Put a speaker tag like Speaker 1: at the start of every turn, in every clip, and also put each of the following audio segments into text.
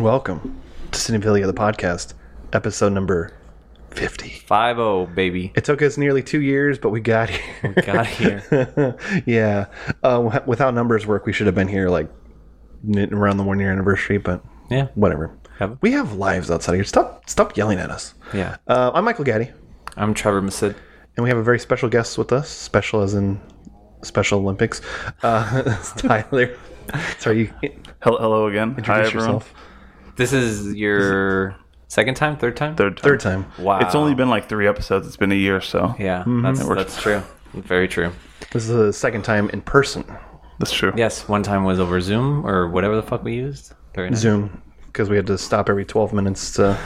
Speaker 1: Hello and welcome to Cinephilia, the podcast, episode number 50.
Speaker 2: Five zero, baby.
Speaker 1: It took us nearly two years, but we got here.
Speaker 2: Got here.
Speaker 1: yeah. Uh, wh- without numbers work, we should have been here like around the one year anniversary, but
Speaker 2: Yeah.
Speaker 1: whatever.
Speaker 2: Have-
Speaker 1: We have lives outside of here. Stop, stop yelling at us.
Speaker 2: Yeah.
Speaker 1: Uh, I'm Michael Gaddy,
Speaker 2: I'm Trevor Massid.
Speaker 1: and we have a very special guest with us. Special as in Special Olympics. Uh, it's Tyler. Sorry, you
Speaker 3: Hello, hello again. Hi,
Speaker 1: introduce
Speaker 3: everyone.
Speaker 1: yourself.
Speaker 2: This is your second time, third time?
Speaker 3: Third time.
Speaker 1: Third time.
Speaker 2: Wow.
Speaker 3: It's only been like three episodes. It's been a year, so
Speaker 2: Yeah,
Speaker 1: Mm-hmm.
Speaker 2: that's,
Speaker 3: works.
Speaker 2: that's true. Very true.
Speaker 1: This is the second time in person.
Speaker 3: that's true.
Speaker 2: Yes, one time was over Zoom or whatever the fuck we used. Very nice.
Speaker 1: Zoom because we had to stop every 12 minutes to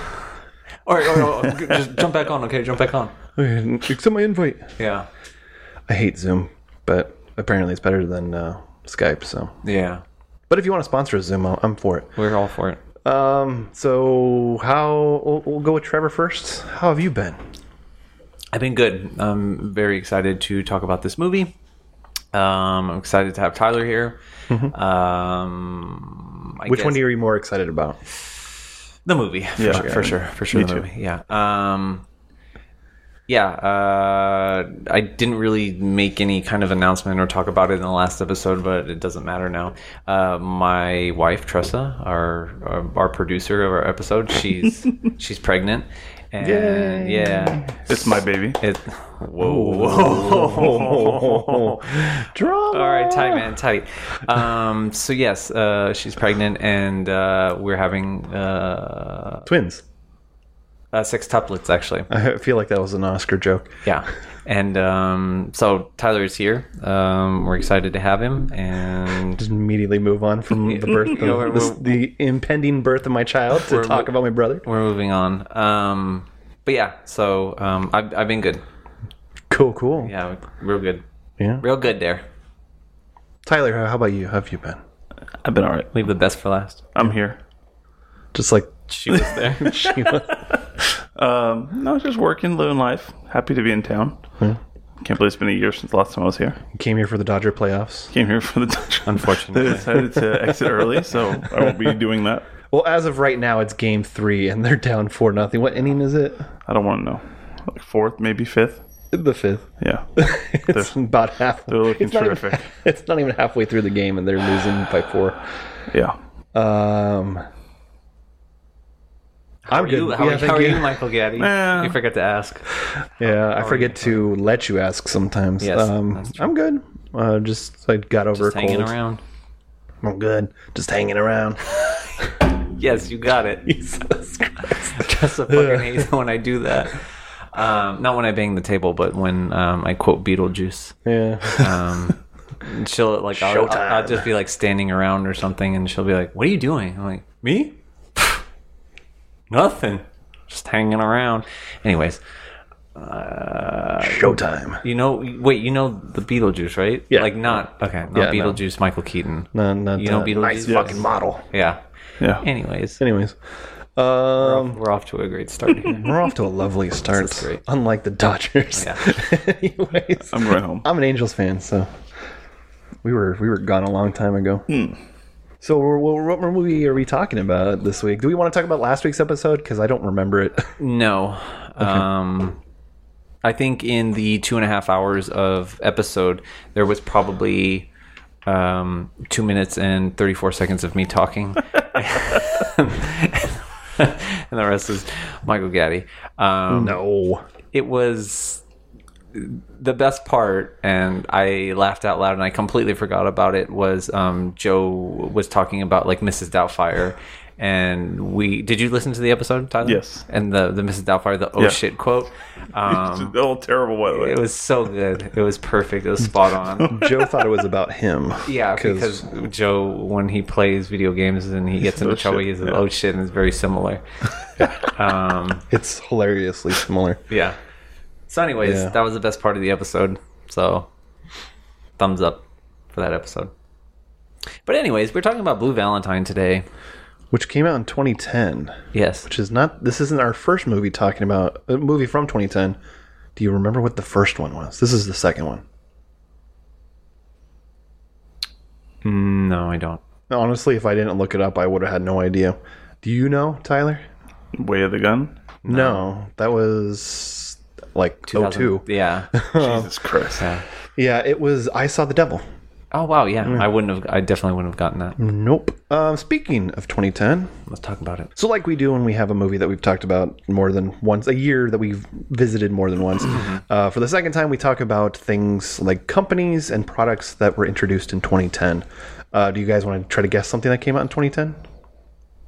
Speaker 2: Or, or, or, just jump back on. Okay, jump back on.
Speaker 1: accept my invite.
Speaker 2: Yeah.
Speaker 1: I hate Zoom, but apparently it's better than uh, Skype. So,
Speaker 2: Yeah.
Speaker 1: but if you want to sponsor a Zoom, I'll- I'm for it.
Speaker 2: We're all for it.
Speaker 1: Um, so how we'll, we'll go with Trevor first. How have you been?
Speaker 2: I've been good. I'm very excited to talk about this movie. Um, I'm excited to have Tyler here. Um, I
Speaker 1: Mm-hmm. Which one are you more excited about?
Speaker 2: The movie, for,
Speaker 3: Yeah.
Speaker 2: sure, for sure, for sure.
Speaker 3: Me
Speaker 2: the
Speaker 3: too.
Speaker 2: movie, yeah. Um, yeah, uh, I didn't really make any kind of announcement or talk about it in the last episode, but it doesn't matter now. Uh, my wife Tressa, our, our our producer of our episode, she's she's pregnant, and
Speaker 1: Yay.
Speaker 2: yeah,
Speaker 3: It's my baby.
Speaker 2: it. Whoa.
Speaker 1: Drama.
Speaker 2: All right, tight man, tight. Um, so yes, uh, she's pregnant, and uh, we're having uh,
Speaker 1: Twins.
Speaker 2: Uh, sextuplets actually.
Speaker 1: I feel like that was an Oscar joke.
Speaker 2: Yeah. And um, so Tyler is here. Um, we're excited to have him. And
Speaker 1: Just immediately move on from the birth, of,
Speaker 2: Yeah, we're-
Speaker 1: this-
Speaker 2: we're-
Speaker 1: the impending birth of my child to
Speaker 2: We're-
Speaker 1: talk about my brother.
Speaker 2: we're moving on. Um, but yeah, so um, I've, I've been good.
Speaker 1: Cool, cool.
Speaker 2: Yeah, real good.
Speaker 1: Yeah.
Speaker 2: Real good there.
Speaker 1: Tyler, how how about you? How have you been?
Speaker 3: I've been all right.
Speaker 2: Leave the best for last.
Speaker 3: I'm here.
Speaker 1: Just like
Speaker 2: She was there.
Speaker 1: she was.
Speaker 3: Um, no, just working, living life. Happy to be in town. Can't believe it's been a year since the last time I was here.
Speaker 1: came here for the Dodger playoffs.
Speaker 3: Came here for the Dodgers. They
Speaker 2: Unfortunately.
Speaker 3: decided to exit early, so I won't be doing that.
Speaker 1: Well, as of right now, it's game three, and they're down four nothing. What inning is it?
Speaker 3: I don't want to know. Like fourth, maybe fifth.
Speaker 1: The fifth.
Speaker 3: Yeah.
Speaker 1: it's about half.
Speaker 3: they're looking
Speaker 1: it's not even-
Speaker 3: terrific.
Speaker 1: it's not even halfway through the game, and they're losing by four.
Speaker 3: Yeah.
Speaker 1: Um,
Speaker 2: How are
Speaker 1: good.
Speaker 2: you, how,
Speaker 1: Yeah,
Speaker 2: are- how are
Speaker 1: you.
Speaker 2: you, Michael Gaddy? You forgot to ask.
Speaker 1: Yeah, I forget to let you ask sometimes.
Speaker 2: Yes,
Speaker 1: um. I'm good. Uh, just I got over
Speaker 2: Just
Speaker 1: a
Speaker 2: hanging around.
Speaker 1: I'm good. Just hanging around.
Speaker 2: Yes, you got it.
Speaker 1: Jesus Christ.
Speaker 2: Just a fucking hate when I do that. Um, not when I bang the table, but when um, I quote Beetlejuice.
Speaker 1: Yeah.
Speaker 2: um, she'll like I'll, I'll, I'll just be like standing around or something, and she'll be like, "What are you doing?" I'm like, "Me? Nothing. Just hanging around." Anyways, Uh,
Speaker 1: Showtime.
Speaker 2: you know, wait, you know the Beetlejuice, right?
Speaker 1: Yeah.
Speaker 2: Like not okay, not
Speaker 1: Yeah, no.
Speaker 2: Beetlejuice, Michael Keaton.
Speaker 1: No, not
Speaker 2: You know
Speaker 1: that
Speaker 2: Beetlejuice?
Speaker 1: nice
Speaker 2: Yes.
Speaker 1: fucking model.
Speaker 2: Yeah.
Speaker 3: Yeah.
Speaker 2: Anyways,
Speaker 1: Anyways, um,
Speaker 2: we're off to a great start here.
Speaker 1: we're off to a lovely start.
Speaker 2: great.
Speaker 1: Unlike the Dodgers.
Speaker 2: Yeah.
Speaker 1: Anyways,
Speaker 3: I'm going home.
Speaker 1: I'm an Angels fan, so we were we were gone a long time ago. So, what movie are we talking about this week? Do we want to talk about last week's episode? Because I don't remember it.
Speaker 2: No. Um, I think in the two and a half hours of episode, there was probably um, two minutes and 34 seconds of me talking. and the rest is Michael Gaddy. Um,
Speaker 1: no.
Speaker 2: It was the best part, and I laughed out loud and I completely forgot about it, was um, Joe was talking about like Mrs. Doubtfire. And we did you listen to the episode, Tyler?
Speaker 3: Yes.
Speaker 2: And the the Mrs. Doubtfire, the oh
Speaker 3: Yeah.
Speaker 2: shit quote. Um,
Speaker 3: oh, terrible, by way.
Speaker 2: it was so good. It was perfect. It was spot on.
Speaker 1: Joe thought it was about him.
Speaker 2: Yeah, because Joe, when he plays video games and he gets into
Speaker 3: oh
Speaker 2: trouble,
Speaker 3: he's
Speaker 2: he
Speaker 3: yeah.
Speaker 2: "Oh shit," and it's very similar. um,
Speaker 1: it's hilariously similar.
Speaker 2: yeah. So, anyways,
Speaker 1: Yeah.
Speaker 2: that was the best part of the episode. So, thumbs up for that episode. But anyways, we're talking about Blue Valentine today.
Speaker 1: Which came out in 2010.
Speaker 2: Yes.
Speaker 1: Which is not. This isn't our first movie talking about a movie from 2010. Do you remember what the first one was? This is the second one.
Speaker 2: Mm, no, I don't.
Speaker 1: Honestly, if I didn't look it up, I would have had no idea. Do you know, Tyler?
Speaker 3: Way of the Gun.
Speaker 1: No, that was like
Speaker 2: 2000
Speaker 1: 02.
Speaker 2: Yeah.
Speaker 3: Jesus Christ.
Speaker 2: yeah.
Speaker 1: Yeah, it was I Saw the Devil.
Speaker 2: Oh wow, yeah. I wouldn't have. I definitely wouldn't have gotten that.
Speaker 1: Nope. Um, speaking of 2010,
Speaker 2: Let's talk about it.
Speaker 1: so like we do when we have a movie that we've talked about more than once, a year that we've visited more than once. Uh, for the second time, we talk about things like companies and products that were introduced in 2010. Uh, do you guys want to try to guess something that came out in 2010?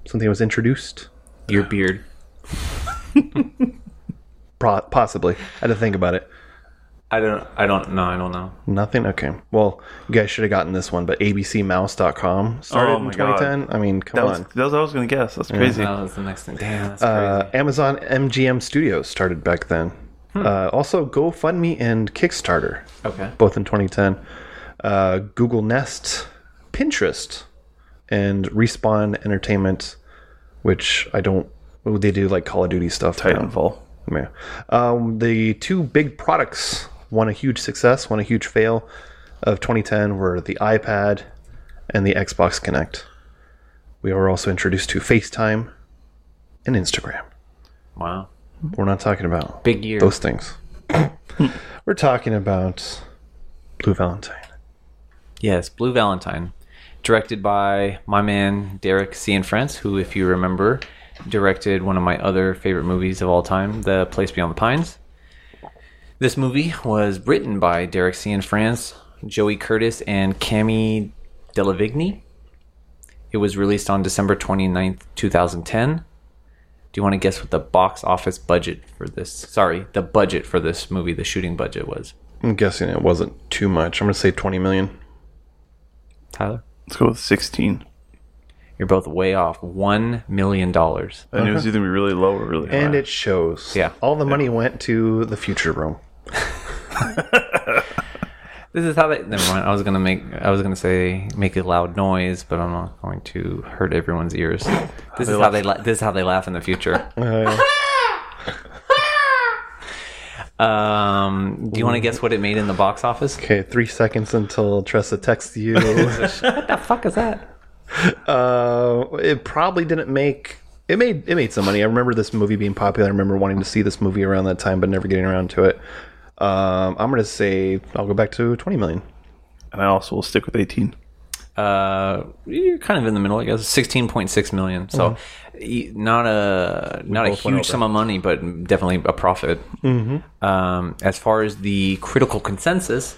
Speaker 1: Something that was introduced?
Speaker 2: Your beard.
Speaker 1: Pro- possibly. I had to think about it.
Speaker 2: I don't. I don't. No, I don't know.
Speaker 1: Nothing? Okay. Well, you guys should have gotten this one, but abcmouse.com started
Speaker 3: Oh
Speaker 1: in
Speaker 3: my God.
Speaker 1: 2010. I mean, come
Speaker 3: That was,
Speaker 1: on.
Speaker 3: that was what I was going to guess. That's crazy.
Speaker 2: That was the next thing. Damn, that's
Speaker 1: Uh,
Speaker 2: crazy.
Speaker 1: Amazon MGM Studios started back then. Uh, also, GoFundMe and Kickstarter,
Speaker 2: Okay.
Speaker 1: both in 2010. Uh, Google Nest, Pinterest, and Respawn Entertainment, which I don't. They do like Call of Duty stuff. now. Yeah. Um, the two big products, one a huge success, one a huge fail of 2010 were the iPad and the Xbox Kinect. We were also introduced to FaceTime and Instagram.
Speaker 2: Wow.
Speaker 1: We're not talking about
Speaker 2: Big year.
Speaker 1: those things. We're talking about Blue Valentine.
Speaker 2: Yes, Blue Valentine, directed by my man Derek Cianfrance, who, if you remember, directed one of my other favorite movies of all time, The Place Beyond the Pines. This movie was written by Derek Cianfrance, Joey Curtis, and Cami Delavigne. It was released on December 29th, 2010. Do you want to guess what the box office budget for this? Sorry, the budget for this movie, the shooting budget was.
Speaker 1: I'm guessing it wasn't too much. I'm going to say 20 million.
Speaker 2: Tyler?
Speaker 3: Let's go with 16.
Speaker 2: You're both way off. One million dollars.
Speaker 3: I knew it was either going to be really low or really high.
Speaker 1: And it shows.
Speaker 2: Yeah.
Speaker 1: All the money went to the future room.
Speaker 2: This is how they. Never mind. I was gonna make. I was gonna say make a loud noise, but I'm not going to hurt everyone's ears. This is how they. La- this is how they laugh in the future.
Speaker 1: Uh,
Speaker 2: Um, do you want to guess what it made in the box office?
Speaker 1: okay, three seconds until Tressa texts you.
Speaker 2: What the fuck is that?
Speaker 1: Uh, it probably didn't make. It made it made some money. I remember this movie being popular. I remember wanting to see this movie around that time, but never getting around to it. Um, I'm gonna say I'll go back to 20 million.
Speaker 3: and I also will stick with 18.
Speaker 2: Uh, you're kind of in the middle, I guess. Sixteen point six million. So, y- not a not a huge sum of money, but definitely a profit. Um, as far as the critical consensus,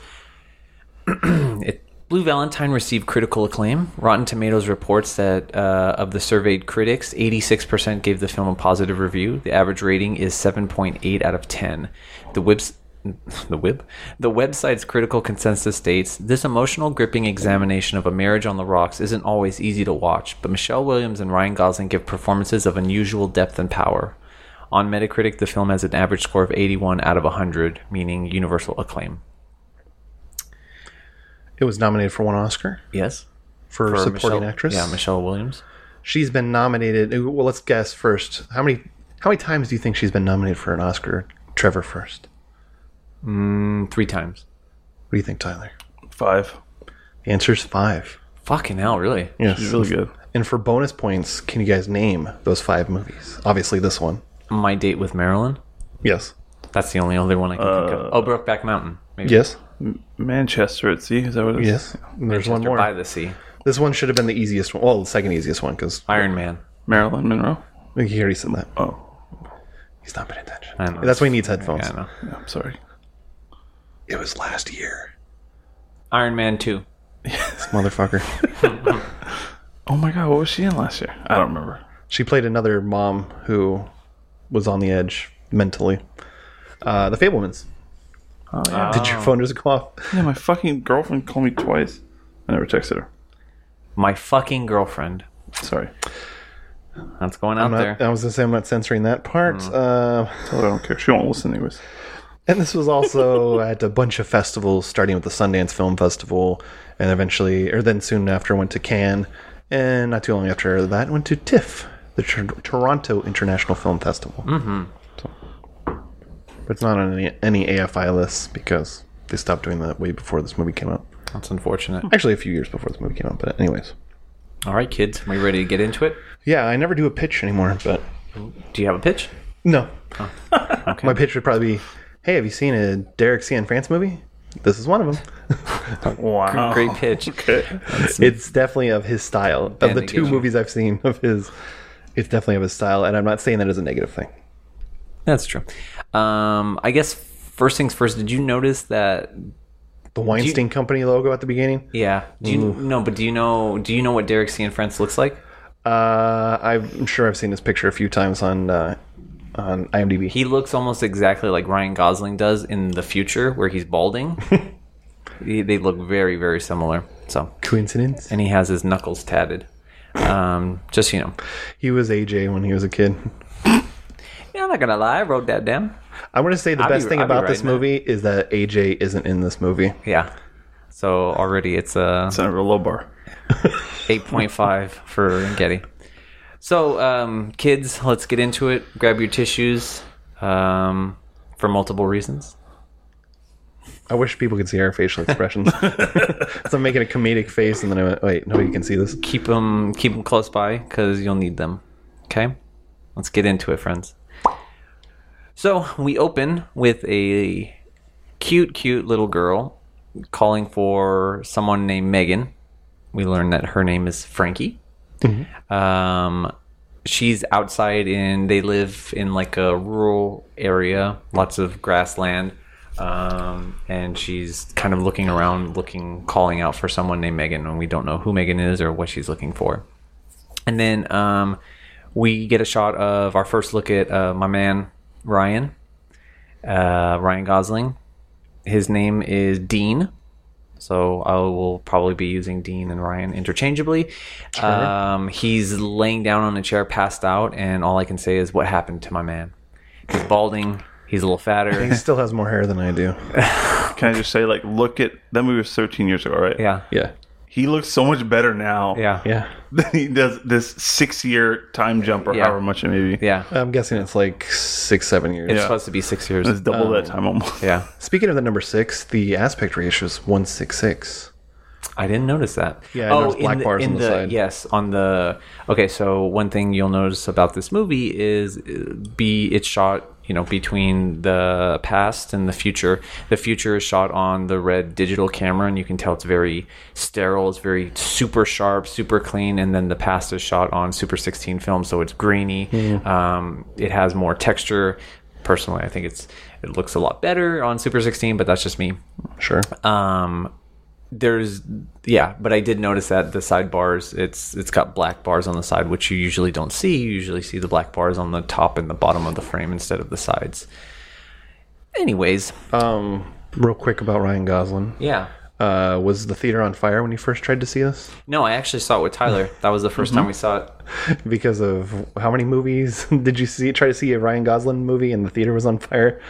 Speaker 2: it, Blue Valentine received critical acclaim. Rotten Tomatoes reports that uh, of the surveyed critics, 86% gave the film a positive review. The average rating is 7.8 out of 10. The webs the web the website's critical consensus states this emotional gripping examination of a marriage on the rocks isn't always easy to watch but michelle williams and ryan gosling give performances of unusual depth and power on metacritic the film has an average score of 81 out of 100 meaning universal acclaim
Speaker 1: It was nominated for one Oscar
Speaker 2: yes
Speaker 1: for,
Speaker 2: For
Speaker 1: supporting
Speaker 2: Michelle-
Speaker 1: actress.
Speaker 2: yeah michelle williams
Speaker 1: She's been nominated. Well, let's guess first. How many how many times do you think she's been nominated for an Oscar? Trevor first.
Speaker 2: Mm, three times
Speaker 1: What do you think, Tyler?
Speaker 3: Five.
Speaker 1: The answer's five.
Speaker 2: fucking hell really
Speaker 1: Yes.
Speaker 3: She's really good.
Speaker 1: And for bonus points, can you guys name those five movies? Obviously, this one.
Speaker 2: my date with marilyn
Speaker 1: Yes.
Speaker 2: that's the only other one i can think of oh brokeback mountain maybe
Speaker 1: Yes.
Speaker 3: Manchester at sea. Is that what it is?
Speaker 1: Yes. And There's one
Speaker 2: Manchester
Speaker 1: more.
Speaker 2: by the sea
Speaker 1: This one should have been the easiest one. Well, the second easiest one because
Speaker 2: iron man
Speaker 3: Marilyn Monroe.
Speaker 1: he already said that.
Speaker 3: Oh,
Speaker 1: He's not paying attention.
Speaker 2: I know.
Speaker 1: That's why he needs headphones.
Speaker 2: Yeah, I know.
Speaker 3: yeah, I'm sorry.
Speaker 1: It was last year.
Speaker 2: Iron Man 2.
Speaker 1: This motherfucker.
Speaker 3: Oh my god, what was she in last year? I don't remember.
Speaker 1: she played another mom who was on the edge mentally. Uh, the Fabelmans.
Speaker 3: Oh yeah.
Speaker 1: Did your phone just go off?
Speaker 3: yeah, my fucking girlfriend called me twice. I never texted her.
Speaker 2: My fucking girlfriend.
Speaker 3: Sorry.
Speaker 2: That's going out
Speaker 1: I'm
Speaker 2: there.
Speaker 1: I was gonna say I'm not censoring that part. Uh,
Speaker 3: I don't care. She won't listen anyways.
Speaker 1: and this was also at a bunch of festivals, starting with the Sundance Film Festival, and eventually, or then soon after, went to Cannes, and not too long after that, went to TIFF, the Tor- Toronto International Film Festival. Mm-hmm. But it's not on any, any AFI lists because they stopped doing that way before this movie came out.
Speaker 2: That's unfortunate.
Speaker 1: Actually, a few years before this movie came out. But anyways,
Speaker 2: All right, kids, are we ready to get into it?
Speaker 1: Yeah, I never do a pitch anymore, but
Speaker 2: Do you have a pitch?
Speaker 1: no. Oh. Okay. My pitch would probably be, "Hey, have you seen a Derek Cianfrance movie? This is one of them.
Speaker 3: Wow.
Speaker 2: Great pitch.
Speaker 1: It's definitely of his style. Of the two movies I've seen of his, it's definitely of his style, and I'm not saying that as a negative thing.
Speaker 2: That's true. Um, I guess first things first. Did you notice that?
Speaker 1: The Weinstein Company logo at the beginning.
Speaker 2: Yeah. Do you no? But do you know? Do you know what Derek Cianfrance looks like?
Speaker 1: Uh, I'm sure I've seen this picture a few times on uh, on IMDb.
Speaker 2: He looks almost exactly like Ryan Gosling does in the future, where he's balding. He- they look very, very similar. So,
Speaker 1: Coincidence?
Speaker 2: and he has his knuckles tatted. Um, just you know.
Speaker 1: He was AJ when he was a kid.
Speaker 2: Yeah, I'm not gonna lie. I wrote that down.
Speaker 1: I want to say the
Speaker 2: I'll be-
Speaker 1: best thing
Speaker 2: I'll be
Speaker 1: about this
Speaker 2: writing that.
Speaker 1: movie is that AJ isn't in this movie.
Speaker 2: Yeah. So already it's a
Speaker 3: It's never a low bar.
Speaker 2: 8.5 for Getty. So, um, kids, let's get into it. Grab your tissues um, for multiple reasons.
Speaker 1: I wish people could see our facial expressions. so I'm making a comedic face, and then I went, "Wait, nobody can see this."
Speaker 2: Keep them, keep them close by because you'll need them. Okay, let's get into it, friends. So we open with a cute, cute little girl calling for someone named Megan. We learn that her name is Frankie. Um, she's outside in. They live in like a rural area, lots of grassland, um, and she's kind of looking around, looking, calling out for someone named Megan, and we don't know who Megan is or what she's looking for. And then um, we get a shot of our first look at uh, my man Ryan, uh, Ryan Gosling. His name is Dean. So I will probably be using Dean and Ryan interchangeably. Um, he's laying down on a chair, passed out, and all I can say is, "What happened to my man? He's balding. He's a little fatter.
Speaker 1: He still has more hair than I do.
Speaker 3: Can I just say, like, look at that movie was 13 years ago, right?
Speaker 2: yeah,
Speaker 1: Yeah,
Speaker 3: He looks so much better now.
Speaker 2: yeah,
Speaker 1: yeah.
Speaker 3: Than he does this six year time jump or
Speaker 2: Yeah.
Speaker 3: however much it may be.
Speaker 2: yeah.
Speaker 1: I'm guessing it's like six, seven years.
Speaker 2: It's
Speaker 3: Yeah.
Speaker 2: supposed to be six years.
Speaker 3: It's double that time almost.
Speaker 2: Yeah,
Speaker 1: Speaking of the number six, the aspect ratio is one six six.
Speaker 2: I didn't notice that.
Speaker 1: Yeah, I noticed black
Speaker 2: in
Speaker 1: bars
Speaker 2: in
Speaker 1: on the side.
Speaker 2: Yes, on the. Okay, so one thing you'll notice about this movie is uh, be it's shot you know between the past and the future. The future is shot on the red digital camera, and you can tell it's very sterile. It's very super sharp, super clean, and then the past is shot on Super 16 film, so it's grainy.
Speaker 1: Mm.
Speaker 2: Um, it has more texture. Personally, I think it's it looks a lot better on Super 16, but that's just me
Speaker 1: Sure.
Speaker 2: um there's yeah but i did notice that the sidebars it's it's got black bars on the side which you usually don't see you usually see the black bars on the top and the bottom of the frame instead of the sides anyways
Speaker 1: Um, real quick about Ryan Gosling.
Speaker 2: yeah
Speaker 1: Uh, was the theater on fire when you first tried to see this?
Speaker 2: no i actually saw it with tyler that was the 1st time we saw it
Speaker 1: Because of how many movies did you see? Try to see a Ryan Gosling movie and the theater was on fire.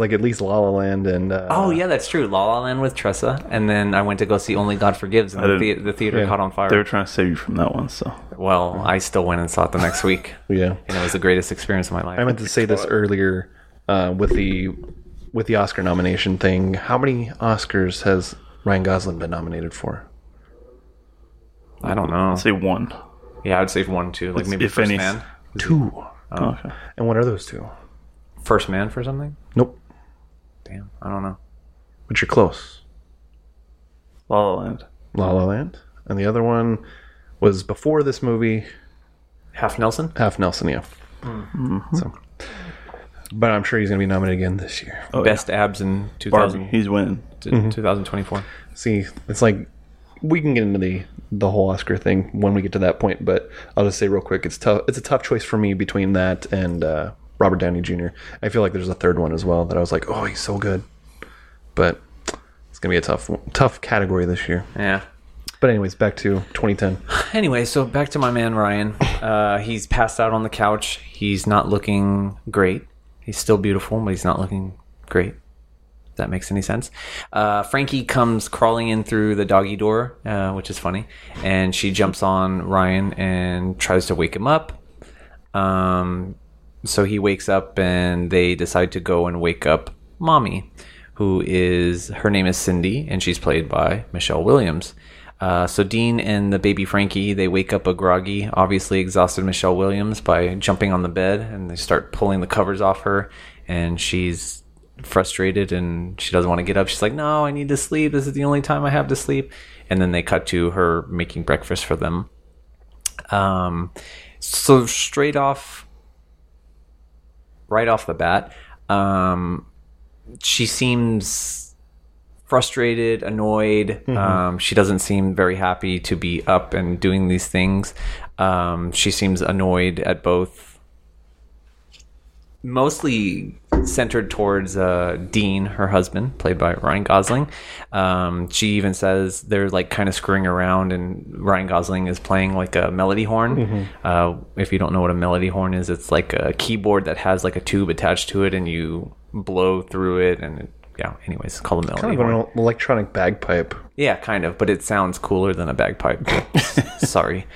Speaker 1: It's like at least La La Land and uh,
Speaker 2: oh yeah that's true la la land with tressa and then i went to go see only god forgives and the,
Speaker 3: didn't-
Speaker 2: the theater
Speaker 1: yeah.
Speaker 2: caught on fire
Speaker 3: They were trying to save you from that one, so.
Speaker 2: well i still went and saw it the next week
Speaker 1: yeah.
Speaker 2: and it was the greatest experience of my life
Speaker 1: I meant to say this earlier uh, with the with the Oscar nomination thing. How many Oscars has Ryan Gosling been nominated for?
Speaker 2: i don't know
Speaker 3: Say one.
Speaker 2: yeah i'd say one two like maybe
Speaker 3: if
Speaker 2: first
Speaker 3: any.
Speaker 2: man
Speaker 1: Two.
Speaker 3: okay.
Speaker 1: And what are those two?
Speaker 2: first man for something
Speaker 1: Nope.
Speaker 2: Damn, I don't know.
Speaker 1: But you're close.
Speaker 3: La La Land.
Speaker 1: La La Land. And the other one was before this movie,
Speaker 2: Half Nelson?
Speaker 1: Half Nelson, yeah. Hmm. Mm-hmm. So, but I'm sure he's going to be nominated again this year.
Speaker 2: Oh, Best abs in
Speaker 3: Barbie.
Speaker 2: 2000,
Speaker 3: He's winning.
Speaker 2: t- mm-hmm. 2024.
Speaker 1: See, it's like we can get into the the whole Oscar thing when we get to that point. But I'll just say real quick, it's tough. It's a tough choice for me between that and uh, Robert Downey Jr. I feel like there's a third one as well that I was like, oh, he's so good. But it's gonna be a tough tough category this year.
Speaker 2: Yeah.
Speaker 1: But anyways, back to 2010.
Speaker 2: Anyway, so back to my man Ryan. Uh, he's passed out on the couch. He's not looking great. He's still beautiful, but he's not looking great. If that makes any sense. Uh, Frankie comes crawling in through the doggy door, uh, which is funny, and she jumps on Ryan and tries to wake him up. Um, so he wakes up, and they decide to go and wake up mommy, who is her name is Cindy, and she's played by Michelle Williams. Uh, so Dean and the baby Frankie they wake up a groggy, obviously exhausted Michelle Williams by jumping on the bed, and they start pulling the covers off her, and she's frustrated and she doesn't want to get up. She's like, "No, I need to sleep. This is the only time I have to sleep." And then they cut to her making breakfast for them. Um, so straight off, right off the bat, um, she seems frustrated, annoyed. Um, she doesn't seem very happy to be up and doing these things. Um, she seems annoyed at both, mostly centered towards uh, Dean, her husband, played by Ryan Gosling. Um, she even says they're like kind of screwing around, and Ryan Gosling is playing like a melody horn. Uh, if you don't know what a melody horn is, it's like a keyboard that has like a tube attached to it, and you blow through it, and it, yeah. Anyways, it's called a melody
Speaker 1: Kind of
Speaker 2: horn.
Speaker 1: an electronic bagpipe.
Speaker 2: Yeah, kind of, but it sounds cooler than a bagpipe. Sorry.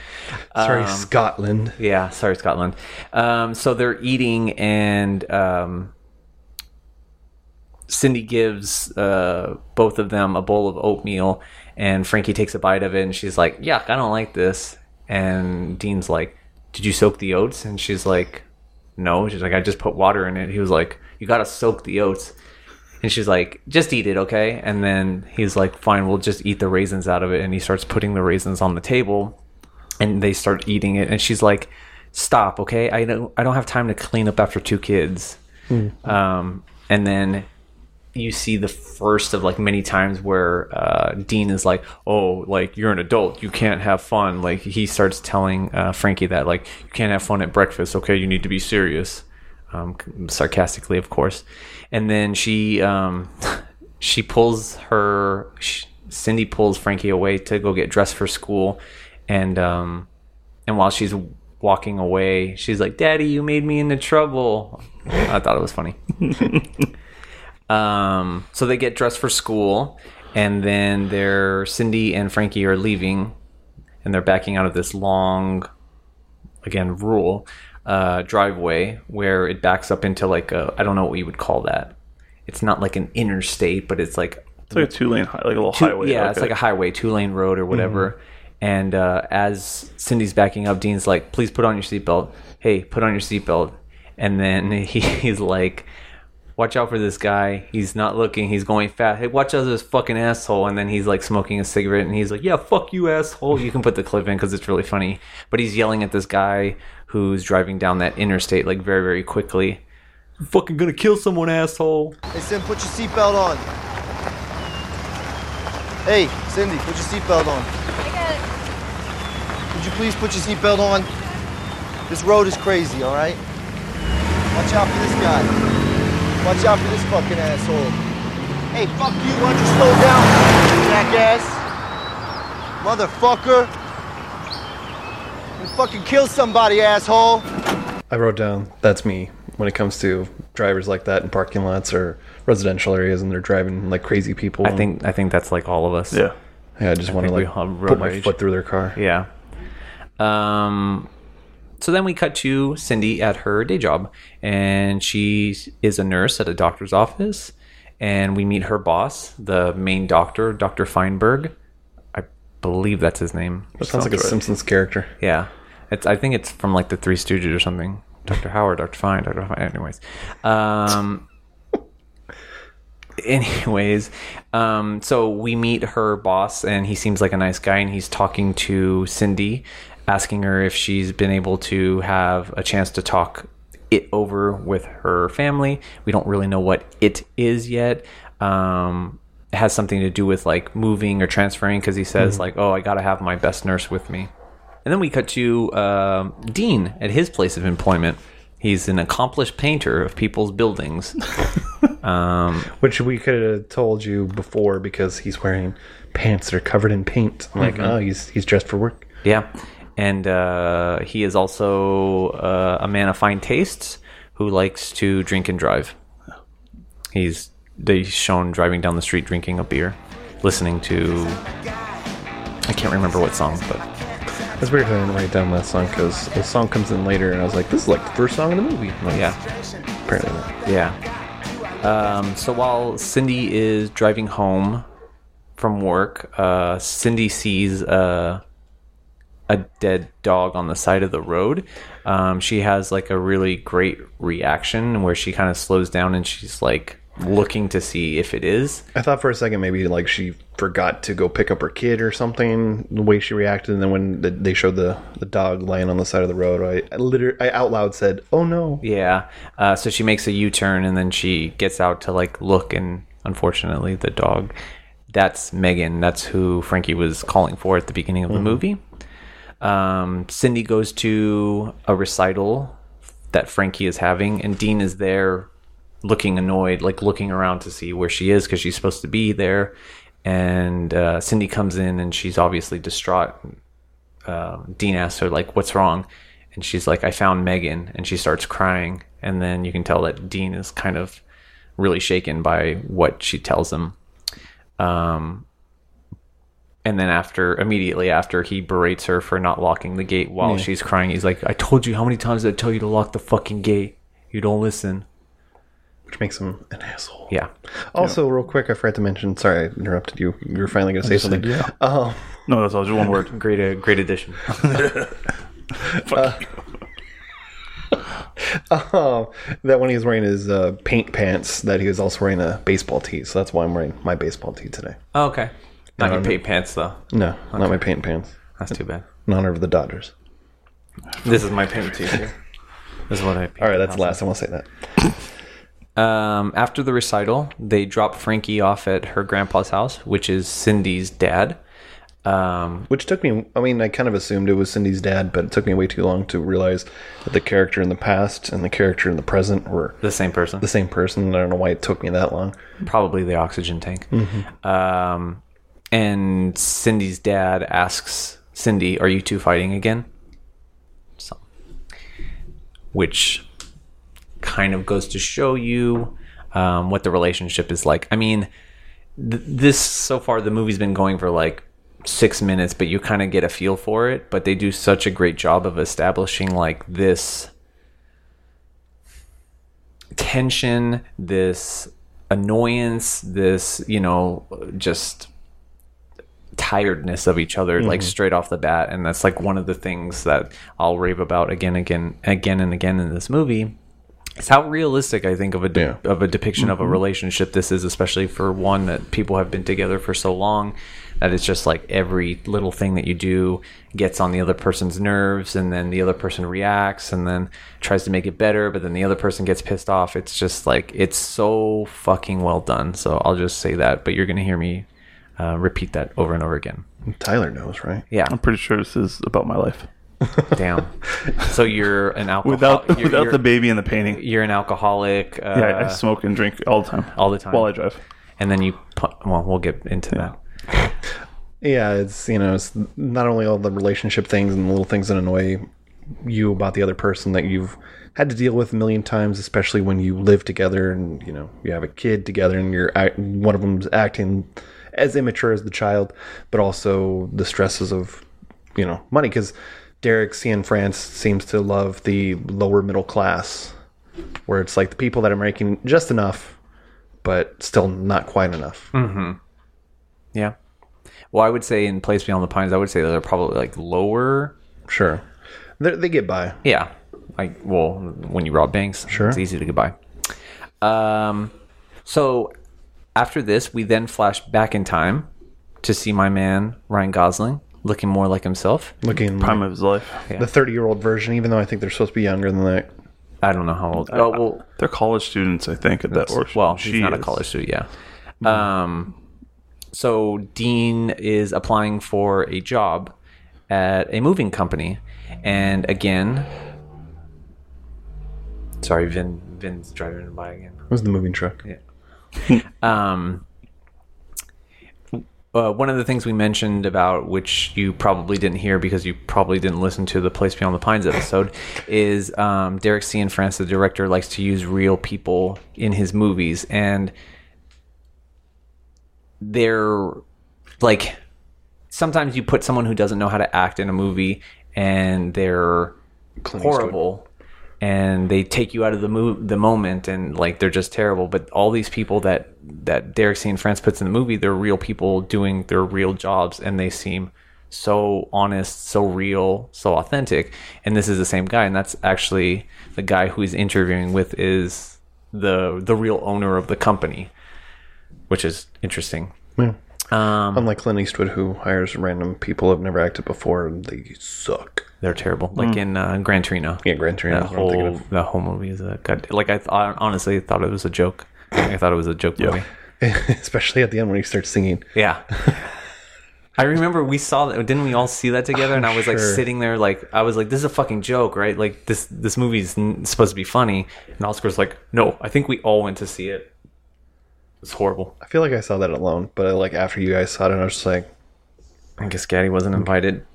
Speaker 1: Sorry, Scotland.
Speaker 2: Yeah, sorry, Scotland. Um, so they're eating, and um, Cindy gives uh, both of them a bowl of oatmeal, and Frankie takes a bite of it, and she's like, "Yuck, I don't like this." And Dean's like, "Did you soak the oats?" And she's like, "No." She's like, "I just put water in it." He was like, "You gotta soak the oats." And she's like, just eat it, okay? And then he's like, fine, we'll just eat the raisins out of it. And he starts putting the raisins on the table and they start eating it. And she's like, stop, okay? I don't, I don't have time to clean up after two kids. Um, and then you see the first of like many times where uh, Dean is like, "Oh, like you're an adult, you can't have fun." Like he starts telling uh, Frankie that like you can't have fun at breakfast. Okay, you need to be serious, um, sarcastically, of course. And then she um, she pulls her sh Cindy pulls Frankie away to go get dressed for school, and um, and while she's walking away, she's like, "Daddy, you made me into trouble." I thought it was funny. Um, so they get dressed for school, and then they're Cindy and Frankie are leaving, and they're backing out of this long, again, rural uh, driveway where it backs up into like a I don't know what you would call that. It's not like an interstate, but it's like
Speaker 3: It's like a two lane, like a little
Speaker 2: two-
Speaker 3: highway.
Speaker 2: Yeah, it's like a highway, two lane road or whatever. And uh, as Cindy's backing up, Dean's like, "Please put on your seatbelt. Hey, put on your seatbelt." And then he, he's like, "Watch out for this guy. He's not looking. He's going fast. Hey, watch out for this fucking asshole." And then he's like smoking a cigarette, and he's like, "Yeah, fuck you, asshole." You can put the clip in because it's really funny. But he's yelling at this guy who's driving down that interstate like very, very quickly. "I'm fucking gonna kill someone, asshole.
Speaker 4: Hey, Sim, put your seatbelt on. Hey, Cindy, put your seatbelt on.
Speaker 5: I got it.
Speaker 4: Would you please put your seatbelt on? This road is crazy, all right? Watch out for this guy. Watch out for this fucking asshole. Hey, fuck you. Why don't you slow down, jackass? Motherfucker. You fucking kill somebody, asshole.
Speaker 1: I wrote down that's me when it comes to drivers like that in parking lots or residential areas and they're driving like crazy people.
Speaker 2: I think I think that's like all of us.
Speaker 3: yeah.
Speaker 1: yeah, I just want to like
Speaker 2: all have
Speaker 1: put my
Speaker 2: rage.
Speaker 1: foot through their car.
Speaker 2: Yeah. Um. So then we cut to Cindy at her day job, and she is a nurse at a doctor's office, and we meet her boss, the main doctor, Doctor Feinberg. I believe that's his name.
Speaker 1: That sounds like a
Speaker 3: right.
Speaker 1: Simpsons character.
Speaker 2: Yeah, it's. I think it's from like the Three Stooges or something. Doctor Howard, Doctor Fine, Doctor Fine. Anyways, um, anyways, um, so we meet her boss, and he seems like a nice guy, and he's talking to Cindy, asking her if she's been able to have a chance to talk it over with her family. We don't really know what it is yet. Um, it has something to do with like moving or transferring because he says like, "Oh, I got to have my best nurse with me." And then we cut to um Dean at his place of employment. He's an accomplished painter of people's buildings.
Speaker 1: Which we could have told you before because he's wearing pants that are covered in paint. I'm like, oh, he's he's dressed for work.
Speaker 2: yeah. And uh, he is also uh, a man of fine tastes who likes to drink and drive. He's he's shown driving down the street drinking a beer, listening to. I can't remember what song, but
Speaker 1: It's weird I didn't write down that song because the song comes in later, and I was like, this is like the first song in the movie. Like,
Speaker 2: yeah.
Speaker 1: apparently not.
Speaker 2: Yeah. Um, so while Cindy is driving home from work, uh, Cindy sees a a dead dog on the side of the road. Um, she has like a really great reaction where she kind of slows down and she's like looking to see if it is.
Speaker 1: I thought for a second maybe like she forgot to go pick up her kid or something. The way she reacted, and then when the, they showed the the dog laying on the side of the road, I, I literally I out loud said, "Oh no!"
Speaker 2: Yeah. Uh, so she makes a U turn and then she gets out to like look, and unfortunately, the dog. That's Megan. That's who Frankie was calling for at the beginning of the movie. Um, Cindy goes to a recital that Frankie is having, and Dean is there looking annoyed, like looking around to see where she is because she's supposed to be there. And uh, Cindy comes in and she's obviously distraught. Um, Dean asks her, like, what's wrong? And she's like, I found Megan. And she starts crying. And then you can tell that Dean is kind of really shaken by what she tells him. Um, and then after, immediately after, he berates her for not locking the gate while she's crying. He's like, I told you how many times did I tell you to lock the fucking gate? You don't listen.
Speaker 1: Which makes him an asshole.
Speaker 2: Yeah.
Speaker 1: Also, real quick, I forgot to mention. Sorry, I interrupted you. You were finally going to say something.
Speaker 3: yeah.
Speaker 1: Oh,
Speaker 3: No, that's all. Just one word.
Speaker 2: Great, uh, great addition.
Speaker 1: oh, that when he was wearing his uh, paint pants, that he was also wearing a baseball tee. So that's why I'm wearing my baseball tee today.
Speaker 2: Oh, okay. Not your
Speaker 1: Um,
Speaker 2: paint pants, though.
Speaker 1: No, not my paint pants.
Speaker 2: That's too bad.
Speaker 1: In honor of the Dodgers.
Speaker 2: This is my paint tee here. This is what I.
Speaker 1: All right, that's the last. I want to say that.
Speaker 2: Um, after the recital, they drop Frankie off at her grandpa's house, which is Cindy's dad. Um,
Speaker 1: Which took me. I mean, I kind of assumed it was Cindy's dad, but it took me way too long to realize that the character in the past and the character in the present were
Speaker 2: the same person.
Speaker 1: the same person. I don't know why it took me that long.
Speaker 2: probably the oxygen tank. Um, and Cindy's dad asks Cindy, "Are you two fighting again?" So, which kind of goes to show you um, what the relationship is like. I mean, th- this so far the movie's been going for like six minutes, but you kind of get a feel for it. But they do such a great job of establishing like this tension, this annoyance, this, you know, just tiredness of each other like mm-hmm. straight off the bat and that's like one of the things that I'll rave about again again again and again in this movie. It's how realistic I think of a de-
Speaker 1: Yeah.
Speaker 2: of a depiction of a mm-hmm. relationship this is especially for one that people have been together for so long that it's just like every little thing that you do gets on the other person's nerves and then the other person reacts and then tries to make it better but then the other person gets pissed off. It's just like it's so fucking well done. So I'll just say that but you're going to hear me uh, repeat that over and over again
Speaker 1: Tyler knows, right?
Speaker 2: yeah
Speaker 3: I'm pretty sure this is about my life.
Speaker 2: damn so you're an alcoholic
Speaker 3: Without
Speaker 2: you're,
Speaker 3: without
Speaker 2: you're-
Speaker 3: the baby and the painting.
Speaker 2: you're an alcoholic uh,
Speaker 3: Yeah, I smoke and drink all the time.
Speaker 2: all the time
Speaker 3: While I drive.
Speaker 2: and then you pu- well we'll get into that
Speaker 1: Yeah, it's you know, it's not only all the relationship things and the little things that annoy you about the other person that you've had to deal with a million times, especially when you live together and you know you have a kid together and you're act- one of them's acting as immature as the child, but also the stresses of you know money because Derek Cianfrance seems to love the lower middle class, where it's like the people that are making just enough, but still not quite enough.
Speaker 2: yeah well I would say in Place Beyond the Pines I would say they're probably like lower
Speaker 1: Sure, they they get by.
Speaker 2: yeah like well when you rob banks
Speaker 1: Sure.
Speaker 2: it's easy to get by um so after this we then flash back in time to see my man Ryan Gosling looking more like himself.
Speaker 1: Looking
Speaker 3: Prime of his life.
Speaker 1: the 30 year old version, even though I think they're supposed to be younger than that.
Speaker 2: I don't know how old oh well
Speaker 3: They're college students, I think, at that or
Speaker 2: well
Speaker 3: she
Speaker 2: she's not a college student yeah. Um so dean is applying for a job at a moving company. And again sorry vin vin's driving by again.
Speaker 1: It was the moving truck.
Speaker 2: um uh, one of the things we mentioned about which you probably didn't hear because you probably didn't listen to the Place Beyond the Pines episode is um, Derek Cianfrance, the director, likes to use real people in his movies, and they're like sometimes you put someone who doesn't know how to act in a movie and they're
Speaker 1: Clint Eastwood.
Speaker 2: horrible and they take you out of the mo- the moment and like they're just terrible but all these people that that Derek Cianfrance puts in the movie they're real people doing their real jobs and they seem so honest so real so authentic and this is the same guy and that's actually the guy who he's interviewing with is the the real owner of the company which is interesting
Speaker 1: Yeah.
Speaker 2: um
Speaker 1: Unlike Clint Eastwood, who hires random people who've never acted before and they suck.
Speaker 2: They're terrible like in uh, Gran Torino
Speaker 1: Yeah, Gran Torino.
Speaker 2: that
Speaker 1: is what I'm thinking
Speaker 2: whole
Speaker 1: of.
Speaker 2: that whole movie is a god. Like I, th- I honestly thought it was a joke. I thought it was a joke movie.
Speaker 1: Especially at the end when he starts singing.
Speaker 2: Yeah. I remember we saw that. Didn't we all see that together? And I was like sitting there, like I was like, "This is a fucking joke, right? Like this this movie's n- supposed to be funny." And Oscar's like, "No, I think we all went to see it. It's horrible."
Speaker 1: I feel like I saw that alone, but like after you guys saw it, I was just like,
Speaker 2: I guess Gaddy wasn't invited.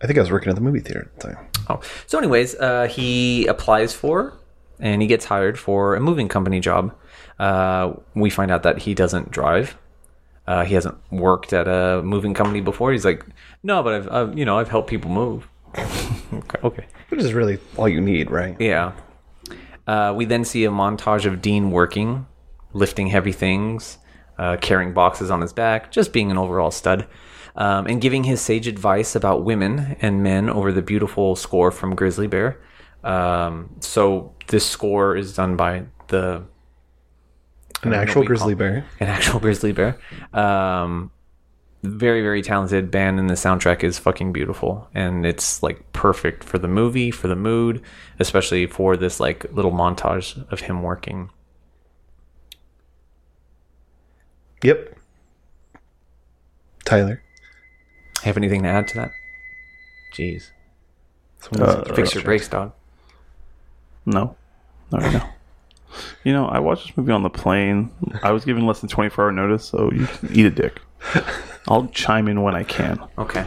Speaker 1: I think I was working at the movie theater at the time.
Speaker 2: Oh, so anyways, uh, he applies for and he gets hired for a moving company job. Uh, we find out that he doesn't drive. Uh, he hasn't worked at a moving company before. He's like, no, but I've, I've you know I've helped people move. okay, okay,
Speaker 1: Which is really all you need, right?
Speaker 2: yeah. Uh, we then see a montage of Dean working, lifting heavy things, uh, carrying boxes on his back, just being an overall stud, um, and giving his sage advice about women and men over the beautiful score from Grizzly Bear. Um, so this score is done by the
Speaker 1: An actual grizzly bear.
Speaker 2: an actual grizzly bear. Um, very very talented band, and the soundtrack is fucking beautiful, and it's like perfect for the movie, for the mood, especially for this like little montage of him working.
Speaker 1: Yep. Tyler.
Speaker 2: Have anything to add to that? Jeez,
Speaker 1: Someone's-
Speaker 2: fix your brakes, dog.
Speaker 3: No, No, right now. You know, I watched this movie on the plane. I was given less than 24 hour notice, so you can eat a dick. I'll chime in when I can.
Speaker 2: Okay.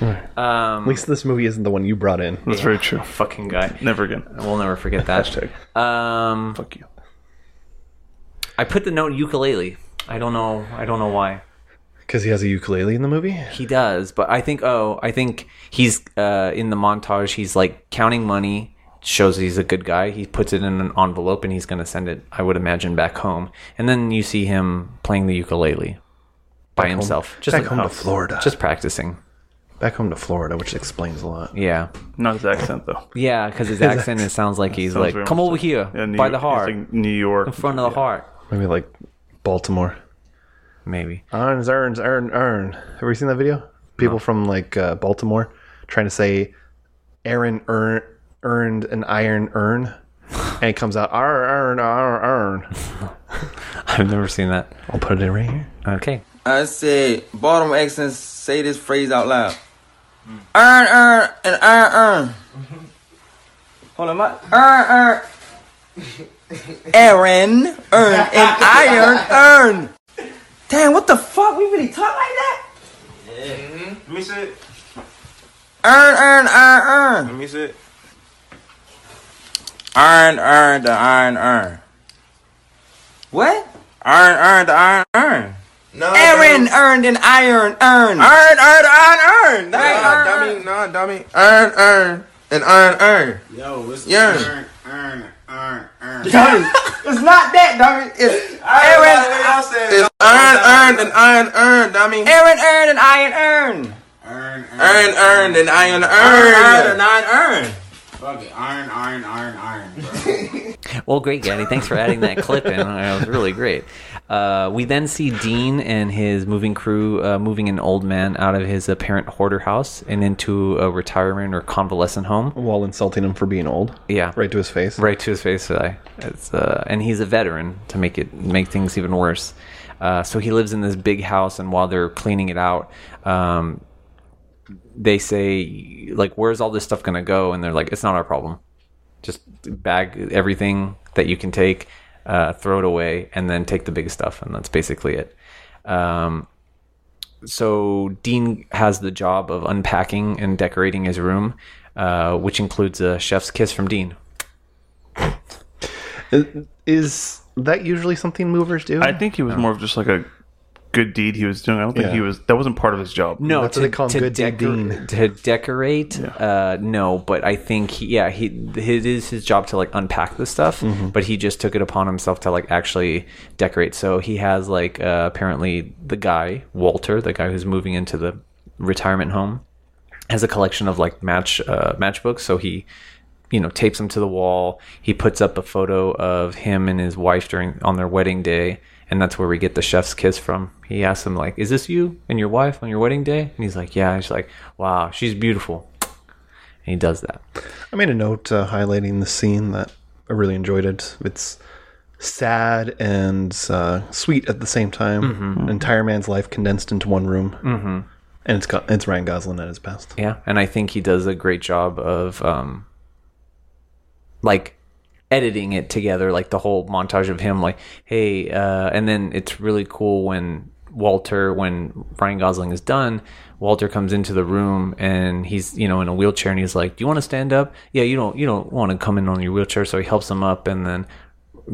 Speaker 1: At
Speaker 2: Um,
Speaker 1: least this movie isn't the one you brought in.
Speaker 3: That's very true.
Speaker 2: fucking guy.
Speaker 3: Never again.
Speaker 2: We'll never forget that.
Speaker 3: Hashtag.
Speaker 2: Um,
Speaker 3: Fuck you.
Speaker 2: I put the note ukulele. I don't know. I don't know why.
Speaker 1: Because he has a ukulele in the movie?
Speaker 2: He does, but I think oh, I think he's uh, in the montage. He's like counting money, shows he's a good guy. He puts it in an envelope and he's going to send it. I would imagine back home, and then you see him playing the ukulele by
Speaker 1: home-
Speaker 2: himself, just
Speaker 1: Back
Speaker 2: at
Speaker 1: home to. Florida.
Speaker 2: just practicing.
Speaker 1: Back home to Florida, which explains a lot.
Speaker 2: Yeah,
Speaker 3: Not his accent, though.
Speaker 2: yeah, because his accent it sounds like he's
Speaker 3: Sounds
Speaker 2: like, "Come over
Speaker 3: like-
Speaker 2: here
Speaker 3: Yeah, New
Speaker 2: by
Speaker 3: York-
Speaker 2: the
Speaker 3: he's
Speaker 2: heart,
Speaker 3: like New York.
Speaker 2: in front of the heart."
Speaker 1: Maybe like Baltimore.
Speaker 2: Maybe.
Speaker 1: Earns, earns, earn, earn. Have you seen that video? People from like uh, Baltimore trying to say Aaron earn, earned an iron urn. And it comes out, "Ar, earn, ar, earn.
Speaker 2: I've never seen that.
Speaker 1: I'll put it in right here.
Speaker 2: Okay.
Speaker 5: I said, Baltimore accents say this phrase out loud. Earn, earn, and earn, earn. Hold on, my earn, earn. Aaron, earn, and iron, earn. Damn, what the fuck? We really talk like that? Yeah.
Speaker 6: Let me see it.
Speaker 5: Earn, earn, earn, earn.
Speaker 6: Let me see it.
Speaker 5: Earn, earn, the iron, earn. What? Earn, earn, the iron, earn.
Speaker 6: No,
Speaker 5: Aaron, earned, and iron, earn.
Speaker 6: Earn, earn, earn, earn. Nah,
Speaker 5: Earn,
Speaker 6: dummy, nah, dummy. Earn, earn, and earn, earn.
Speaker 7: Yo, it's
Speaker 6: Yearn.
Speaker 7: earn, earn, earn, earn.
Speaker 5: Dummy. It's not that, dummy. It's Aaron,
Speaker 6: It's earn, earn, and iron earned, dummy.
Speaker 5: Aaron, earn, and iron, earn.
Speaker 7: Earn,
Speaker 6: Earn, earn, and iron,
Speaker 5: earned. Earn, earned,
Speaker 6: and
Speaker 5: iron, earn.
Speaker 7: Fuck it. Iron, iron, iron, iron, bro.
Speaker 2: Well, great, Gaddy. Thanks for adding that clip in. It was really great. Uh, we then see Dean and his moving crew uh, moving an old man out of his apparent hoarder house and into a retirement or convalescent home.
Speaker 1: While insulting him for being old.
Speaker 2: Yeah,
Speaker 1: Right to his face.
Speaker 2: right to his face. Uh, it's, uh, and he's a veteran to make it make things even worse. Uh, so he lives in this big house, and while they're cleaning it out, um, they say like, "Where's all this stuff gonna go?" And they're like, "It's not our problem. Just bag everything that you can take, uh, throw it away, and then take the big stuff." And that's basically it. Um, so Dean has the job of unpacking and decorating his room, uh, which includes a chef's kiss from Dean.
Speaker 1: Is, is that usually something movers do?
Speaker 3: I think he was more of just like a good deed he was doing. I don't think
Speaker 1: Yeah.
Speaker 3: he was. That wasn't part of his job.
Speaker 2: No,
Speaker 1: That's what they call him, good deed
Speaker 2: decor- to decorate. Uh, no, but I think he, yeah, he it is his job to like unpack the stuff,
Speaker 1: Mm-hmm.
Speaker 2: but he just took it upon himself to like actually decorate. So he has like uh, apparently the guy Walter, the guy who's moving into the retirement home, has a collection of like match uh, matchbooks. So he you know tapes them to the wall he puts up a photo of him and his wife during on their wedding day and that's where we get the chef's kiss from he asks him like is this you and your wife on your wedding day and he's like yeah and she's like wow she's beautiful and he does that
Speaker 1: I made a note uh, highlighting the scene that I really enjoyed it. It's sad and uh, sweet at the same time.
Speaker 2: Mm-hmm.
Speaker 1: Entire man's life condensed into one room. Mm-hmm. And it's got, it's Ryan Gosling at his best.
Speaker 2: yeah and i think he does a great job of um like editing it together like the whole montage of him like hey uh and then it's really cool when walter when ryan gosling is done walter comes into the room and he's you know in a wheelchair and he's like do you want to stand up yeah you don't you don't want to come in on your wheelchair so he helps him up and then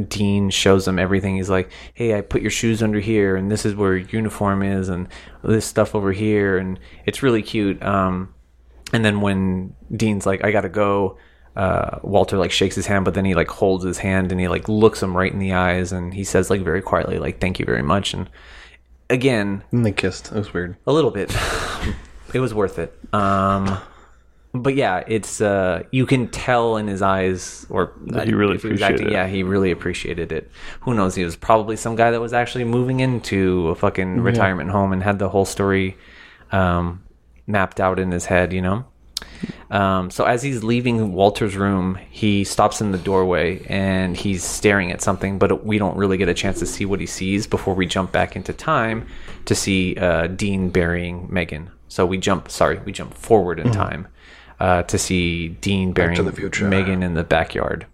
Speaker 2: Dean shows him everything. He's like, "Hey, I put your shoes under here, and this is where your uniform is, and this stuff over here, and it's really cute." Um, and then when Dean's like, "I gotta go," uh, Walter like shakes his hand, but then he like holds his hand and he like looks him right in the eyes, and he says like very quietly, like, "Thank you very much." And again,
Speaker 1: And they kissed. It was weird.
Speaker 2: a little bit. it was worth it. Um, but yeah, it's uh, you can tell in his eyes, or
Speaker 3: That he really
Speaker 2: if was
Speaker 3: appreciated it.
Speaker 2: Yeah, he really appreciated it. Who knows? He was probably some guy that was actually moving into a fucking retirement home and had the whole story um, mapped out in his head. You know. Um, so as he's leaving Walter's room, he stops in the doorway and he's staring at something, but we don't really get a chance to see what he sees before we jump back into time to see uh, Dean burying Megan. So we jump, sorry, we jump forward in time uh, to see Dean burying. Megan in the backyard.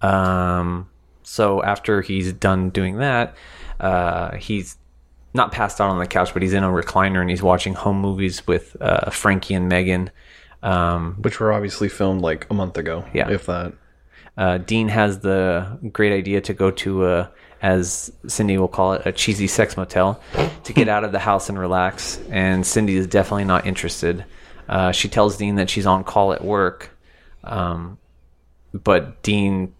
Speaker 2: Um, so after he's done doing that, uh, he's not passed out on the couch, but he's in a recliner and he's watching home movies with uh, Frankie and Megan. Um,
Speaker 1: Which were obviously filmed like a month ago.
Speaker 2: Yeah.
Speaker 1: If that.
Speaker 2: uh, Dean has the great idea to go to a, as Cindy will call it, a cheesy sex motel to get out of the house and relax. And Cindy is definitely not interested. Uh, she tells Dean that she's on call at work, um, but Dean,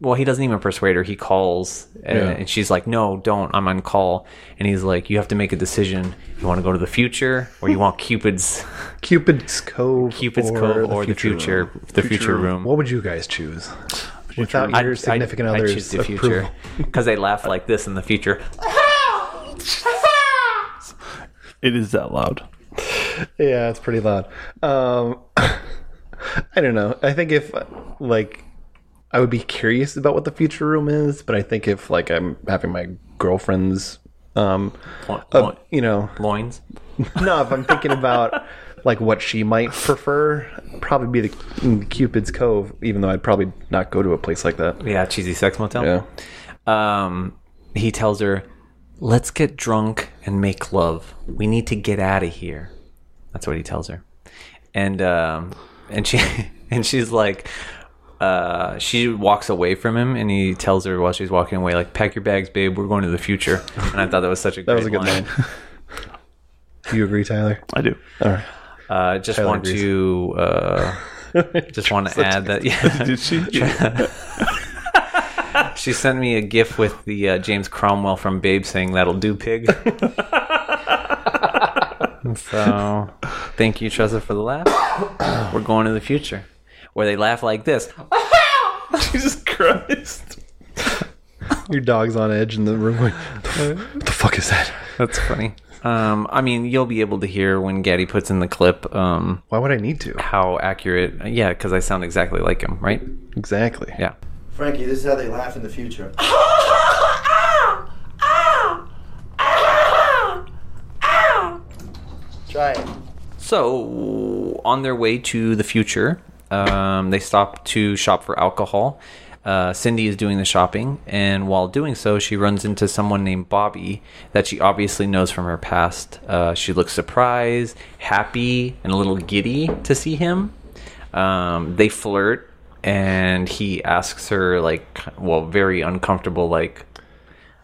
Speaker 2: well, he doesn't even persuade her. He calls, and,
Speaker 1: Yeah.
Speaker 2: and she's like, "No, don't. I'm on call." And he's like, "You have to make a decision. You want to go to the future, or you want Cupid's
Speaker 1: Cupid's Cove.
Speaker 2: Cupid's
Speaker 1: or
Speaker 2: Cove, or the future,
Speaker 1: room.
Speaker 2: the future room."
Speaker 1: What would you guys choose? Without your
Speaker 2: I'd-
Speaker 1: significant
Speaker 2: I'd- I'd
Speaker 1: other's
Speaker 2: choose the future
Speaker 1: approval.
Speaker 2: because they laugh like this in the future.
Speaker 3: It is that loud.
Speaker 1: Yeah, it's pretty loud. Um, I don't know. I think if like I would be curious about what the future room is, but I think if like I'm having my girlfriend's, um, uh, you know,
Speaker 2: loins.
Speaker 1: no, if I'm thinking about like what she might prefer, probably be the Cupid's Cove. Even though I'd probably not go to a place like that.
Speaker 2: Yeah, cheesy sex motel.
Speaker 1: Yeah.
Speaker 2: Um, he tells her, "Let's get drunk and make love. We need to get out of here." That's what he tells her, and um, and she and she's like, uh, she walks away from him, and he tells her while she's walking away, like, "Pack your bags, babe. We're going to the future." And I thought that was such a
Speaker 1: That
Speaker 2: great
Speaker 1: was a good
Speaker 2: line.
Speaker 1: line. Do you agree, Tyler?
Speaker 3: I do.
Speaker 1: All right.
Speaker 2: Uh, just
Speaker 1: Tyler
Speaker 2: want
Speaker 1: agrees.
Speaker 2: to uh, just want to add that yeah.
Speaker 3: Did she?
Speaker 2: She sent me a gif with the uh, James Cromwell from Babe saying "That'll do, pig." so, thank you, Tressa, for the laugh. We're going to the future, where they laugh like this.
Speaker 3: Jesus Christ.
Speaker 1: Your dog's on edge in the room. Going, what the fuck is that?
Speaker 2: That's funny. Um, I mean, you'll be able to hear when Gaddy puts in the clip um,
Speaker 1: Why would I need to?
Speaker 2: how accurate. Yeah, because I sound exactly like him, right?
Speaker 1: Exactly.
Speaker 2: Yeah.
Speaker 4: Frankie, this is how they laugh in the future. Try it.
Speaker 2: So, on their way to the future, um, they stop to shop for alcohol. Uh, Cindy is doing the shopping, and while doing so, she runs into someone named Bobby that she obviously knows from her past. Uh, she looks surprised, happy, and a little giddy to see him. Um, they flirt, and he asks her, like, well, very uncomfortable, like,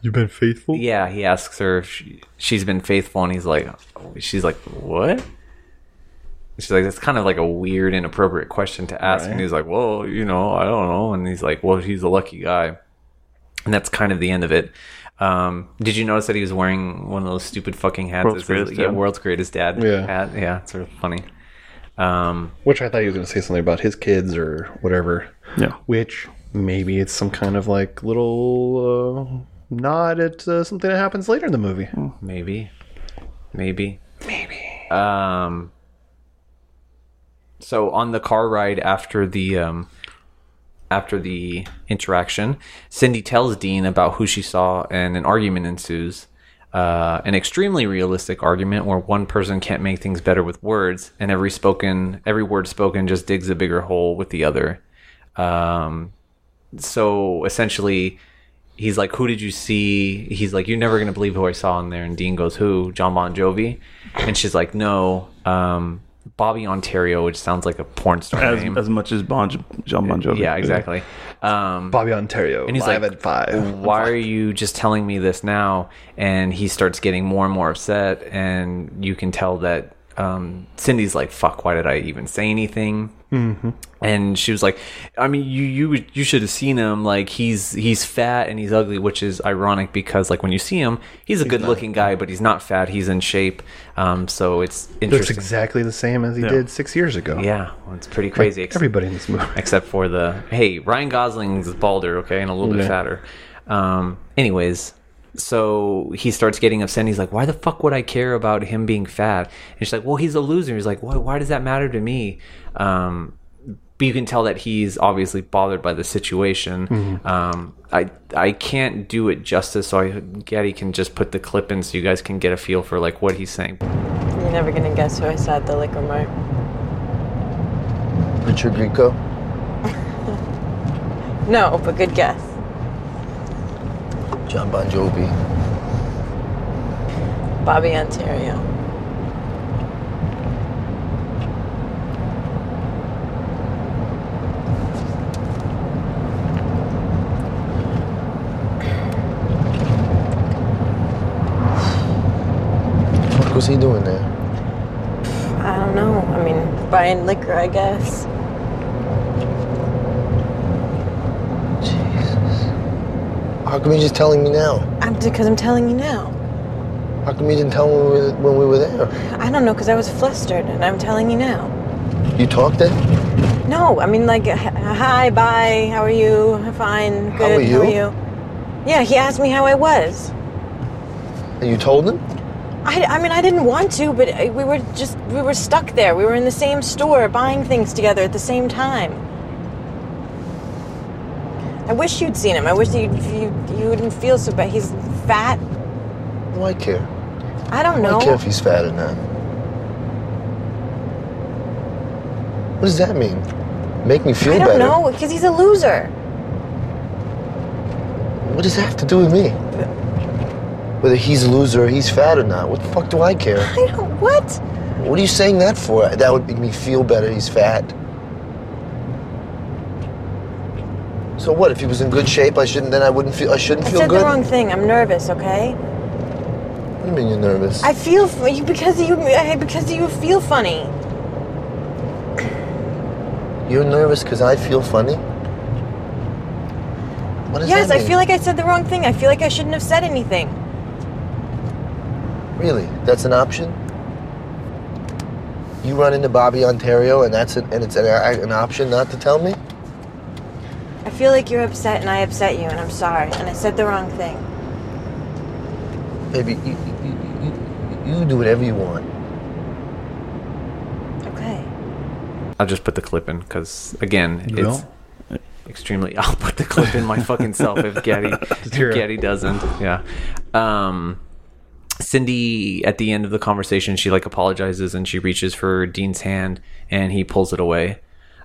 Speaker 1: You've been faithful.
Speaker 2: yeah, he asks her if she, she's been faithful, and he's like, she's like, what? She's like, that's kind of like a weird, inappropriate question to ask. And he's like, well, you know, I don't know. And he's like, well, he's a lucky guy. And that's kind of the end of it. Um, did you notice that he was wearing one of those stupid fucking hats?
Speaker 3: World's
Speaker 2: It says,
Speaker 3: Greatest
Speaker 2: yeah, world's greatest dad
Speaker 1: Yeah.
Speaker 2: hat. Yeah, it's sort of funny. Um,
Speaker 1: Which I thought he was going to say something about his kids or whatever.
Speaker 3: Yeah.
Speaker 1: Which maybe it's some kind of like little uh, nod at uh, something that happens later in the movie.
Speaker 2: Maybe. Maybe. Maybe. Um so on the car ride after the um after the interaction, Cindy tells Dean about who she saw and an argument ensues. Uh, an extremely realistic argument where one person can't make things better with words, and every spoken, every word spoken, just digs a bigger hole with the other. Um, so essentially, he's like, "Who did you see?" He's like, "You're never gonna believe who I saw in there." And Dean goes, "Who? John Bon Jovi?" And she's like, "No, um, Bobby Ontario," which sounds like a porn star
Speaker 3: As,
Speaker 2: name.
Speaker 3: as much as bon, John Bon Jovi.
Speaker 2: yeah, exactly. Um,
Speaker 1: Bobby Ontario,
Speaker 2: and he's
Speaker 1: live
Speaker 2: like,
Speaker 1: at five.
Speaker 2: "Why are you just telling me this now?" And he starts getting more and more upset, and you can tell that um, Cindy's like, "Fuck! Why did I even say anything?"
Speaker 1: Mm-hmm.
Speaker 2: And she was like, "I mean, you you you should have seen him. Like he's he's fat and he's ugly, which is ironic because like when you see him, he's a good looking guy, but he's not fat. He's in shape. Um, so it's
Speaker 1: Looks exactly the same as he did six years ago.
Speaker 2: yeah, well, it's pretty crazy.
Speaker 1: Like everybody in this movie.
Speaker 2: except for the hey Ryan Gosling's balder, okay, and a little bit fatter. Um, anyways, so he starts getting upset. And he's like, "Why the fuck would I care about him being fat?" And she's like, "Well, he's a loser." He's like, "Why? Why does that matter to me?" Um, but you can tell that he's obviously bothered by the situation.
Speaker 1: Mm-hmm.
Speaker 2: Um, I I can't do it justice, so I Getty can just put the clip in so you guys can get a feel for like what he's saying.
Speaker 8: You're never gonna guess who I saw at the liquor mart.
Speaker 4: Richard Grieco?
Speaker 8: No, but good guess.
Speaker 4: John Bon Jovi.
Speaker 8: Bobby Ontario.
Speaker 4: What was he doing there?
Speaker 8: I don't know. I mean, buying liquor, I guess.
Speaker 4: How come you're just telling me now?
Speaker 8: I'm because I'm telling you now.
Speaker 4: How come you didn't tell me when we were, when we were there?
Speaker 8: I don't know because I was flustered, and I'm telling you now.
Speaker 4: You talked then?
Speaker 8: No, I mean like, hi, bye, how are you? Fine, good.
Speaker 4: How are you?
Speaker 8: Yeah, he asked me how I was.
Speaker 4: And you told him?
Speaker 8: I, I mean, I didn't want to, but uh, we were just we were stuck there. We were in the same store buying things together at the same time. I wish you'd seen him. I wish you you you wouldn't feel so bad. He's fat.
Speaker 4: What do I care?
Speaker 8: I don't
Speaker 4: I
Speaker 8: know.
Speaker 4: don't care if he's fat or not. What does that mean? Make me feel better?
Speaker 8: I don't
Speaker 4: better?
Speaker 8: know because he's a loser.
Speaker 4: What does that have to do with me? Whether he's a loser or he's fat or not, what the fuck do I care?
Speaker 8: I don't what?
Speaker 4: What are you saying that for? That would make me feel better. He's fat. So what? If he was in good shape, I shouldn't. Then I wouldn't feel. I shouldn't
Speaker 8: I
Speaker 4: feel
Speaker 8: said
Speaker 4: good.
Speaker 8: the wrong thing. I'm nervous. Okay.
Speaker 4: What do you mean you're nervous?
Speaker 8: I feel you because you because you feel funny.
Speaker 4: You're nervous because I feel funny. What does
Speaker 8: Yes,
Speaker 4: that
Speaker 8: I feel like I said the wrong thing. I feel like I shouldn't have said anything.
Speaker 4: Really, that's an option. You run into Bobby Ontario, and that's an, and it's an, an option not to tell me.
Speaker 8: I feel like you're upset and I upset you and I'm sorry and I said the wrong thing.
Speaker 4: Baby, you, you, you, you do whatever you want.
Speaker 8: Okay.
Speaker 2: I'll just put the clip in because again,
Speaker 1: You
Speaker 2: it's extremely. I'll put the clip in my fucking self if Getty
Speaker 1: hear
Speaker 2: if. Getty doesn't. Yeah. Um, Cindy at the end of the conversation, she like apologizes and she reaches for Dean's hand and he pulls it away.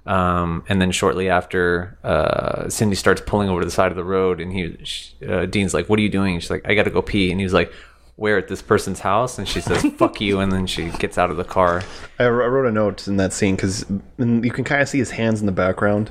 Speaker 2: Um, and then shortly after, uh, Cindy starts pulling over to the side of the road, and he, sh uh, Dean's like, "What are you doing?" She's like, "I got to go pee." And he was like, "Where at this person's house?" And she says, "Fuck you!" And then she gets out of the car.
Speaker 1: I wrote a note in that scene because you can kind of see his hands in the background,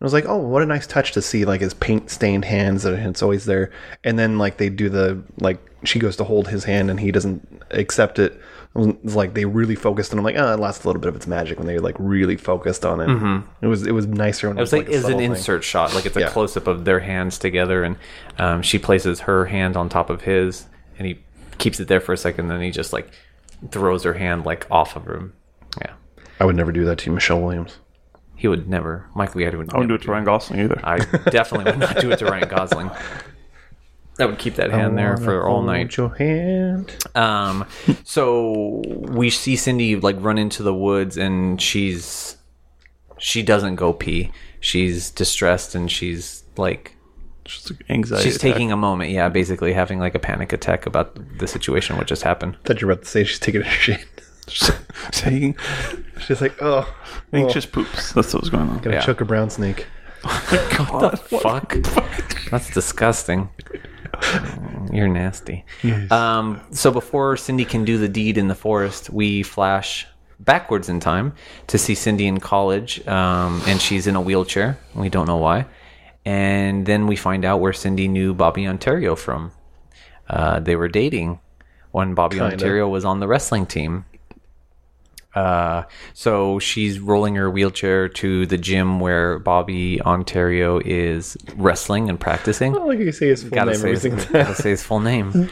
Speaker 1: I was like, oh, what a nice touch to see like his paint stained hands and it's always there. And then like they do the like she goes to hold his hand and he doesn't accept it. It was like they really focused and I'm like, oh, it lost a little bit of its magic when they like really focused on it. It was it was nicer when
Speaker 2: It was like,
Speaker 1: a
Speaker 2: is an
Speaker 1: subtle thing.
Speaker 2: insert shot, like it's a
Speaker 1: Yeah.
Speaker 2: close up of their hands together, and um, she places her hand on top of his, and he keeps it there for a second, then he just like throws her hand like off of him. Yeah,
Speaker 1: I would never do that to you, Michelle Williams.
Speaker 2: he would never. Michael Yeti would.
Speaker 3: I wouldn't do it to Ryan Gosling either.
Speaker 2: I definitely would not do it to Ryan Gosling. That would keep that hand there for all night.
Speaker 1: Hold your hand.
Speaker 2: Um, so we see Cindy like run into the woods, and she's she doesn't go pee. She's distressed, and she's like
Speaker 3: Just anxiety.
Speaker 2: she's
Speaker 3: attack.
Speaker 2: taking a moment. Yeah, basically having like a panic attack about the situation what just happened.
Speaker 1: thought you were about to say she's taking a shit.
Speaker 3: taking
Speaker 1: She's like, oh,
Speaker 3: anxious poops. That's what's going on.
Speaker 1: gonna
Speaker 2: Yeah.
Speaker 1: choke a brown snake.
Speaker 2: What the fuck? That's disgusting. You're nasty. Um, so before Cindy can do the deed in the forest, we flash backwards in time to see Cindy in college, um, and she's in a wheelchair. We don't know why. And then we find out where Cindy knew Bobby Ontario from. Uh, they were dating when Bobby
Speaker 1: Kinda.
Speaker 2: Ontario was on the wrestling team. Uh, so she's rolling her wheelchair to the gym where Bobby Ontario is wrestling and practicing.
Speaker 1: Oh, like you say his full
Speaker 2: gotta,
Speaker 1: name
Speaker 2: say his, gotta say his full name.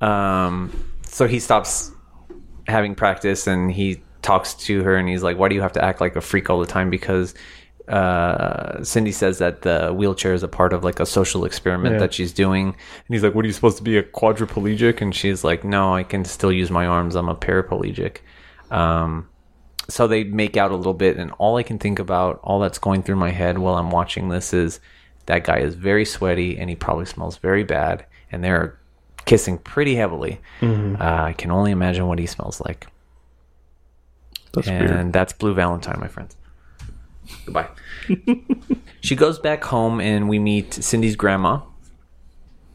Speaker 2: Um, so he stops having practice and he talks to her and he's like, "Why do you have to act like a freak all the time?" Because uh, Cindy says that the wheelchair is a part of like a social experiment
Speaker 1: Yeah.
Speaker 2: that she's doing, and he's like, "What are you supposed to be a quadriplegic?" And she's like, "No, I can still use my arms. I'm a paraplegic." Um, so they make out a little bit, and all I can think about, all that's going through my head while I'm watching this is that guy is very sweaty and he probably smells very bad, and they're kissing pretty heavily. Uh, I can only imagine what he smells like.
Speaker 3: That's
Speaker 2: and
Speaker 3: weird.
Speaker 2: that's Blue Valentine, my friends. Goodbye. she goes back home, and we meet Cindy's grandma,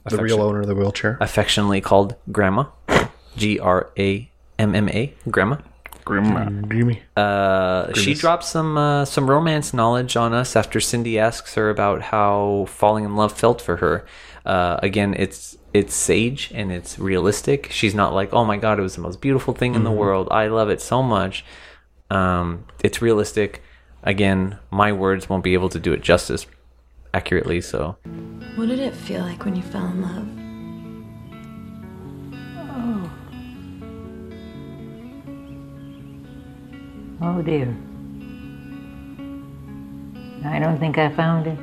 Speaker 1: The real owner of the wheelchair.
Speaker 2: affectionately called Grandma, G R A M M A, Grandma.
Speaker 3: Grandma.
Speaker 1: Dreamy.
Speaker 2: Uh, she drops some uh, some romance knowledge on us after Cindy asks her about how falling in love felt for her. Uh, again, it's it's sage and it's realistic. She's not like, "Oh my god, it was the most beautiful thing in the world. I love it so much." Um, it's realistic. Again, my words won't be able to do it justice accurately. So
Speaker 8: What did it feel like when you fell in love?
Speaker 9: Oh dear. I don't think I found it.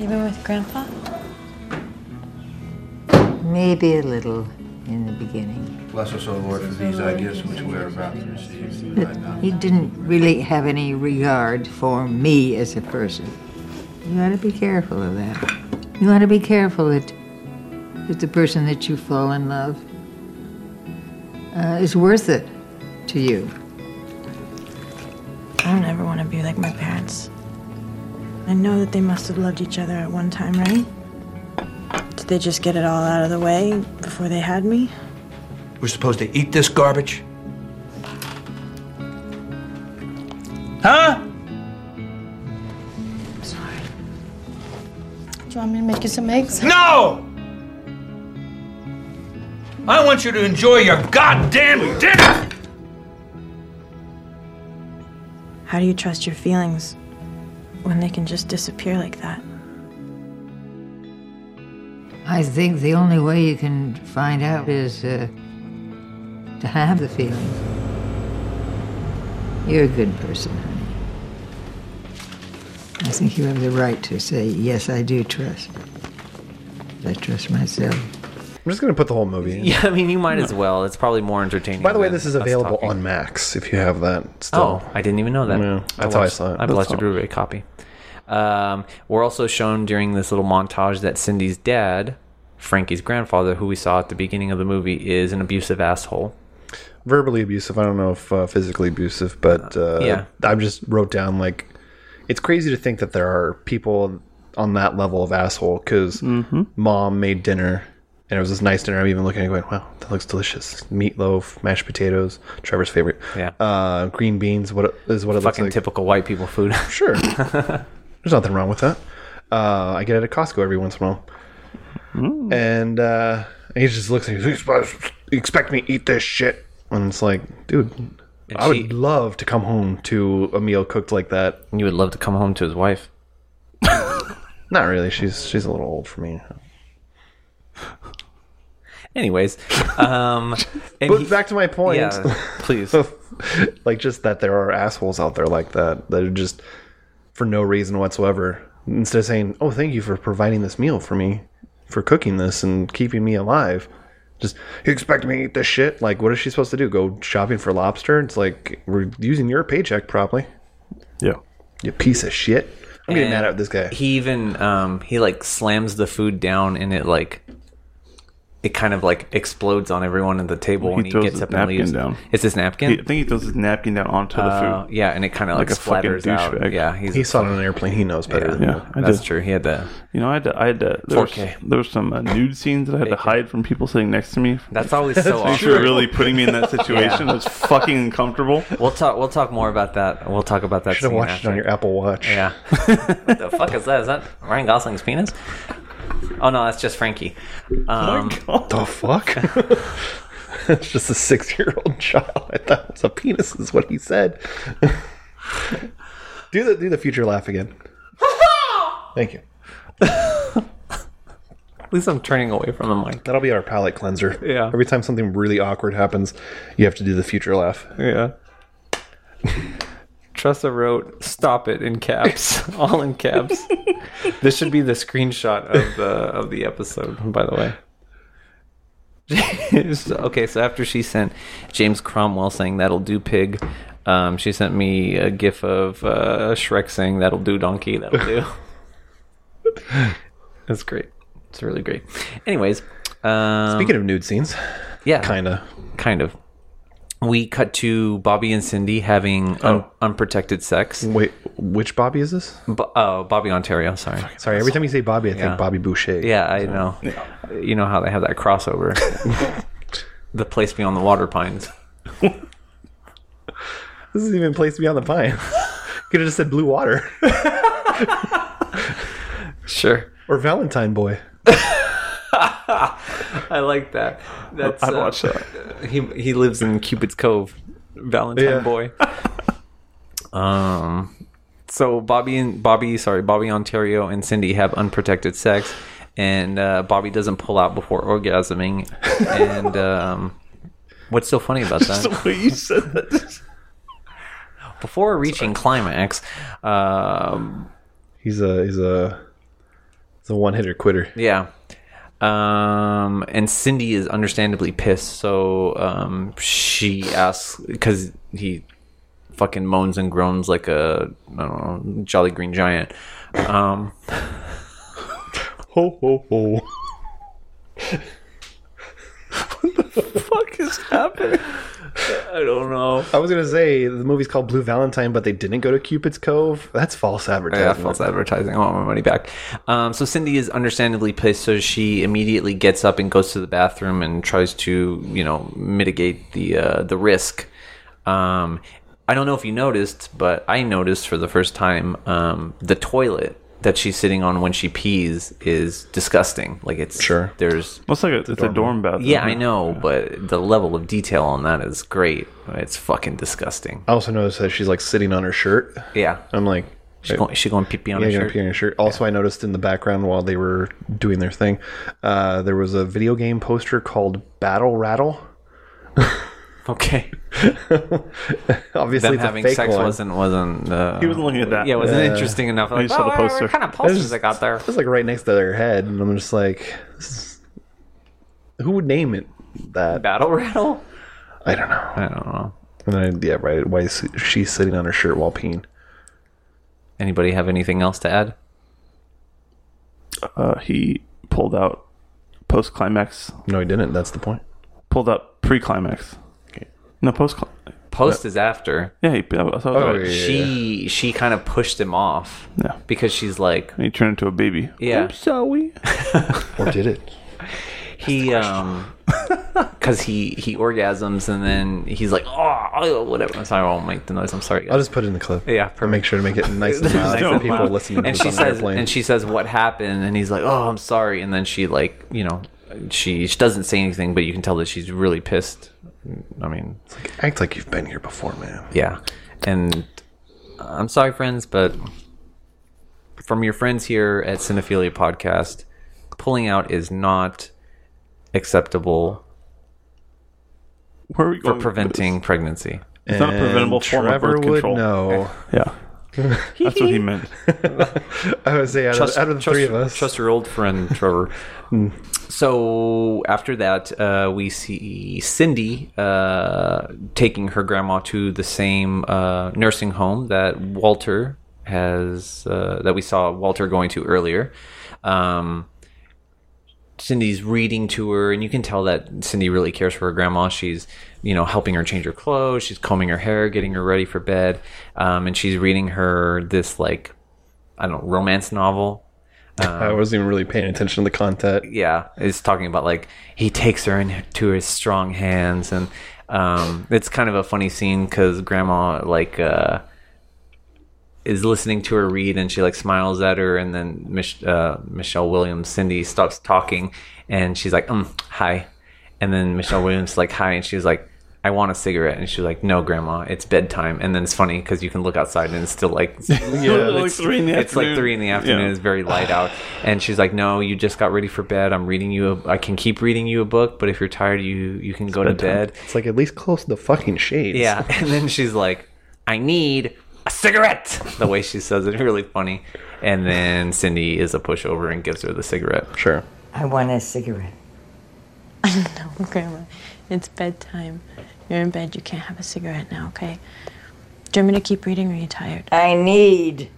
Speaker 8: Even with Grandpa?
Speaker 9: Maybe a little in the beginning.
Speaker 7: Bless us, O Lord, for these ideas which we are about to receive.
Speaker 9: But he didn't really have any regard for me as a person. You ought to be careful of that. You ought to be careful that, that the person that you fall in love uh, is worth it to you.
Speaker 8: I don't ever want to be like my parents. I know that they must have loved each other at one time, right? Did they just get it all out of the way before they had me?
Speaker 10: We're supposed to eat this garbage? Huh?
Speaker 8: Sorry.
Speaker 11: Do you want me to make you some eggs?
Speaker 10: No! I want you to enjoy your goddamn dinner!
Speaker 8: How do you trust your feelings when they can just disappear like that?
Speaker 9: I think the only way you can find out is uh, to have the feeling. You're a good person, honey. I think you have the right to say, yes, I do trust. I trust myself.
Speaker 1: I'm just gonna put the whole movie in.
Speaker 2: yeah, I mean, you might as well. It's probably more entertaining.
Speaker 1: By the way,
Speaker 2: than
Speaker 1: this is
Speaker 2: us
Speaker 1: available
Speaker 2: talking.
Speaker 1: on Max if you have that still.
Speaker 2: Oh, I didn't even know that.
Speaker 1: Yeah, that's how I saw it.
Speaker 2: I watched a. Blu-ray copy. Um, we're also shown during this little montage that Cindy's dad, Frankie's grandfather, who we saw at the beginning of the movie, is an abusive asshole.
Speaker 1: verbally abusive. I don't know if uh, physically abusive, but uh,
Speaker 2: yeah.
Speaker 1: I just wrote down like it's crazy to think that there are people on that level of asshole because mom made dinner and it was this nice dinner. I'm even looking at going, wow, that looks delicious. Meatloaf, mashed potatoes, Trevor's favorite.
Speaker 2: Yeah.
Speaker 1: Uh, green beans. What is what it looks
Speaker 2: Fucking
Speaker 1: like.
Speaker 2: typical white people food.
Speaker 1: Sure. There's nothing wrong with that. Uh, I get it at Costco every once in a while. And uh, he just looks at me. "You supposed to expect me to eat this shit? And it's like, dude,
Speaker 2: And
Speaker 1: I would love to come home to a meal cooked like that.
Speaker 2: You would love to come home to his wife.
Speaker 1: Not really. She's she's a little old for me.
Speaker 2: Anyways, um, and
Speaker 1: But
Speaker 2: he-
Speaker 1: back to my point.
Speaker 2: Yeah, please.
Speaker 1: like just that there are assholes out there like that that are just for no reason whatsoever. Instead of saying, "Oh, thank you for providing this meal for me, for cooking this and keeping me alive," just you expect me to eat this shit? Like, what is she supposed to do? Go shopping for lobster? It's like we're using your paycheck probably.
Speaker 3: Yeah.
Speaker 1: You piece of shit. I'm getting mad at this guy.
Speaker 2: He even um, he like slams the food down and it like it kind of like explodes on everyone at the table
Speaker 3: He
Speaker 2: when he gets up and leaves.
Speaker 3: down.
Speaker 2: It's his napkin.
Speaker 3: He, I think he throws his napkin down onto the
Speaker 2: Uh,
Speaker 3: food.
Speaker 2: yeah, and it kind of like,
Speaker 3: Like a fucking
Speaker 2: splatters out.
Speaker 3: douchebag.
Speaker 2: Yeah, he's
Speaker 1: He saw it on an airplane. He knows better. than
Speaker 3: Yeah, I
Speaker 2: that's
Speaker 3: did.
Speaker 2: true. He had to.
Speaker 3: You know, I had to. I had to. There was,
Speaker 2: 4K.
Speaker 3: there was some uh, nude scenes that I had to hide from people sitting next to me.
Speaker 2: That's always so
Speaker 3: Thanks for really putting me in that situation.
Speaker 2: Yeah.
Speaker 3: It was fucking uncomfortable.
Speaker 2: We'll talk. We'll talk more about that. We'll talk about that.
Speaker 1: Should have watched
Speaker 2: after.
Speaker 1: it on your Apple Watch.
Speaker 2: Yeah. what the fuck is that? Is that Ryan Gosling's penis? Oh no, that's just Frankie. Um,
Speaker 1: the fuck? it's just a six-year-old child. I thought it was a penis. Is what he said. do the do the future laugh again. Thank you.
Speaker 2: at least I'm turning away from the mic.
Speaker 1: That'll be our palate cleanser.
Speaker 2: Yeah.
Speaker 1: Every time something really awkward happens, you have to do the future laugh.
Speaker 2: Yeah. Tressa wrote "Stop it" in caps, all in caps. this should be the screenshot of the of the episode, by the way. okay, so after she sent James Cromwell saying "That'll do, pig," um, she sent me a gif of uh, Shrek saying "That'll do, donkey." That'll do. That's great. It's really great. Anyways, um,
Speaker 1: Speaking of nude scenes,
Speaker 2: yeah,
Speaker 1: kinda.
Speaker 2: kind of. We cut to Bobby and Cindy having un- oh. unprotected sex.
Speaker 1: Wait, which Bobby is this?
Speaker 2: Bo- oh, Bobby Ontario. Sorry.
Speaker 1: Sorry, every time you say Bobby, I think
Speaker 2: Yeah.
Speaker 1: Bobby Boucher.
Speaker 2: Yeah, I know. You know how they have that crossover. the place beyond the water pines.
Speaker 1: This isn't even place beyond the pine. Could have just said Blue Water
Speaker 2: Sure.
Speaker 1: or Valentine Boy.
Speaker 2: I like that. That's
Speaker 3: I'd
Speaker 2: uh,
Speaker 3: watch that.
Speaker 2: He he lives in Cupid's Cove, Valentine
Speaker 1: Yeah.
Speaker 2: boy. Um, so Bobby and Bobby, sorry, Bobby Ontario and Cindy have unprotected sex, and uh, Bobby doesn't pull out before orgasming. And um, what's so funny about that?
Speaker 3: the way you said that.
Speaker 2: before reaching climax, um,
Speaker 1: He's a he's a he's a one hitter quitter.
Speaker 2: Yeah. Um, and Cindy is understandably pissed. So um, she asks because he fucking moans and groans like a I don't know Jolly Green Giant. Um,
Speaker 1: Ho ho ho.
Speaker 3: What the fuck is happening?
Speaker 2: I don't know.
Speaker 1: I was gonna say the movie's called Blue Valentine, but they didn't go to Cupid's Cove. That's false advertising.
Speaker 2: Yeah, false advertising. I want my money back. Um, so Cindy is understandably pissed, so she immediately gets up and goes to the bathroom and tries to, you know, mitigate the uh, the risk. Um, I don't know if you noticed, but I noticed for the first time um, the toilet that she's sitting on when she pees is disgusting. Like it's
Speaker 1: Sure.
Speaker 2: There's
Speaker 3: Well, it's like a, it's a dorm bathroom.
Speaker 2: yeah, I know, but the level of detail on that is great. It's fucking disgusting.
Speaker 1: I also noticed that she's like sitting on her shirt.
Speaker 2: Yeah,
Speaker 1: I'm like,
Speaker 2: she going, she going pee pee on
Speaker 1: yeah,
Speaker 2: her
Speaker 1: gonna
Speaker 2: shirt.
Speaker 1: pee on her shirt. Also, I noticed in the background while they were doing their thing, uh, there was a video game poster called Battle Rattle.
Speaker 2: Okay.
Speaker 1: Obviously,
Speaker 2: them
Speaker 1: it's a
Speaker 2: having
Speaker 1: fake
Speaker 2: sex
Speaker 1: one.
Speaker 2: wasn't wasn't uh,
Speaker 3: He wasn't looking at that.
Speaker 2: yeah it wasn't
Speaker 1: Yeah.
Speaker 2: interesting enough.
Speaker 3: He
Speaker 2: Like,
Speaker 3: saw the
Speaker 2: "Oh,
Speaker 3: poster."
Speaker 2: What kind of posters they got there?
Speaker 1: It was like right next to their head, and I'm just like, this is, who would name it that?
Speaker 2: Battle rattle?
Speaker 1: I don't know.
Speaker 2: I don't know.
Speaker 1: And then, yeah, right. Why is she sitting on her shirt while peeing?
Speaker 2: Anybody have anything else to add?
Speaker 3: Uh, he pulled out post climax.
Speaker 1: No, he didn't. That's the point.
Speaker 3: Pulled up pre climax. No post.
Speaker 2: Post is after.
Speaker 3: Yeah, he, I was, I was
Speaker 1: Oh,
Speaker 3: right.
Speaker 1: yeah.
Speaker 2: She she kind of pushed him off
Speaker 3: Yeah.
Speaker 2: because she's like
Speaker 3: he turned into a baby.
Speaker 2: Yeah.
Speaker 3: I'm sorry.
Speaker 1: Or did it?
Speaker 2: he um because he he orgasms and then he's like oh, oh whatever. Sorry, I won't make the noise. I'm sorry.
Speaker 1: I'll just put it in the clip.
Speaker 2: Yeah,
Speaker 1: Or make sure to make it nice and loud for people listening to
Speaker 2: and
Speaker 1: this
Speaker 2: she
Speaker 1: on the
Speaker 2: says
Speaker 1: airplane.
Speaker 2: and she says what happened and he's like oh i'm sorry and then she like you know she, she doesn't say anything but you can tell that she's really pissed i mean
Speaker 1: Act like you've been here before, man.
Speaker 2: yeah and i'm sorry friends but from your friends here at cinephilia podcast pulling out is not acceptable
Speaker 3: Where are we
Speaker 2: for
Speaker 3: going with
Speaker 2: preventing pregnancy
Speaker 3: It's not a preventable
Speaker 1: And
Speaker 3: form of
Speaker 1: Trevor
Speaker 3: birth
Speaker 1: would
Speaker 3: control.
Speaker 1: know.
Speaker 3: Yeah. That's what he meant.
Speaker 1: I would say out,
Speaker 2: Trust-
Speaker 1: of, out of the
Speaker 2: trust-
Speaker 1: three of us,
Speaker 2: Trust your old friend Trevor. Hmm. So after that, uh, we see Cindy uh, taking her grandma to the same uh, nursing home that Walter has uh, that we saw Walter going to earlier. Um, Cindy's reading to her, and you can tell that Cindy really cares for her grandma. She's, you know, helping her change her clothes. She's combing her hair, getting her ready for bed, um, and she's reading her this like, I don't know, romance novel.
Speaker 1: I wasn't even really paying attention to the content.
Speaker 2: Yeah, it's talking about like he takes her into his strong hands, and um, it's kind of a funny scene because grandma like uh, is listening to her read, and she like smiles at her, and then Mich- uh, Michelle Williams, Cindy stops talking, and she's like, um, "Hi," and then Michelle Williams like, "Hi," and she's like. I want a cigarette, and she's like, "No, Grandma, it's bedtime." And then it's funny because you can look outside and it's still like,
Speaker 3: like
Speaker 2: it's,
Speaker 3: three in the
Speaker 2: it's like
Speaker 3: afternoon.
Speaker 2: three in the afternoon.
Speaker 3: Yeah.
Speaker 2: It's very light out, and she's like, "No, you just got ready for bed. I'm reading you. A, I can keep reading you a book, but if you're tired, you you can go to bed."
Speaker 1: It's like at least close to the fucking shades.
Speaker 2: Yeah, and then she's like, "I need a cigarette." The way she says it, really funny. And then Cindy is a pushover and gives her the cigarette.
Speaker 1: Sure.
Speaker 9: I want a cigarette.
Speaker 8: No, Grandma. It's bedtime. You're in bed. You can't have a cigarette now, okay? Do you want me to keep reading or are you tired?
Speaker 9: I need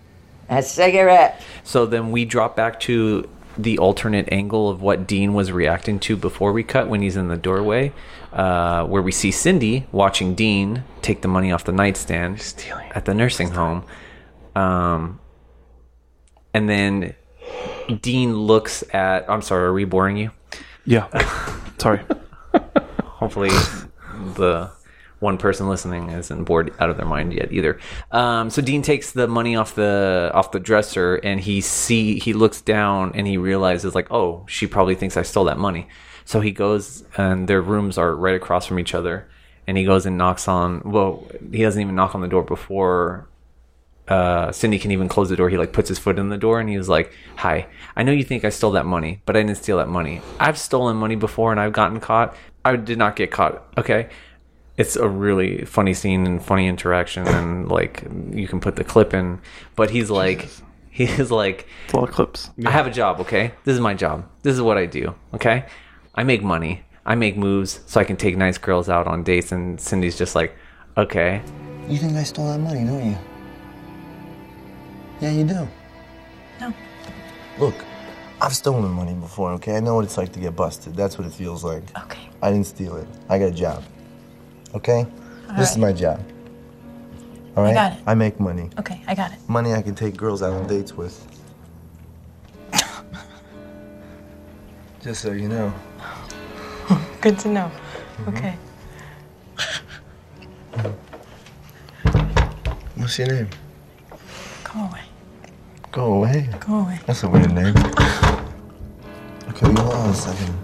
Speaker 9: a cigarette.
Speaker 2: So then we drop back to the alternate angle of what Dean was reacting to before we cut when he's in the doorway, uh, where we see Cindy watching Dean take the money off the nightstand at the nursing home. Um, and then Dean looks at. I'm sorry, are we boring you?
Speaker 3: Yeah. Sorry.
Speaker 2: Hopefully, the one person listening isn't bored out of their mind yet either. Um, so Dean takes the money off the off the dresser, and he see he looks down and he realizes like, oh, she probably thinks I stole that money. So he goes, and their rooms are right across from each other, and he goes and knocks on. Well, he doesn't even knock on the door before uh, Cindy can even close the door. He like puts his foot in the door and he was like, "Hi, I know you think I stole that money, but I didn't steal that money. I've stolen money before and I've gotten caught. I did not get caught. Okay." It's a really funny scene and funny interaction, and like you can put the clip in. But he's like, he's like,
Speaker 3: It's a lot of clips.
Speaker 2: I have a job, okay? This is my job. This is what I do, okay? I make money. I make moves so I can take nice girls out on dates. And Cindy's just like, okay.
Speaker 4: You think I stole that money, don't you? Yeah, you do.
Speaker 8: No.
Speaker 4: Look, I've stolen money before, okay? I know what it's like to get busted. That's what it feels like.
Speaker 8: Okay.
Speaker 4: I didn't steal it. I got a job. Okay? this is my job. All right?
Speaker 8: I got it.
Speaker 4: I make money.
Speaker 8: Okay, I got it.
Speaker 4: Money I can take girls out on dates with. Just so you know.
Speaker 8: Good to know. Mm-hmm. Okay.
Speaker 4: What's your name?
Speaker 8: Go away.
Speaker 4: Go away.
Speaker 8: Go away.
Speaker 4: That's a weird name. Okay, hold on a second.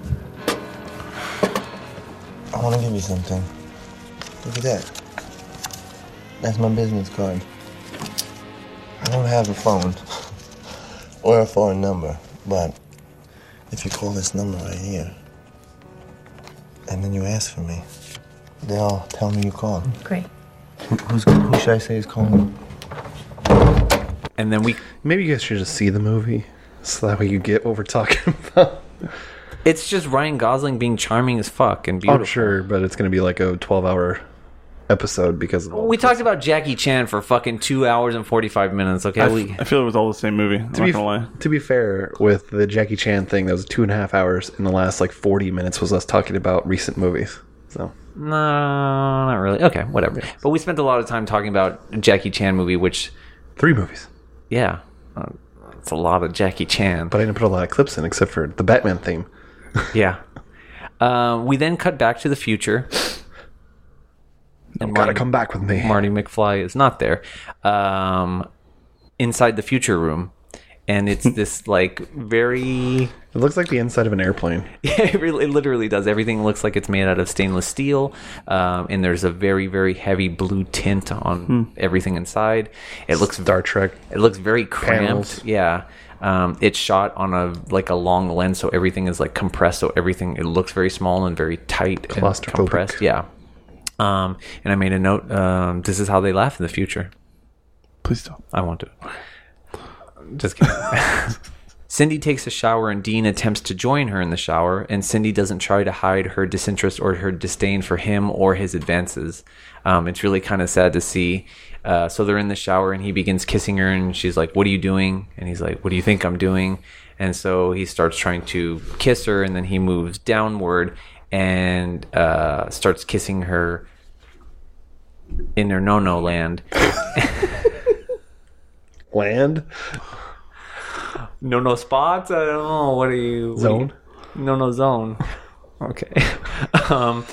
Speaker 4: I want to give you something. Look at that. That's my business card. I don't have a phone or a phone number, but if you call this number right here and then you ask for me, they'll tell me you called.
Speaker 8: Great.
Speaker 4: Who, who should I say is calling?
Speaker 2: And then we
Speaker 1: Maybe you guys should just see the movie, so that way you get what we're talking about.
Speaker 2: It's just Ryan Gosling being charming as fuck and beautiful.
Speaker 1: Oh, sure, but it's going to be like a 12 hour episode because of
Speaker 2: We talked about Jackie Chan for fucking two hours and forty five minutes. Okay,
Speaker 3: I,
Speaker 2: we
Speaker 3: f- I feel it was all the same movie. I'm
Speaker 1: to
Speaker 3: not
Speaker 1: be,
Speaker 3: gonna lie.
Speaker 1: to be fair, with the Jackie Chan thing, that was two and a half hours, and the last like 40 minutes was us talking about recent movies. So,
Speaker 2: no, not really. Okay, whatever. But we spent a lot of time talking about Jackie Chan movie, which
Speaker 1: three movies.
Speaker 2: Yeah, it's a lot of Jackie Chan.
Speaker 1: But I didn't put a lot of clips in except for the Batman theme.
Speaker 2: yeah. Uh, we then cut back to the future.
Speaker 1: You gotta come back with me.
Speaker 2: Marty McFly is not there. Um, inside the future room, and it's this like very.
Speaker 1: It looks like the inside of an airplane.
Speaker 2: Yeah, it, really, it literally does. Everything looks like it's made out of stainless steel, um, and there's a very, very heavy blue tint on
Speaker 1: Hmm.
Speaker 2: everything inside. It looks
Speaker 1: Star Trek.
Speaker 2: It looks very cramped.
Speaker 1: Panels.
Speaker 2: Yeah. Um, it's shot on a like a long lens, so everything is like compressed. So everything it looks very small and very tight and compressed. Yeah. Um, and I made a note. Um, this is how they laugh in the future.
Speaker 3: Please don't.
Speaker 2: I won't do it. Just kidding. Cindy takes a shower and Dean attempts to join her in the shower, and Cindy doesn't try to hide her disinterest or her disdain for him or his advances. Um, it's really kind of sad to see. Uh, so they're in the shower and he begins kissing her, and she's like, What are you doing? And he's like, What do you think I'm doing? And so he starts trying to kiss her, and then he moves downward and uh, starts kissing her in her no no land.
Speaker 1: Land?
Speaker 2: No no spots. I don't know. What are you? what
Speaker 1: Zone?
Speaker 2: you- no no zone. Okay. um,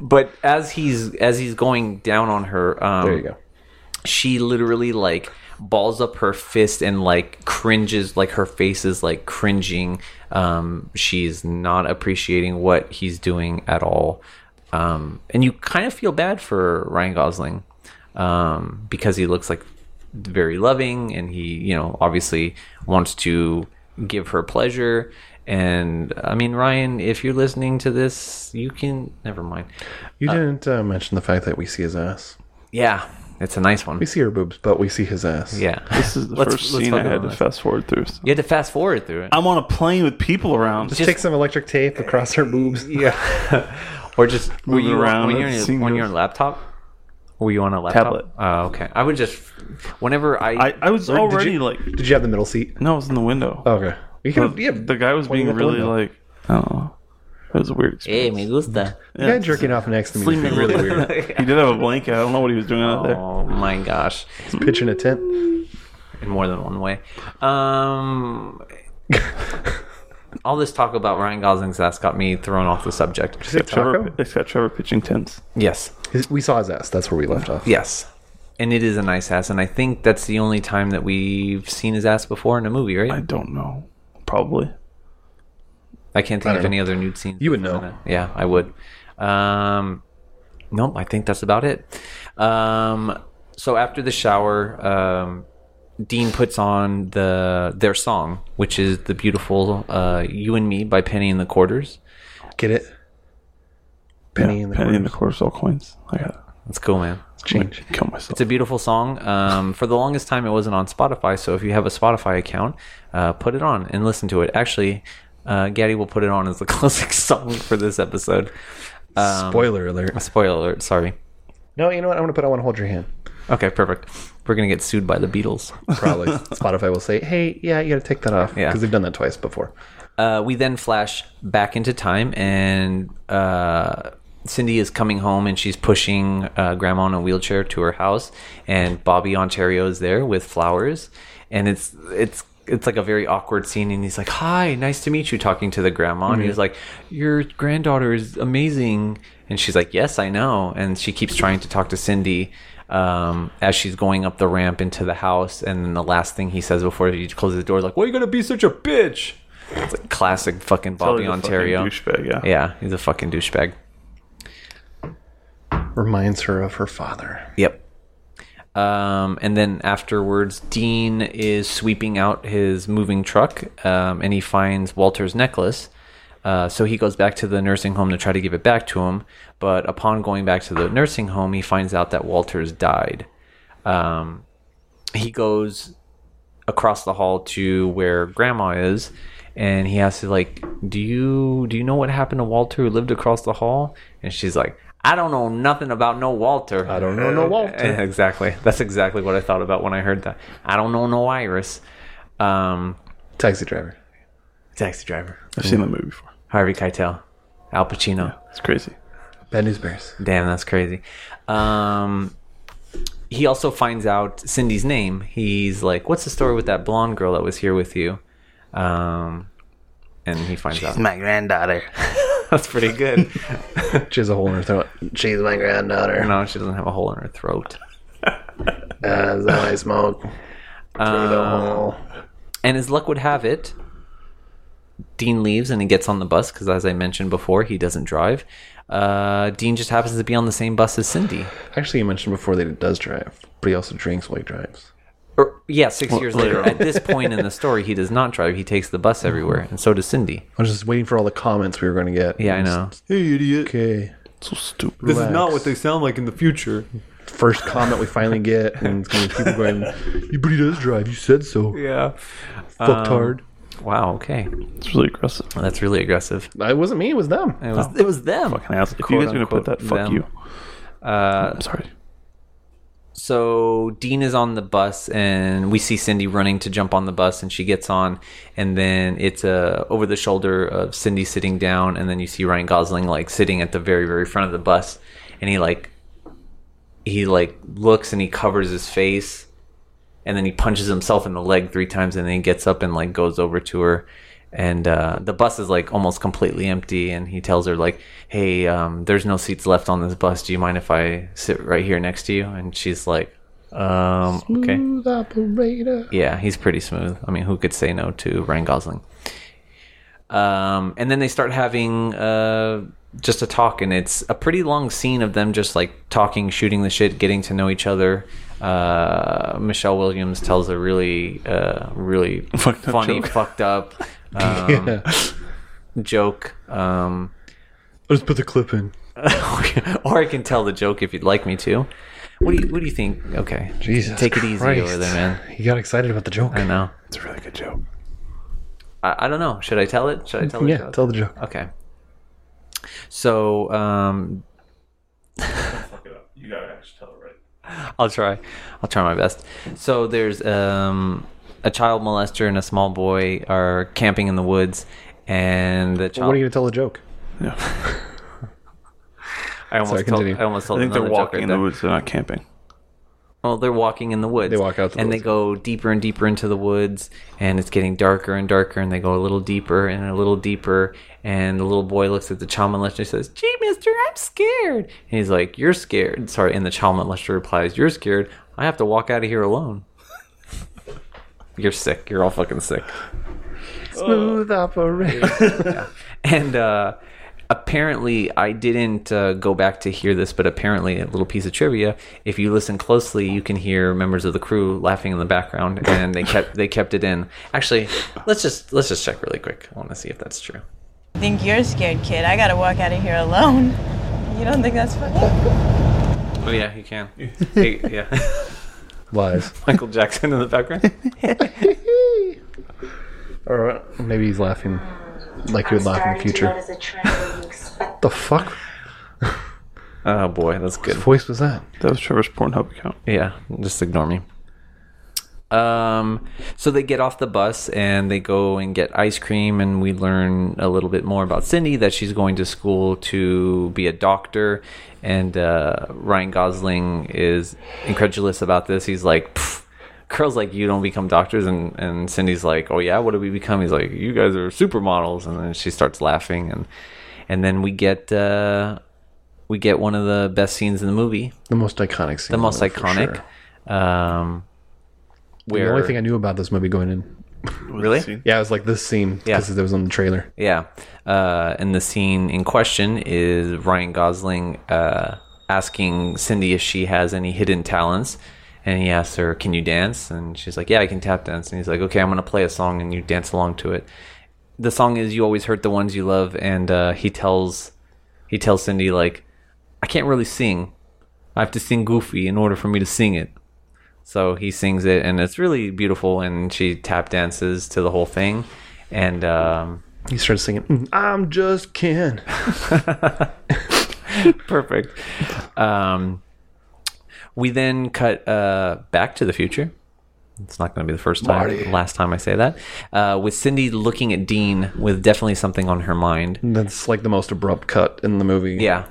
Speaker 2: but as he's as he's going down on her, um,
Speaker 1: There you go.
Speaker 2: She literally like balls up her fist and like cringes, like her face is like cringing. Um, she's not appreciating what he's doing at all. Um, and you kind of feel bad for Ryan Gosling um, because he looks like very loving and he, you know, obviously wants to give her pleasure. And I mean, Ryan, if you're listening to this, you can. Never mind.
Speaker 1: You didn't uh, mention the fact that we see his ass.
Speaker 2: Yeah, it's a nice one.
Speaker 1: We see her boobs, but we see his ass.
Speaker 2: Yeah.
Speaker 3: This is the
Speaker 2: Let's-
Speaker 3: first
Speaker 2: let's
Speaker 3: scene I had to
Speaker 2: this.
Speaker 3: fast forward through. so-
Speaker 2: You had to fast forward through it.
Speaker 3: I'm on a plane with people around.
Speaker 1: Just, take some electric tape across her boobs.
Speaker 2: Yeah. or just were
Speaker 3: Moving
Speaker 2: you
Speaker 3: around,
Speaker 2: when you're, on your, when you're on laptop? Were you on a laptop?
Speaker 3: Tablet.
Speaker 2: Oh, okay. I would just whenever I
Speaker 3: I, I was
Speaker 1: Or did
Speaker 3: already
Speaker 1: you-
Speaker 3: like,
Speaker 1: Did you have the middle seat?
Speaker 3: no, it was in the window.
Speaker 1: Okay. You
Speaker 3: But
Speaker 1: could, yeah,
Speaker 3: the guy was
Speaker 1: pointing
Speaker 3: being
Speaker 1: at the
Speaker 3: really
Speaker 1: window.
Speaker 3: like, I don't know. It was a weird
Speaker 2: hey
Speaker 3: experience.
Speaker 2: me gusta.
Speaker 1: The guy jerking off next to me was really weird.
Speaker 3: He did have a blanket. I don't know what he was doing out there.
Speaker 2: Oh my gosh!
Speaker 1: He's pitching a tent.
Speaker 2: In more than one way. Um. all this talk about Ryan Gosling's ass got me thrown off the subject.
Speaker 1: Did you
Speaker 3: Trevor,
Speaker 1: taco?
Speaker 3: it's got Trevor pitching tents.
Speaker 2: Yes.
Speaker 1: His, we saw his ass. That's where we left off.
Speaker 2: Yes. And it is a nice ass, and I think that's the only time that we've seen his ass before in a movie, right?
Speaker 3: I don't know. Probably.
Speaker 2: I can't think
Speaker 1: I
Speaker 2: of
Speaker 1: don't
Speaker 2: any other nude scenes.
Speaker 1: You would
Speaker 2: before
Speaker 1: know.
Speaker 2: that. Yeah, I would. Um, nope, I think that's about it. Um, so after the shower, um, Dean puts on the their song, which is the beautiful uh, "You and Me" by Penny and the Quarters.
Speaker 1: Get it? Penny
Speaker 3: Yeah,
Speaker 1: in the
Speaker 3: penny in the
Speaker 1: Quarters,
Speaker 3: all coins. I got it.
Speaker 2: Let's go, man.
Speaker 1: Change.
Speaker 3: Kill myself.
Speaker 2: It's a beautiful song. Um, for the longest time, it wasn't on Spotify. So if you have a Spotify account, uh, put it on and listen to it. Actually, uh, Gaddy will put it on as the closing song for this episode. Um,
Speaker 1: Spoiler alert.
Speaker 2: A spoiler alert. Sorry.
Speaker 1: No, you know what? I'm gonna put. I want to hold your hand.
Speaker 2: Okay, perfect. We're gonna get sued by the Beatles.
Speaker 1: Probably Spotify will say, "Hey, yeah, you got to take that off."
Speaker 2: Yeah.
Speaker 1: because they've done that twice before.
Speaker 2: Uh, we then flash back into time, and uh, Cindy is coming home, and she's pushing uh, Grandma in a wheelchair to her house, and Bobby Ontario is there with flowers, and it's it's it's like a very awkward scene, and he's like, "Hi, nice to meet you," talking to the grandma, and he's like, "Your granddaughter is amazing," and she's like, "Yes, I know," and she keeps trying to talk to Cindy. Um, as she's going up the ramp into the house, and then the last thing he says before he closes the door is like, "Why are you gonna be such a bitch?" It's like classic fucking Bobby
Speaker 3: Totally the fucking
Speaker 2: Ontario.
Speaker 3: douchebag, yeah.
Speaker 2: Yeah, he's a fucking douchebag.
Speaker 1: Reminds her of her father.
Speaker 2: Yep. Um, and then afterwards, Dean is sweeping out his moving truck, um, and he finds Walter's necklace. Uh, so he goes back to the nursing home to try to give it back to him. But upon going back to the nursing home, he finds out that Walter's died. Um, he goes across the hall to where Grandma is, and he asks to like, "Do you do you know what happened to Walter who lived across the hall?" And she's like, "I don't know nothing about no Walter.
Speaker 1: I don't know no Walter.
Speaker 2: exactly. That's exactly what I thought about when I heard that. I don't know no Iris. Um,
Speaker 1: Taxi driver.
Speaker 2: taxi driver.
Speaker 3: I've seen that movie before.
Speaker 2: Harvey Keitel, Al Pacino.
Speaker 3: It's crazy.
Speaker 1: Bad News Bears.
Speaker 2: Damn, that's crazy. Um, he also finds out Cindy's name. He's like, "What's the story with that blonde girl that was here with you?" Um, and he finds out.
Speaker 3: She's my granddaughter.
Speaker 2: That's pretty good.
Speaker 1: She has a hole in her throat. She's my granddaughter.
Speaker 2: no, she doesn't have a hole in her throat.
Speaker 1: As I smoke through the
Speaker 2: Um,
Speaker 1: hole.
Speaker 2: and as luck would have it, Dean leaves and he gets on the bus because, as I mentioned before, he doesn't drive. Uh, Dean just happens to be on the same bus as Cindy.
Speaker 1: Actually, you mentioned before that he does drive, but he also drinks while he drives.
Speaker 2: Or, yeah, six years later.
Speaker 3: later.
Speaker 2: At this point in the story, he does not drive. He takes the bus everywhere, and so does Cindy.
Speaker 1: I was just waiting for all the comments we were going to get.
Speaker 2: Yeah, I know.
Speaker 1: Hey, idiot. Okay.
Speaker 3: So stupid.
Speaker 1: This is not what
Speaker 2: they sound like in the future.
Speaker 1: First comment we finally get, and it's going to be people going, "Yeah, but he does drive. You said so.
Speaker 2: Yeah.
Speaker 1: Fucked
Speaker 2: Um,
Speaker 1: hard.
Speaker 2: Wow. Okay.
Speaker 3: It's really aggressive.
Speaker 2: That's really aggressive.
Speaker 1: It wasn't me. It was them.
Speaker 2: It was. It was them.
Speaker 3: Fucking ass. If you guys are gonna put that, fuck
Speaker 2: them.
Speaker 3: you.
Speaker 2: Uh,
Speaker 3: I'm sorry.
Speaker 2: so Dean is on the bus, and we see Cindy running to jump on the bus, and she gets on, and then it's uh, over the shoulder of Cindy sitting down, and then you see Ryan Gosling like sitting at the very very front of the bus, and he like he like looks and he covers his face, and then he punches himself in the leg three times, and then he gets up and like goes over to her. And uh, the bus is like almost completely empty, and he tells her like, "Hey, um, there's no seats left on this bus. Do you mind if I sit right here next to you?" And she's like, um, "Okay."
Speaker 1: Smooth operator.
Speaker 2: Yeah, he's pretty smooth. I mean, who could say no to Ryan Gosling? Um, and then they start having uh, just a talk, and it's a pretty long scene of them just like talking, shooting the shit, getting to know each other. Uh, Michelle Williams tells a really, uh, really
Speaker 3: Fucked
Speaker 2: funny,
Speaker 3: joke.
Speaker 2: fucked up um,
Speaker 1: Yeah.
Speaker 2: joke. Um,
Speaker 1: I'll just put the clip in.
Speaker 2: or I can tell the joke if you'd like me to. What do you What do you think? Okay,
Speaker 1: Jesus
Speaker 2: take it easy
Speaker 1: Christ.
Speaker 2: over there, man.
Speaker 1: You got excited about the joke.
Speaker 2: I know.
Speaker 3: It's a really good joke.
Speaker 2: I, I don't know. Should I tell it? Should I tell the
Speaker 1: Yeah,
Speaker 2: joke?
Speaker 1: tell the joke.
Speaker 2: Okay. So, um,
Speaker 3: Fuck it up. You gotta actually tell it right.
Speaker 2: I'll try. I'll try my best. So there's um, a child molester and a small boy are camping in the woods, and the
Speaker 1: Well,
Speaker 2: child.
Speaker 1: what are you going to tell the joke?
Speaker 3: Yeah.
Speaker 2: I almost
Speaker 1: Sorry,
Speaker 2: told.
Speaker 1: continue.
Speaker 2: I almost told.
Speaker 3: I think they're walking
Speaker 2: right
Speaker 3: in the woods. They're not camping.
Speaker 2: Well, they're walking in the woods.
Speaker 1: They walk out the
Speaker 2: and they go deeper and deeper into the woods, and it's getting darker and darker, and they go a little deeper and a little deeper, and the little boy looks at the child molester and says, "Gee, Mister, I'm scared." And he's like, "You're scared." Sorry, and the child molester replies, "You're scared. I have to walk out of here alone." You're sick. You're all fucking sick.
Speaker 1: Smooth operator.
Speaker 2: And uh, apparently, I didn't uh, go back to hear this, but apparently, a little piece of trivia: if you listen closely, you can hear members of the crew laughing in the background, and they kept they kept it in. Actually, let's just let's just check really quick. I want to see if that's true.
Speaker 11: I think you're a scared kid. I gotta walk out of here alone. You don't think that's funny?
Speaker 2: Oh yeah, you can. Hey, yeah,
Speaker 1: Lies.
Speaker 2: Michael Jackson in the background.
Speaker 1: Or maybe he's laughing like he would laugh in the future. the fuck?
Speaker 2: Oh boy, that's
Speaker 1: What
Speaker 2: good.
Speaker 1: voice was that?
Speaker 3: That was Trevor's Pornhub account.
Speaker 2: Yeah, just ignore me. Um, so they get off the bus and they go and get ice cream, and we learn a little bit more about Cindy that she's going to school to be a doctor. And uh, Ryan Gosling is incredulous about this. He's like, "Pff, "Girls like you don't become doctors," and and Cindy's like, "Oh yeah, what do we become?" He's like, "You guys are supermodels," and then she starts laughing, and and then we get. Uh, we get one of the best scenes in the movie,
Speaker 1: The most iconic scene.
Speaker 2: the most iconic.
Speaker 1: sure.
Speaker 2: Um, where
Speaker 1: The only thing I knew about this movie going in.
Speaker 2: really,
Speaker 1: Yeah, it was like this scene
Speaker 2: Yeah.
Speaker 1: because it was on the trailer.
Speaker 2: yeah. Uh, and the scene in question is Ryan Gosling uh, asking Cindy if she has any hidden talents, and he asks her, "Can you dance?" And she's like, "Yeah, I can tap dance." And he's like, "Okay, I'm gonna play a song, and you dance along to it." The song is "You Always Hurt the Ones You Love," and uh, he tells he tells Cindy like, "I can't really sing. I have to sing goofy in order for me to sing it." So he sings it, and it's really beautiful. And she tap dances to the whole thing, and um,
Speaker 1: He starts singing, "Mm, I'm just Ken.
Speaker 2: perfect. Um, we then cut uh, back to the future. It's not going to be the first time,
Speaker 1: Marty.
Speaker 2: last time I say that. Uh, with Cindy looking at Dean with definitely something on her mind.
Speaker 1: That's like the most abrupt cut in the movie.
Speaker 2: Yeah,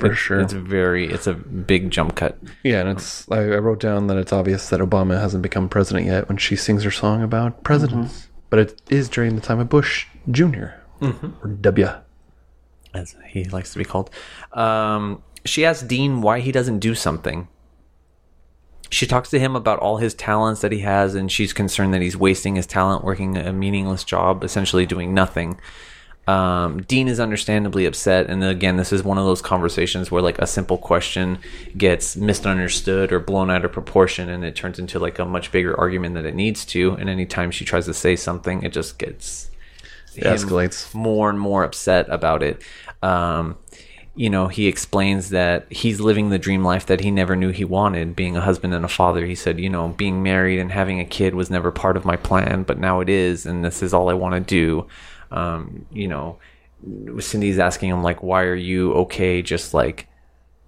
Speaker 1: for
Speaker 2: It-
Speaker 1: sure.
Speaker 2: It's very, it's a big jump cut.
Speaker 1: Yeah, and it's I, I wrote down that it's obvious that Obama hasn't become president yet when she sings her song about presidents. But it is during the time of Bush junior or W.
Speaker 2: as he likes to be called. Um, she asks Dean why he doesn't do something. She talks to him about all his talents that he has, and she's concerned that he's wasting his talent working a meaningless job, essentially doing nothing. Um, Dean is understandably upset, and again, this is one of those conversations where like a simple question gets misunderstood or blown out of proportion, and it turns into like a much bigger argument than it needs to. And anytime she tries to say something, it just gets
Speaker 1: It escalates.
Speaker 2: more and more upset about it. Um, you know, he explains that he's living the dream life that he never knew he wanted, being a husband and a father. He said, you know, being married and having a kid was never part of my plan, but now it is, and this is all I want to do. Um, you know, Cindy's asking him, like, why are you okay just like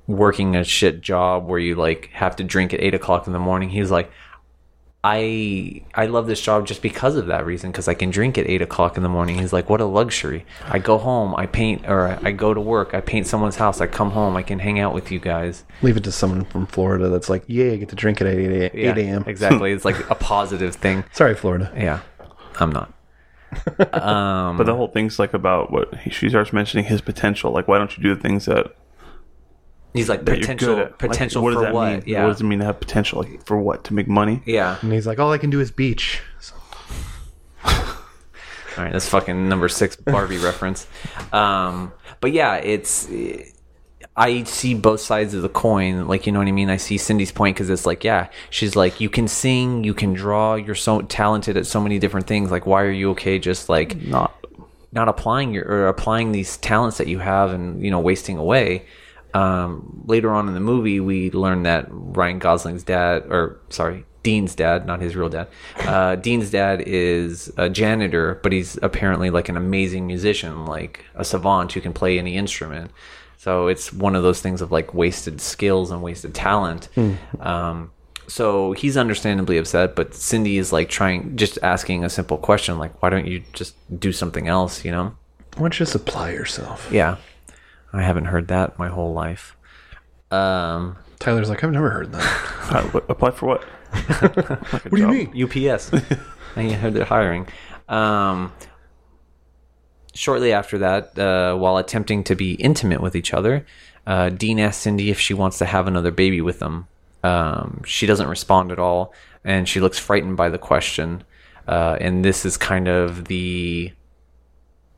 Speaker 2: working a shit job where you like have to drink at eight o'clock in the morning? He's like, I I love this job just because of that reason because I can drink at eight o'clock in the morning. He's like, what a luxury! I go home, I paint, or I go to work, I paint someone's house. I come home, I can hang out with you guys.
Speaker 1: Leave it to someone from Florida that's like, yeah, I get to drink at 8, 8, 8
Speaker 2: Yeah,
Speaker 1: a.m.
Speaker 2: exactly. It's like a positive thing.
Speaker 1: Sorry, Florida.
Speaker 2: Yeah, I'm not. Um,
Speaker 3: But the whole thing's like about what he, she starts mentioning his potential. Like, why don't you do the things that
Speaker 2: he's like
Speaker 3: that you're
Speaker 2: potential,
Speaker 3: good at? Like,
Speaker 2: potential
Speaker 3: what does
Speaker 2: for
Speaker 3: that
Speaker 2: what?
Speaker 3: mean?
Speaker 2: Yeah,
Speaker 3: What does it mean to have potential? Like, for what? To make money?
Speaker 2: yeah.
Speaker 1: And he's like, all I can do is beach. So,
Speaker 2: All right, that's fucking number six Barbie reference. Um, but yeah, it's. I see both sides of the coin. Like, you know what I mean? I see Cindy's point because it's like, yeah, she's like, you can sing, you can draw, you're so talented at so many different things. Like, why are you okay just like
Speaker 3: Not.
Speaker 2: not applying your or applying these talents that you have and you know wasting away um, later on in the movie we learn that ryan gosling's dad or sorry dean's dad not his real dad uh, dean's dad is a janitor but he's apparently like an amazing musician like a savant who can play any instrument so it's one of those things of like wasted skills and wasted talent um, so he's understandably upset, but Cindy is like trying, just asking a simple question, like, why don't you just do something else, you know?
Speaker 1: why don't you just apply yourself?
Speaker 2: Yeah. I haven't heard that my whole life. Um,
Speaker 1: Tyler's like, I've never heard that.
Speaker 3: Uh, what- apply for what? Like a
Speaker 1: What do you mean?
Speaker 2: UPS. I heard they're hiring. Um, shortly after that, uh, while attempting to be intimate with each other, uh, Dean asks Cindy if she wants to have another baby with them. Um, she doesn't respond at all, and she looks frightened by the question. Uh, and this is kind of the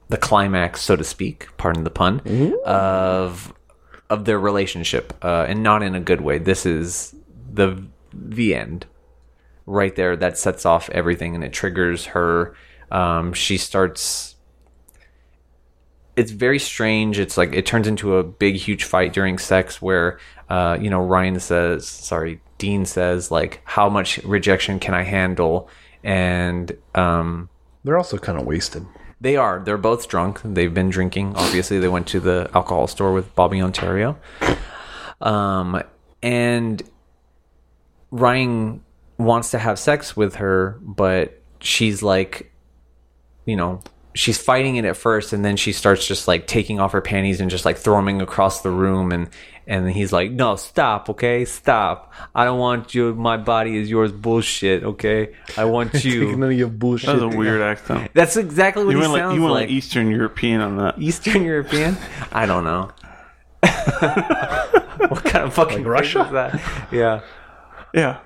Speaker 2: the climax, so to speak, pardon the pun, of of their relationship, uh, and not in a good way. This is the the end right there that sets off everything and it triggers her um, she starts it's very strange it's like it turns into a big huge fight during sex where uh, you know ryan says sorry dean says like how much rejection can i handle and um,
Speaker 1: They're also kind of wasted.
Speaker 2: they are. They're both drunk. They've been drinking. Obviously, they went to the alcohol store with Bobby Ontario. Um, and Ryan wants to have sex with her, but she's like, you know, she's fighting it at first, and then she starts just like taking off her panties and just like throwing across the room, and and he's like, no, stop, okay, stop. I don't want you. My body is yours. Bullshit, okay. I want you.
Speaker 1: Taking none of your bullshit.
Speaker 3: That was a weird accent.
Speaker 2: That's exactly what
Speaker 3: You
Speaker 2: he
Speaker 3: went like you went
Speaker 2: like.
Speaker 3: like Eastern European on that.
Speaker 2: Eastern European? I don't know. what kind of fucking
Speaker 1: Like Russia?
Speaker 2: is that? Yeah.
Speaker 3: Yeah,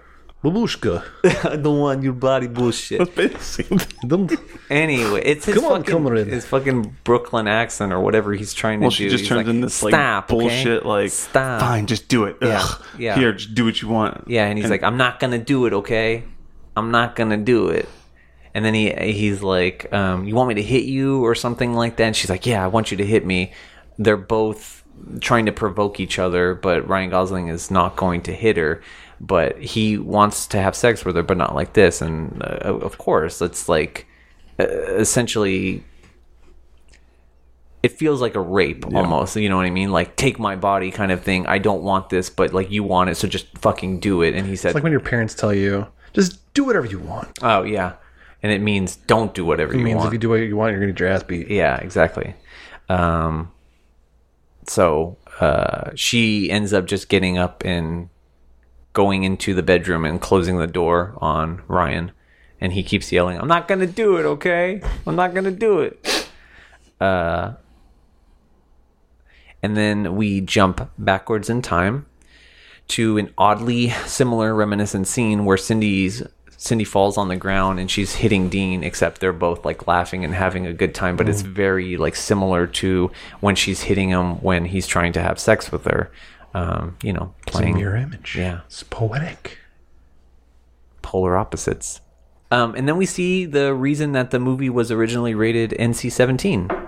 Speaker 1: Babushka.
Speaker 2: I don't want your body bullshit.
Speaker 3: that's basically the.
Speaker 1: Don't-
Speaker 2: Anyway, it's his
Speaker 1: Come on,
Speaker 2: fucking,
Speaker 1: comrade.
Speaker 2: his fucking Brooklyn accent or whatever he's trying to
Speaker 3: Well,
Speaker 2: do.
Speaker 3: she just
Speaker 2: He's
Speaker 3: turns
Speaker 2: like,
Speaker 3: in this like
Speaker 2: Stop, okay?
Speaker 3: bullshit. Like,
Speaker 2: Stop.
Speaker 3: fine, just do it.
Speaker 2: Yeah,
Speaker 3: Ugh.
Speaker 2: yeah.
Speaker 3: Here, just do what you want.
Speaker 2: Yeah, and he's like, I'm not gonna do it, okay? I'm not gonna do it. And then he he's like, um, you want me to hit you or something like that? And she's like, yeah, I want you to hit me. They're both trying to provoke each other, but Ryan Gosling is not going to hit her. But he wants to have sex with her, but not like this. And uh, of course, it's like uh, essentially it feels like a rape almost you know what i mean? Like take my body kind of thing. I don't want this but like you want it so just fucking do it. And he said
Speaker 1: It's like when your parents tell you, just do whatever you want.
Speaker 2: oh yeah. And it means don't do whatever
Speaker 1: It
Speaker 2: you
Speaker 1: means
Speaker 2: want.
Speaker 1: if you do what you want, you're going to get your ass beat.
Speaker 2: yeah exactly. Um so uh she ends up just getting up and going into the bedroom and closing the door on ryan and he keeps yelling i'm not gonna do it okay i'm not gonna do it uh and then we jump backwards in time to an oddly similar reminiscent scene where Cindy's Cindy falls on the ground and she's hitting Dean, except they're both like laughing and having a good time. But it's very like similar to when she's hitting him when he's trying to have sex with her. Um, you know,
Speaker 1: It's a
Speaker 2: playing
Speaker 1: mirror image.
Speaker 2: Yeah,
Speaker 1: It's poetic.
Speaker 2: polar opposites. Um, and then we see the reason that the movie was originally rated NC-17,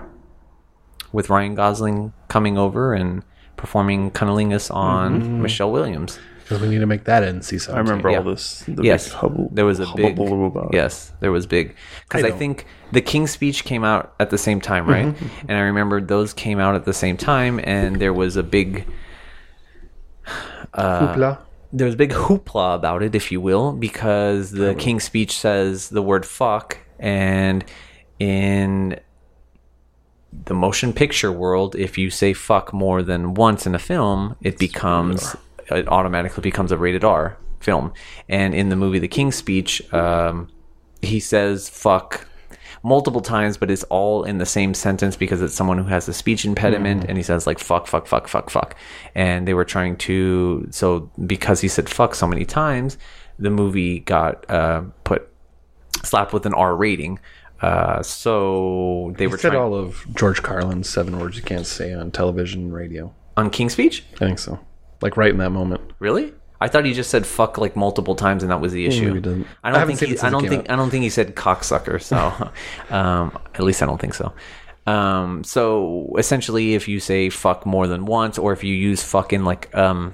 Speaker 2: with Ryan Gosling coming over and performing cunnilingus on
Speaker 1: Mhm.
Speaker 2: Michelle Williams.
Speaker 1: Because we need to make that NC seventeen.
Speaker 3: I remember
Speaker 2: Yeah.
Speaker 3: all this. The
Speaker 2: yes,
Speaker 3: big hubble,
Speaker 2: there was a big
Speaker 3: about
Speaker 2: yes, there was big because
Speaker 3: I
Speaker 2: I, think the King's Speech came out at the same time, right?
Speaker 3: Mhm.
Speaker 2: And I remember those came out at the same time, and there was a big uh,
Speaker 1: Hoopla.
Speaker 2: There was big hoopla about it, if you will, because the King's Speech says the word "fuck," and in the motion picture world, if you say "fuck" more than once in a film, it becomes it automatically becomes a rated R film. And in the movie The King's Speech, um, he says "fuck" multiple times, but it's all in the same sentence because it's someone who has a speech impediment,
Speaker 1: Mm.
Speaker 2: and he says like "fuck, fuck, fuck, fuck, fuck," and they were trying to so because he said "fuck" so many times, the movie got uh, put slapped with an R rating. Uh, so they
Speaker 1: They
Speaker 2: were
Speaker 1: said
Speaker 2: trying
Speaker 1: all of George Carlin's seven words you can't say on television and radio.
Speaker 2: on King's Speech.
Speaker 1: I think so. Like right in that moment.
Speaker 2: Really? I thought he just said fuck like multiple times, and that was the
Speaker 1: Maybe
Speaker 2: issue.
Speaker 1: he didn't.
Speaker 2: I
Speaker 1: I
Speaker 2: don't
Speaker 1: haven't
Speaker 2: think
Speaker 1: seen
Speaker 2: he,
Speaker 1: it since
Speaker 2: I don't think
Speaker 1: out.
Speaker 2: I don't think he said cocksucker. So, um, at least I don't think so. Um, so essentially, if you say fuck more than once, or if you use fuck in like um,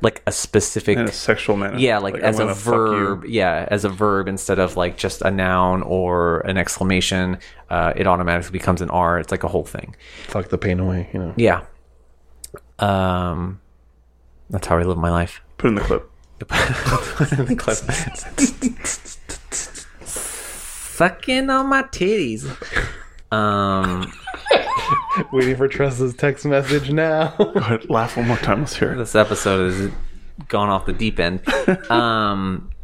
Speaker 2: like a specific
Speaker 3: In a sexual manner.
Speaker 2: yeah, like,
Speaker 3: Like,
Speaker 2: as a
Speaker 3: gonna fuck you.
Speaker 2: verb, yeah, as a verb instead of like just a noun or an exclamation, uh, it automatically becomes an R. It's like a whole thing.
Speaker 1: Fuck the pain away, you know.
Speaker 2: Yeah. Um, that's how I live my life.
Speaker 3: Put in the clip.
Speaker 2: Put in the clip. Sucking on my titties. Um,
Speaker 1: Waiting for Tressa's text message now.
Speaker 3: Go ahead, laugh one more time. Let's hear it.
Speaker 2: this episode has gone off the deep end. Um, s-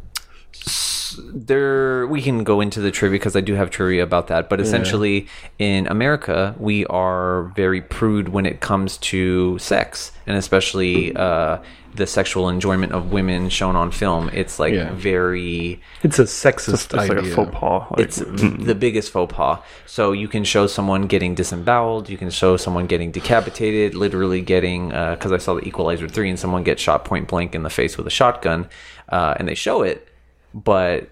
Speaker 2: there we can go into the trivia because I do have trivia about that. But
Speaker 1: Yeah.
Speaker 2: essentially, in America, we are very prude when it comes to sex, and especially uh, the sexual enjoyment of women shown on film. It's like
Speaker 1: Yeah.
Speaker 2: very
Speaker 1: It's a sexist
Speaker 3: It's like a
Speaker 1: idea.
Speaker 3: faux pas. Like,
Speaker 2: it's the biggest faux pas. So you can show someone getting disemboweled, you can show someone getting decapitated, literally getting because I saw the Equalizer three and someone get shot point blank in the face with a shotgun, uh, and they show it, but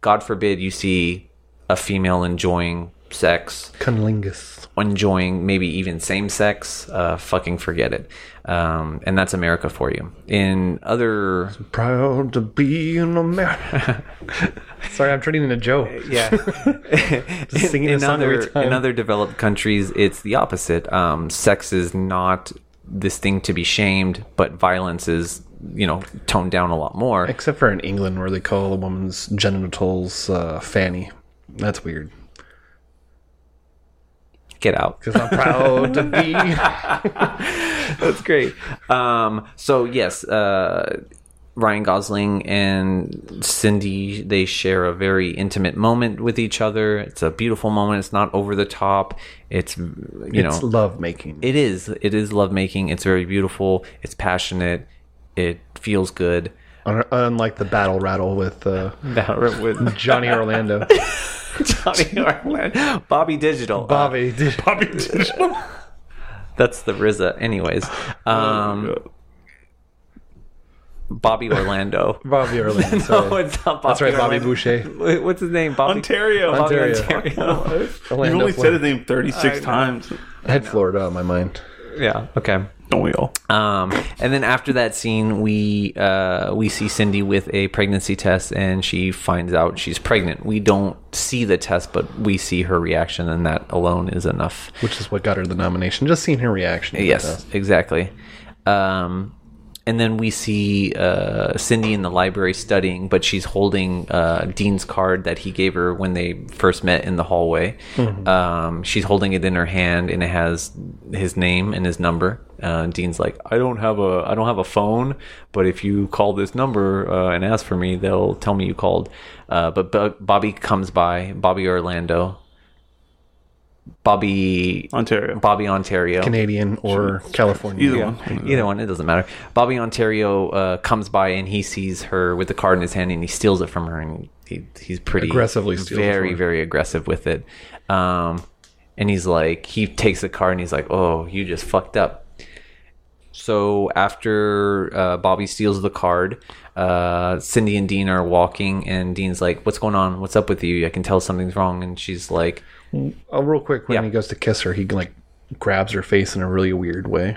Speaker 2: God forbid you see a female enjoying sex,
Speaker 1: Cunnilingus.
Speaker 2: enjoying maybe even same sex. Uh, fucking forget it. Um, and that's America for you. In other
Speaker 1: Proud to be an American. Sorry, I'm turning into Joe.
Speaker 2: Yeah.
Speaker 1: Singing
Speaker 2: in,
Speaker 1: a song
Speaker 2: other, in other developed countries, it's the opposite. Um, sex is not this thing to be shamed, but violence is, you know, toned down a lot more.
Speaker 1: Except for in England, where they call a woman's genitals uh, fanny. That's weird.
Speaker 2: Get out.
Speaker 1: Because I'm proud to be.
Speaker 2: That's great. Um, so yes, uh, Ryan Gosling and Cindy they share a very intimate moment with each other. It's a beautiful moment. It's not over the top. It's you know
Speaker 1: it's
Speaker 2: know
Speaker 1: love making.
Speaker 2: It is. It is lovemaking. It's very beautiful. It's passionate. It feels good.
Speaker 1: Unlike the battle rattle with, uh,
Speaker 2: with
Speaker 1: Johnny Orlando.
Speaker 2: Johnny Orlando, Bobby Digital,
Speaker 1: Bobby, did,
Speaker 3: Bobby Digital.
Speaker 2: That's the RZA. Anyways, um, Bobby Orlando.
Speaker 1: Bobby Orlando.
Speaker 2: no,
Speaker 1: sorry.
Speaker 2: it's not Bobby.
Speaker 1: That's right, Bobby
Speaker 2: Orlando.
Speaker 1: Boucher.
Speaker 2: What's his name? Bobby
Speaker 3: Ontario.
Speaker 2: Bobby
Speaker 1: Ontario.
Speaker 2: Ontario.
Speaker 3: You've
Speaker 1: Orlando,
Speaker 3: only said his name 36
Speaker 2: I
Speaker 3: times.
Speaker 1: I had Florida on my mind.
Speaker 2: yeah. Okay.
Speaker 3: All?
Speaker 2: Um, and then after that scene, we uh, we see Cindy with a pregnancy test, and she finds out she's pregnant. We don't see the test, but we see her reaction, and that alone is enough.
Speaker 1: Which is what got her the nomination. Just seeing her reaction.
Speaker 2: Yes, exactly. Um, and then we see uh, Cindy in the library studying, but she's holding uh, Dean's card that he gave her when they first met in the hallway.
Speaker 1: Mhm.
Speaker 2: Um, she's holding it in her hand, and it has his name and his number. Uh, Dean's like, "I don't have a, I don't have a phone, but if you call this number uh, and ask for me, they'll tell me you called." Uh, but Bo- Bobby comes by, Bobby Orlando, Bobby
Speaker 3: Ontario.
Speaker 2: Bobby Ontario.
Speaker 1: Canadian or California.
Speaker 3: Either
Speaker 2: Yeah,
Speaker 3: one.
Speaker 2: either one. It doesn't matter. Bobby Ontario uh, comes by and he sees her with the card in his hand and he steals it from her and he, he's pretty
Speaker 1: Aggressively steals
Speaker 2: very
Speaker 1: her.
Speaker 2: very aggressive with it. Um, and he's like, he takes the card and he's like, "Oh, you just fucked up." So after uh, Bobby steals the card, uh, Cindy and Dean are walking, and Dean's like, "What's going on? What's up with you? I can tell something's wrong." And she's like,
Speaker 1: Oh, real quick, when
Speaker 2: Yeah.
Speaker 1: he goes to kiss her, he like grabs her face in a really weird way.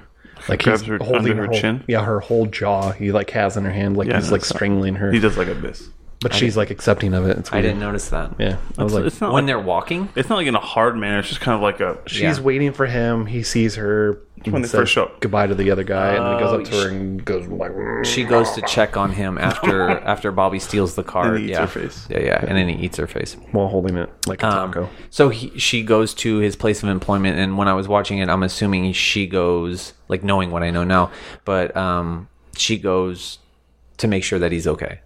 Speaker 1: Like
Speaker 3: Grabs
Speaker 1: he's
Speaker 3: her
Speaker 1: holding
Speaker 3: under her
Speaker 1: whole,
Speaker 3: chin?
Speaker 1: Yeah, her whole jaw. He like has in her hand, like
Speaker 3: Yeah,
Speaker 1: he's
Speaker 3: no,
Speaker 1: like strangling her.
Speaker 3: He does like a this.
Speaker 1: But she's like accepting of it. It's
Speaker 2: "I
Speaker 1: weird.
Speaker 2: didn't notice that."
Speaker 1: Yeah, I was like,
Speaker 3: it's not
Speaker 2: When
Speaker 3: like,
Speaker 2: they're walking,
Speaker 3: it's not like in a hard manner. It's just kind of like a.
Speaker 1: she's
Speaker 2: yeah.
Speaker 1: waiting for him. He sees her
Speaker 3: When
Speaker 1: and
Speaker 3: they
Speaker 1: says
Speaker 3: first show up.
Speaker 1: goodbye to the other guy, and then he goes up to
Speaker 2: Oh,
Speaker 1: her and goes like,
Speaker 2: she goes to check on him after after Bobby steals the card.
Speaker 3: And he eats
Speaker 2: yeah.
Speaker 3: her face.
Speaker 2: Yeah, yeah, and then he eats her face.
Speaker 1: while holding it like a
Speaker 2: Um,
Speaker 1: taco.
Speaker 2: so he, she goes to his place of employment, and when I was watching it, I'm assuming she goes like knowing what I know now, but um, she goes to make sure that he's okay.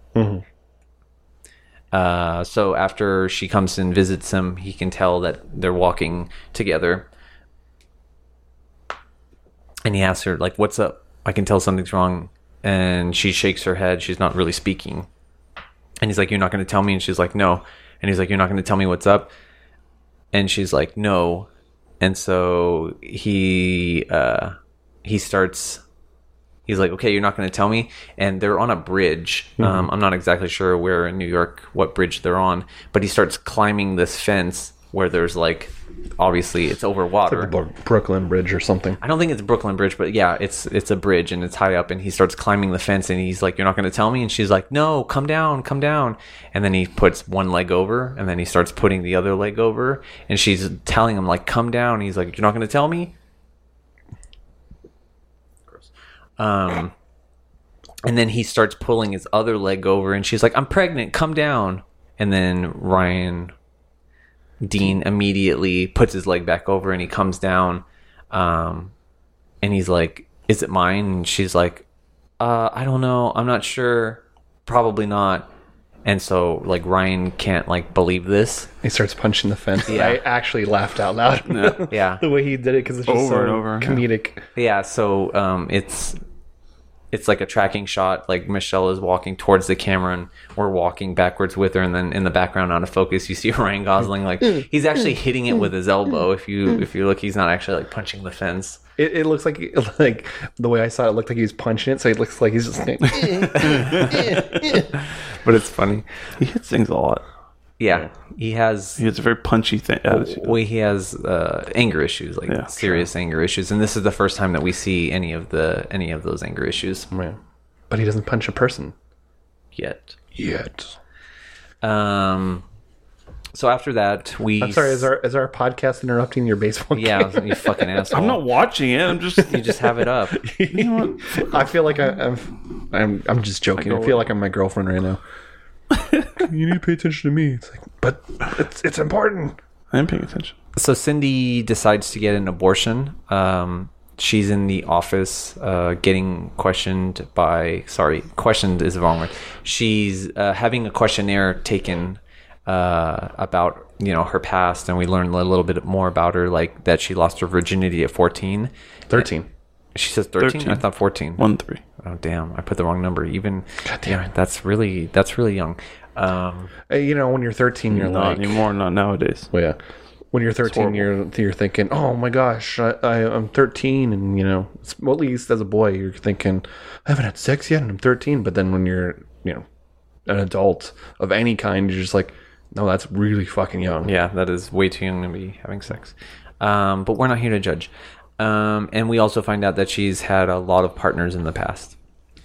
Speaker 2: Uh, so after she comes and visits him, he can tell that they're walking together, and he asks her like, "What's up?" I can tell something's wrong, and she shakes her head. She's not really speaking, and he's like, "You're not going to tell me," and she's like, "No," and he's like, "You're not going to tell me what's up," and she's like, "No," and so he uh, he starts. He's like, okay, you're not going to tell me. And they're on a bridge. Um, I'm not exactly sure where in New York, what bridge they're on, but he starts climbing this fence where there's like, obviously, it's over water.
Speaker 1: The Bro- Brooklyn Bridge or something.
Speaker 2: I don't think it's Brooklyn Bridge, but yeah, it's it's a bridge and it's high up. And he starts climbing the fence, and he's like, "You're not going to tell me?" And she's like, "No, come down, come down." And then he puts one leg over, and then he starts putting the other leg over, and she's telling him like, "Come down." And he's like, "You're not going to tell me?" Um, and then he starts pulling his other leg over, and she's like, "I'm pregnant, come down." And then Ryan Dean immediately puts his leg back over, and he comes down. Um, and he's like, "Is it mine?" And she's like, uh, "I don't know. I'm not sure. Probably not." And so, like, Ryan can't like believe this.
Speaker 1: He starts punching the fence.
Speaker 2: Yeah.
Speaker 1: I actually laughed out loud.
Speaker 2: Yeah.
Speaker 1: the way he did it because it's just
Speaker 3: Over
Speaker 1: so
Speaker 3: and over, yeah.
Speaker 1: comedic.
Speaker 2: Yeah, so um, it's it's like a tracking shot. Like Michelle is walking towards the camera, and we're walking backwards with her. And then in the background, out of focus, you see Ryan Gosling. Like mm. he's actually hitting it mm. with his elbow. Mm. If you if you look, he's not actually like punching the fence.
Speaker 1: It, it looks like like the way I saw it, it looked like he was punching it, so it looks like he's just like,
Speaker 2: But it's funny.
Speaker 3: He hits things a lot.
Speaker 2: Yeah, he has.
Speaker 3: He has a very punchy thing. attitude.
Speaker 2: Well, he has uh, anger issues, like
Speaker 3: Yeah,
Speaker 2: serious anger issues, and this is the first time that we see any of the any of those anger issues
Speaker 1: yeah. but he doesn't punch a person
Speaker 2: yet.
Speaker 1: yet.
Speaker 2: Um. So after that, we.
Speaker 1: I'm sorry, is our is our podcast interrupting your baseball
Speaker 2: Yeah, you fucking asshole.
Speaker 3: I'm not watching it. I'm just.
Speaker 2: You just have it up.
Speaker 3: you know what?
Speaker 1: I feel like I, I'm I'm I'm just joking. I feel like I'm my girlfriend right now. you need to pay attention to me. It's like, but it's it's important.
Speaker 3: I am paying attention.
Speaker 2: So Cindy decides to get an abortion. Um, she's in the office uh, getting questioned by. Sorry, questioned is the wrong word. She's uh, having a questionnaire taken uh, about you know her past, and we learn a little bit more about her, like that she lost her virginity at fourteen.
Speaker 1: Thirteen.
Speaker 2: She says thirteen.
Speaker 3: 13.
Speaker 2: I thought fourteen.
Speaker 3: One three.
Speaker 2: Oh damn! I put the wrong number. Even
Speaker 1: God damn
Speaker 2: yeah, that's really that's really young. Um,
Speaker 1: Hey, You know, when you're 13, you're
Speaker 3: Not
Speaker 1: like,
Speaker 3: anymore. Not nowadays.
Speaker 1: well, yeah. When you're 13, you're you're thinking, oh my gosh, I, I I'm 13, and you know, it's, well, at least as a boy, you're thinking, I haven't had sex yet, and I'm 13. But then when you're you know an adult of any kind, you're just like, no, that's really fucking young.
Speaker 2: Yeah, that is way too young to be having sex. Um, but we're not here to judge. Um, and we also find out that she's had a lot of partners in the past.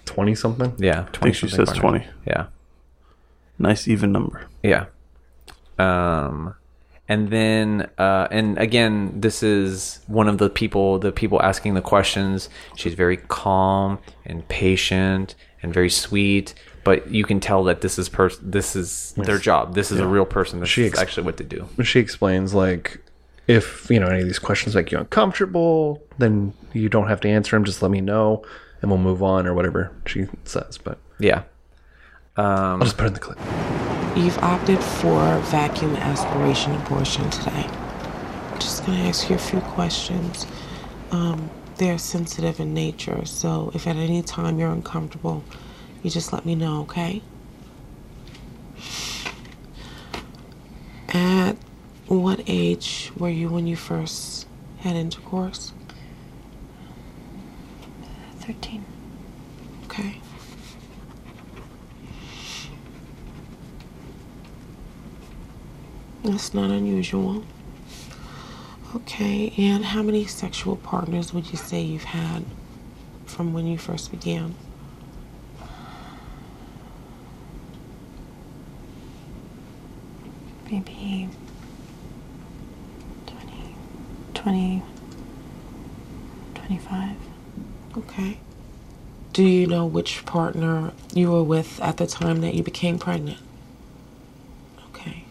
Speaker 1: 20 something.
Speaker 2: Yeah,
Speaker 3: I think she says twenty.
Speaker 2: Yeah,
Speaker 3: Nice even number.
Speaker 2: yeah. Um, and then, uh, and again, this is one of the people, the people asking the questions. She's very calm and patient and very sweet. But you can tell that this is pers- This is their job. This is a real person. This
Speaker 1: She
Speaker 2: is
Speaker 1: ex-
Speaker 2: actually what they do.
Speaker 1: she explains like if you know any of these questions make you uncomfortable then you don't have to answer them just let me know and we'll move on or whatever she says but
Speaker 2: Yeah. Um,
Speaker 1: i'll just put in the clip
Speaker 12: You've opted for vacuum aspiration abortion today. I'm just gonna ask you a few questions. Um, they're sensitive in nature, so if at any time you're uncomfortable, you just let me know, okay? At what age were you when you first had intercourse?
Speaker 8: 13.
Speaker 12: Okay. That's not unusual. Okay, and how many sexual partners would you say you've had from when you first began?
Speaker 8: Maybe 20, 20, 25.
Speaker 12: Okay. Do you know which partner you were with at the time that you became pregnant? Okay.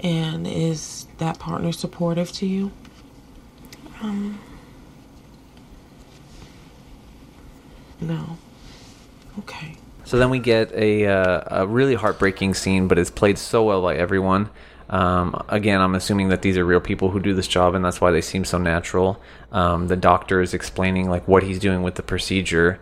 Speaker 12: And is that partner supportive to you?
Speaker 8: Um,
Speaker 12: No. Okay.
Speaker 2: So then we get a uh, a really heartbreaking scene, but it's played so well by everyone. Um, again, I'm assuming that these are real people who do this job, and that's why they seem so natural. Um, the doctor is explaining like what he's doing with the procedure,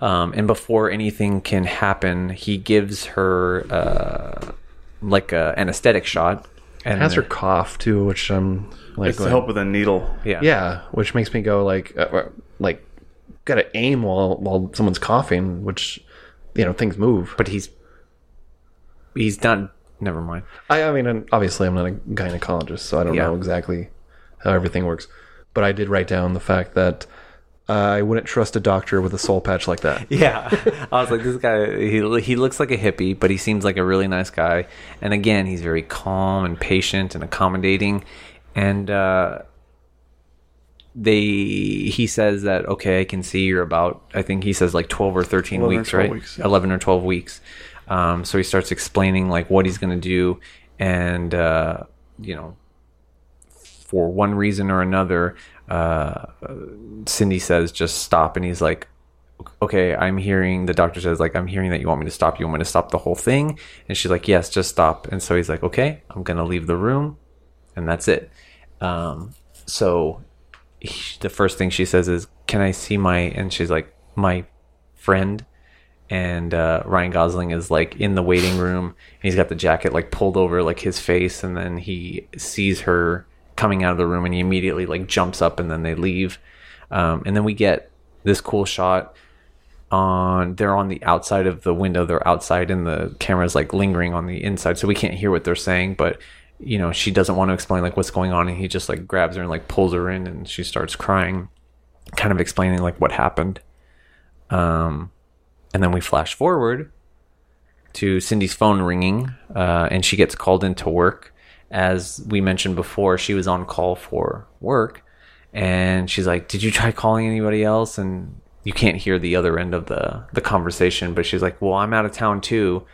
Speaker 2: um, and before anything can happen, he gives her uh, like a anesthetic shot, and
Speaker 1: has her cough too, which um like
Speaker 3: It's to help with a needle.
Speaker 2: Yeah.
Speaker 1: yeah, which makes me go like uh, uh, like gotta aim while while someone's coughing, which you know things move.
Speaker 2: But he's he's not. Never mind.
Speaker 1: I, I mean, obviously, I'm not a gynecologist, so I don't
Speaker 2: Yeah.
Speaker 1: know exactly how everything works. But I did write down the fact that uh, I wouldn't trust a doctor with a soul patch like that.
Speaker 2: Yeah, I was like, this guy. He he looks like a hippie, but he seems like a really nice guy. And again, he's very calm and patient and accommodating. And uh, they he says that okay, I can see you're about. I think he says like twelve or thirteen
Speaker 3: 11 or
Speaker 2: weeks,
Speaker 3: 12
Speaker 2: right?
Speaker 3: weeks, yeah.
Speaker 2: Eleven or twelve weeks. Um, so he starts explaining like what he's going to do, and uh, you know, for one reason or another, uh, Cindy says just stop, and he's like, okay, I'm hearing the doctor says like I'm hearing that you want me to stop. You want me to stop the whole thing? And she's like, yes, just stop. And so he's like, okay, I'm gonna leave the room, and that's it. Um, so he, the first thing she says is, "Can I see my?" And she's like, "My friend." And uh, Ryan Gosling is like in the waiting room. And he's got the jacket like pulled over like his face, and then he sees her coming out of the room, and he immediately like jumps up, and then they leave. Um, and then we get this cool shot on they're on the outside of the window they're outside and the camera's like lingering on the inside so we can't hear what they're saying but you know she doesn't want to explain like what's going on and he just like grabs her and like pulls her in and she starts crying kind of explaining like what happened um and then we flash forward to Cindy's phone ringing uh, and she gets called into work. As we mentioned before she was on call for work and she's like did you try calling anybody else? And you can't hear the other end of the the conversation but she's like well i'm out of town too.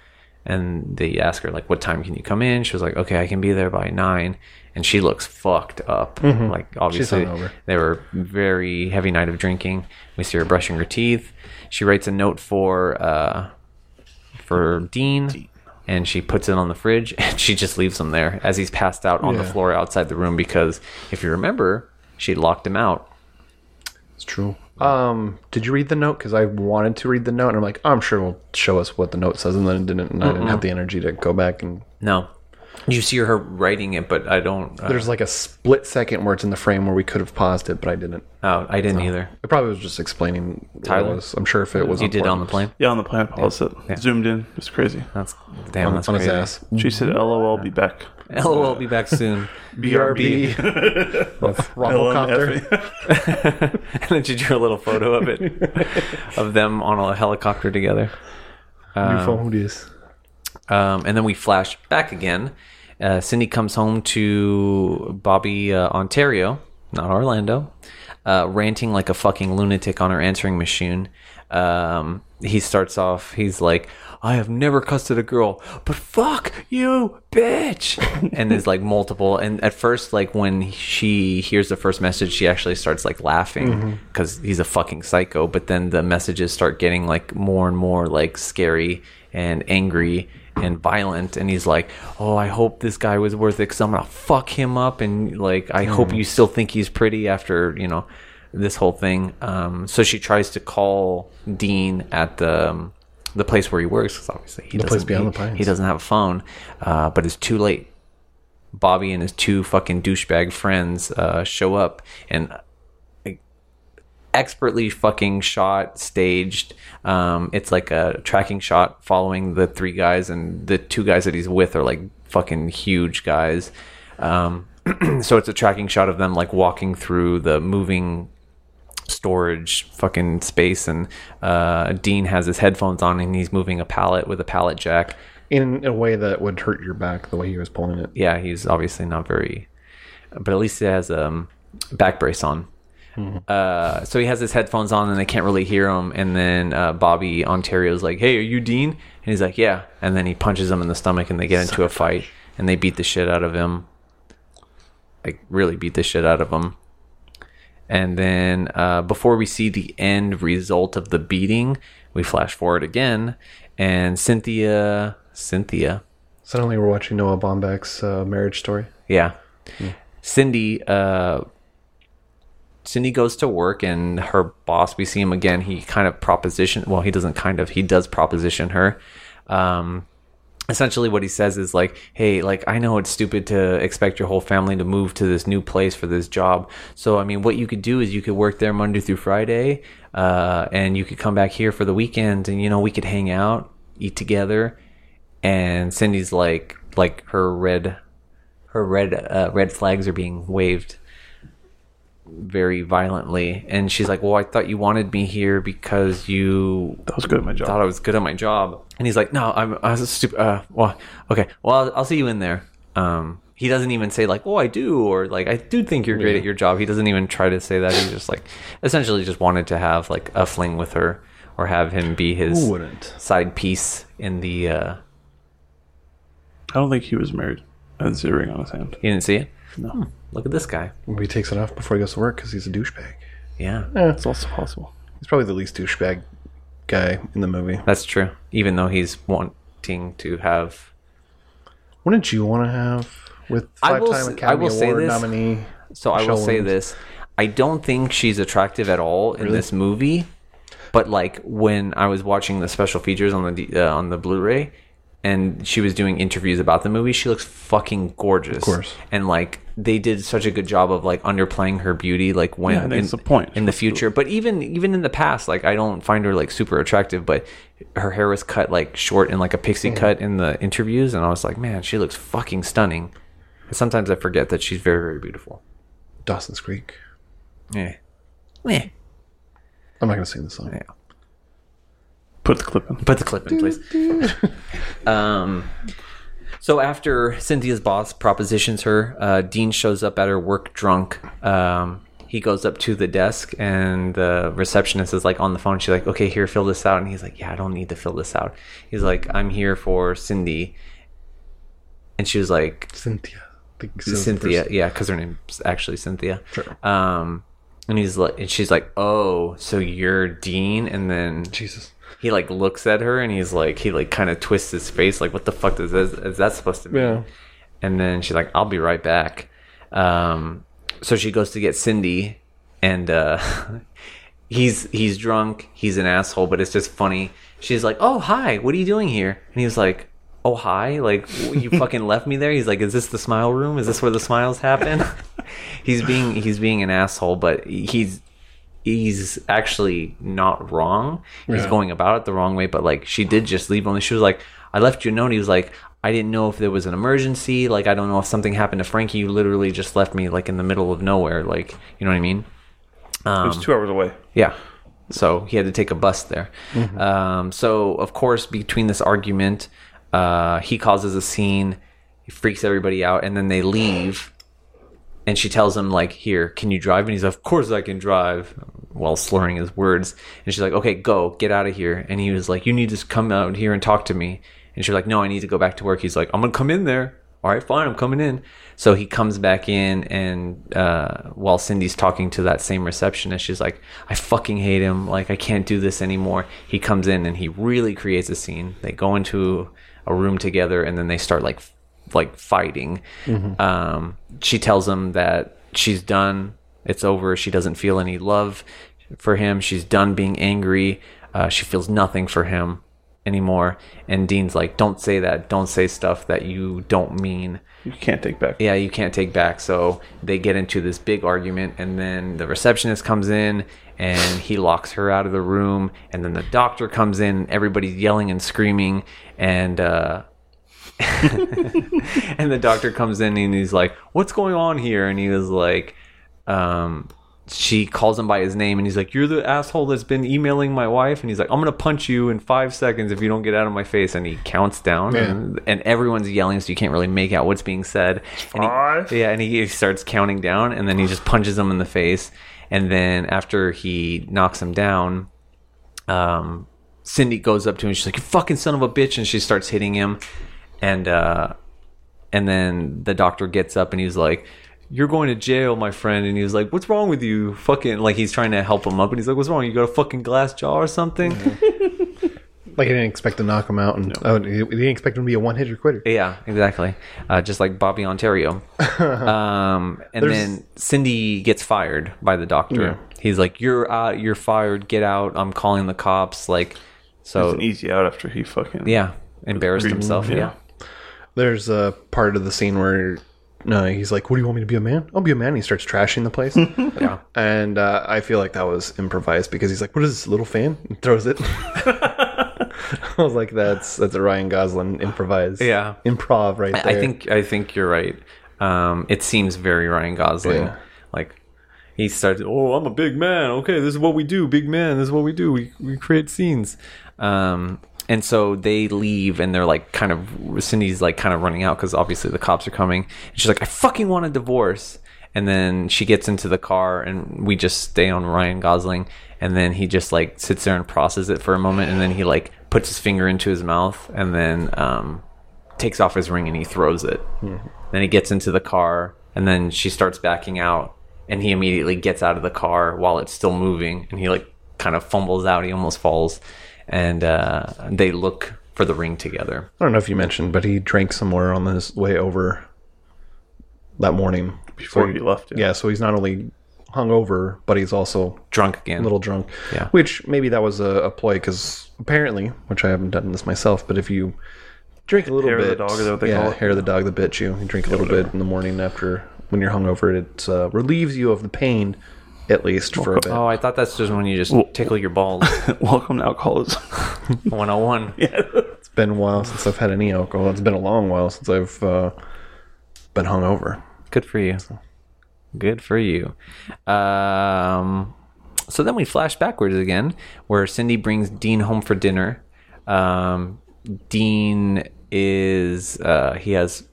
Speaker 2: And they ask her like what time can you come in? She was like okay i can be there by nine. And she looks fucked up.
Speaker 1: Mhm.
Speaker 2: like obviously they were very heavy night of drinking. We see her brushing her teeth she writes a note for uh for dean and she puts it on the fridge and she just leaves him there as he's passed out on the floor outside the room because if you remember she locked him out
Speaker 1: It's true. Um, did you read the note? Because I wanted to read the note, and I'm like, I'm sure it'll show us what the note says, and then it didn't. And I didn't have the energy to go back and.
Speaker 2: no you see her writing it but i don't uh,
Speaker 1: There's like a split second where it's in the frame where we could have paused it, but I didn't.
Speaker 2: Oh, I didn't
Speaker 1: So,
Speaker 2: either.
Speaker 1: It probably was just explaining. what
Speaker 2: Tyler?
Speaker 1: was. I'm sure if it was
Speaker 2: You did it on the plane?
Speaker 3: Yeah, on the plane. Paused it.
Speaker 2: Yeah.
Speaker 3: Zoomed in. It's crazy.
Speaker 2: That's damn.
Speaker 1: On-
Speaker 2: that's
Speaker 1: on his
Speaker 2: crazy.
Speaker 1: ass.
Speaker 3: She said, "LOL, be back."
Speaker 2: LOL, be back soon.
Speaker 1: BRB. Rumpelcopter.
Speaker 2: and then she drew a little photo of it, of them on a helicopter together.
Speaker 1: New phone is.
Speaker 2: Um, and then we flash back again. Uh, Cindy comes home to Bobby, uh, Ontario, not Orlando, uh, ranting like a fucking lunatic on her answering machine. Um, he starts off, he's like, I have never cussed at a girl, but fuck you, bitch. and there's like multiple. And at first, like when she hears the first message, she actually starts like laughing because he's a fucking psycho. But then the messages start getting like more and more like scary and angry. And violent and he's like oh i hope this guy was worth it because i'm gonna fuck him up and like i hope
Speaker 1: Hmm.
Speaker 2: you still think he's pretty after you know this whole thing. Um, so she tries to call dean at the um, the place where he works because obviously he
Speaker 1: The
Speaker 2: doesn't he, he doesn't have a phone uh, but it's too late. Bobby and his two fucking douchebag friends uh, show up and expertly fucking shot, staged. Um, it's like a tracking shot following the three guys, and the two guys that he's with are like fucking huge guys. Um, so it's a tracking shot of them like walking through the moving storage fucking space, and uh, Dean has his headphones on and he's moving a pallet with a pallet jack.
Speaker 1: In a way that would hurt your back, the way he was pulling it.
Speaker 2: Yeah, he's obviously not very, but at least he has a um, back brace on. Uh, so he has his headphones on and they can't really hear him. And then uh, Bobby Ontario's like, "Hey, are you Dean?" And he's like, "Yeah." And then he punches him in the stomach and they get into a fight and they beat the shit out of him. Like really beat the shit out of him. And then uh, before we see the end result of the beating, we flash forward again, and Cynthia, Cynthia,
Speaker 1: Suddenly, we're watching Noah Baumbach's uh, marriage story.
Speaker 2: yeah. Cindy, uh, Cindy goes to work and her boss, we see him again. He kind of proposition, well, he doesn't kind of, he does proposition her. Um, essentially what he says is like, Hey, like, I know it's stupid to expect your whole family to move to this new place for this job. So, I mean, what you could do is you could work there Monday through Friday, uh, and you could come back here for the weekend and, you know, we could hang out, eat together. And Cindy's like, like her red, her red, uh, red flags are being waved very violently and she's like well i thought you wanted me here because you
Speaker 3: That was good at my job.
Speaker 2: thought i was good at my job and he's like no i'm i was stupid uh, well okay well I'll, I'll see you in there um he doesn't even say like oh i do or like i do think you're great
Speaker 1: Yeah.
Speaker 2: at your job he doesn't even try to say that he's just like essentially just wanted to have like a fling with her or have him be his side piece in the uh
Speaker 3: I don't think he was married. I didn't see a ring on his hand.
Speaker 2: you didn't see it
Speaker 3: No.
Speaker 2: Hmm, look at this guy
Speaker 1: Maybe he takes it off before he goes to work because he's a douchebag.
Speaker 2: yeah
Speaker 1: Yeah,
Speaker 3: It's also possible.
Speaker 1: he's probably the least douchebag guy in the movie.
Speaker 2: that's true even though he's wanting to have
Speaker 1: What did you want to have with
Speaker 2: I
Speaker 1: five-time Academy
Speaker 2: I will say
Speaker 1: Award
Speaker 2: this.
Speaker 1: nominee?
Speaker 2: So I will
Speaker 1: Michelle
Speaker 2: say this: I don't think she's attractive at all in
Speaker 1: Really?
Speaker 2: this movie. But like when I was watching the special features on the uh, on the Blu-ray, and she was doing interviews about the movie, she looks fucking gorgeous. Of
Speaker 1: course.
Speaker 2: And like they did such a good job of like underplaying her beauty, like when
Speaker 3: Yeah, think
Speaker 2: in,
Speaker 3: the point.
Speaker 2: in the future. But even even in the past, like I don't find her like super attractive. But her hair was cut like short and like a pixie mm-hmm. cut in the interviews, and I was like, man, she looks fucking stunning. And sometimes I forget that she's very very beautiful.
Speaker 1: Dawson's Creek.
Speaker 2: Yeah. Yeah.
Speaker 1: I'm not going to sing the song.
Speaker 2: Yeah.
Speaker 3: Put the clip in.
Speaker 2: Put the clip in, please. um, so after Cynthia's boss propositions her, uh, Dean shows up at her work drunk. Um, he goes up to the desk, and the receptionist is like on the phone. She's like, "Okay, here, fill this out." And he's like, "Yeah, I don't need to fill this out." He's like, "I'm here for Cindy," and she was like,
Speaker 1: Cynthia. I think so, the
Speaker 2: Cynthia, yeah, because her name's actually Cynthia.
Speaker 1: Sure.
Speaker 2: Um, and he's like, and she's like, "Oh, so you're Dean?" And then
Speaker 1: Jesus.
Speaker 2: He like looks at her and he's like, he like kind of twists his face, like, "What the fuck is this? Is that supposed to be?"
Speaker 1: Yeah.
Speaker 2: And then she's like, "I'll be right back." Um, so she goes to get Cindy, and uh, he's he's drunk. He's an asshole, but it's just funny. She's like, "Oh, hi. What are you doing here?" And he's like. Oh hi! Like you fucking left me there. He's like, "Is this the smile room? Is this where the smiles happen?" he's being he's being an asshole, but he's he's actually not wrong. He's
Speaker 1: Yeah.
Speaker 2: going about it the wrong way, but like she did just leave him. She was like, I left you a note. He was like, I didn't know if there was an emergency. Like, I don't know if something happened to Frankie. You literally just left me like in the middle of nowhere. Like, you know what I mean? Um,
Speaker 3: It was two hours away.
Speaker 2: yeah. So he had to take a bus there. Um, so of course, between this argument, uh, he causes a scene. He freaks everybody out, and then they leave. And she tells him like, "Here, can you drive?" And he's like, "Of course I can drive," while slurring his words. And she's like, "Okay, go, get out of here." And he was like, "You need to come out here and talk to me." And she's like, "No, I need to go back to work." He's like, "I'm gonna come in there." All right, fine, I'm coming in. So he comes back in, and uh, while Cindy's talking to that same receptionist, she's like, "I fucking hate him. Like, I can't do this anymore." He comes in and he really creates a scene. They go into a room together, and then they start like like fighting. Um, she tells him that she's done. It's over. She doesn't feel any love for him. She's done being angry. Uh, she feels nothing for him anymore. And Dean's like, "Don't say that. Don't say stuff that you don't mean."
Speaker 3: You can't take back.
Speaker 2: Yeah, you can't take back. So they get into this big argument, and then the receptionist comes in and he locks her out of the room. And then the doctor comes in, everybody's yelling and screaming. And uh, and the doctor comes in and he's like, "What's going on here?" And he was like, um, she calls him by his name and he's like, "You're the asshole that's been emailing my wife." And he's like, "I'm gonna punch you in five seconds if you don't get out of my face." And he counts down,
Speaker 1: Yeah.
Speaker 2: and, and everyone's yelling, so you can't really make out what's being said. And he- yeah, and he starts counting down, and then he just punches him in the face. And then after he knocks him down, um, Cindy goes up to him and she's like, "You fucking son of a bitch!" And she starts hitting him, and uh, and then the doctor gets up and he's like, "You're going to jail, my friend." And he's like, "What's wrong with you?" Fucking like he's trying to help him up, and he's like, "What's wrong? You got a fucking glass jaw or something?"
Speaker 1: Like he didn't expect to knock him out, and oh, he he didn't expect him to be a one-hitter quitter.
Speaker 2: Yeah, exactly. Uh, just like Bobby Ontario. um, and
Speaker 1: There's-
Speaker 2: then Cindy gets fired by the doctor.
Speaker 3: Yeah.
Speaker 2: He's like, "You're out. You're fired. Get out. I'm calling the cops." Like, so
Speaker 3: It's an easy out after he fucking
Speaker 2: yeah, embarrassed himself.
Speaker 3: yeah.
Speaker 2: Yeah.
Speaker 1: There's a part of the scene where no, he's like, "What do you want me to be a man? I'll be a man." He starts trashing the place.
Speaker 2: yeah,
Speaker 1: and uh, I feel like that was improvised because he's like, "What is this little fan?" And throws it. I was like, "That's that's a Ryan Gosling improvised,
Speaker 2: Yeah.
Speaker 1: improv right
Speaker 2: I,
Speaker 1: there."
Speaker 2: I think I think you're right. Um, it seems very Ryan Gosling.
Speaker 1: Yeah.
Speaker 2: Like he started. Oh, I'm a big man. Okay, this is what we do. Big man. This is what we do. We we create scenes. Um, and so they leave, and they're like, kind of. Cindy's like, kind of running out because obviously the cops are coming. And she's like, I fucking want a divorce. And then she gets into the car, and we just stay on Ryan Gosling. And then he just like sits there and processes it for a moment, and then he like puts his finger into his mouth, and then um, takes off his ring and he throws it. Then he gets into the car and then she starts backing out and he immediately gets out of the car while it's still moving and he like kind of fumbles out. He almost falls and uh, they look for the ring together.
Speaker 1: I don't know if you mentioned, but he drank somewhere on his way over that morning
Speaker 3: Before
Speaker 1: So
Speaker 3: he left,
Speaker 1: Yeah. so he's not only hungover, but he's also
Speaker 2: Drunk again.
Speaker 1: a little drunk.
Speaker 2: Yeah.
Speaker 1: Which maybe that was a, a ploy because apparently, which I haven't done this myself, but if you drink a little
Speaker 3: Hair of the
Speaker 1: bit,
Speaker 3: dog, is that what they
Speaker 1: yeah,
Speaker 3: call it?
Speaker 1: hair of the dog that bit you. You drink a little bit in the morning after when you're hungover. It uh, relieves you of the pain, at least for a bit.
Speaker 2: Oh, I thought that's just when you just tickle your balls.
Speaker 3: Welcome to alcoholism.
Speaker 2: 101.
Speaker 1: It's been a while since I've had any alcohol. It's been a long while since I've uh, been hungover.
Speaker 2: Good for you. Good for you. Um, so then we flash backwards again, where Cindy brings Dean home for dinner. Um, Dean is uh, he has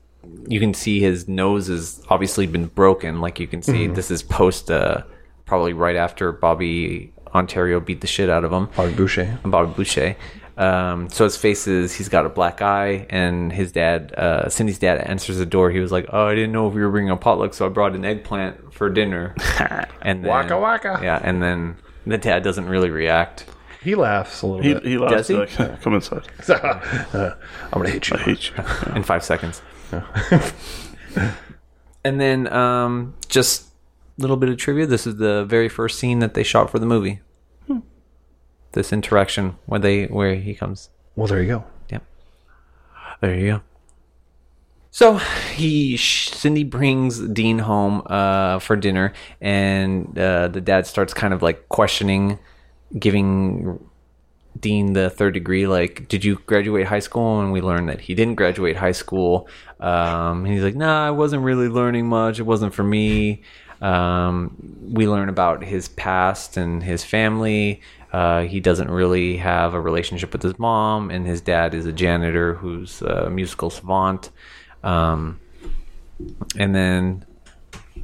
Speaker 2: you can see his nose has obviously been broken. Like you can see,
Speaker 1: Mhm.
Speaker 2: this is post uh, probably right after Bobby Ontario beat the shit out of him.
Speaker 1: Bobby Boucher.
Speaker 2: Bobby Boucher. Um, so his face is he's got a black eye, and his dad, uh, Cindy's dad, answers the door. He was like, "Oh, I didn't know if we were bringing a potluck, so I brought an eggplant for dinner." and then,
Speaker 1: Waka waka.
Speaker 2: Yeah, and then the dad doesn't really react.
Speaker 1: He laughs a little
Speaker 3: He,
Speaker 1: bit.
Speaker 3: he laughs
Speaker 2: Does he?
Speaker 3: like, come inside.
Speaker 1: Uh, I'm gonna hit you.
Speaker 3: I hate you.
Speaker 2: in five seconds. and then um, just a little bit of trivia. This is the very first scene that they shot for the movie. This interaction where they where he comes.
Speaker 1: Well, there you go.
Speaker 2: Yep. There you go. So he Cindy brings Dean home uh, for dinner, and uh, the dad starts kind of like questioning, giving Dean the third degree. Like, did you graduate high school? And we learned that he didn't graduate high school. Um, and he's like, Nah, I wasn't really learning much. It wasn't for me. Um, we learn about his past and his family. Uh, he doesn't really have a relationship with his mom, and his dad is a janitor who's a musical savant. Um, and then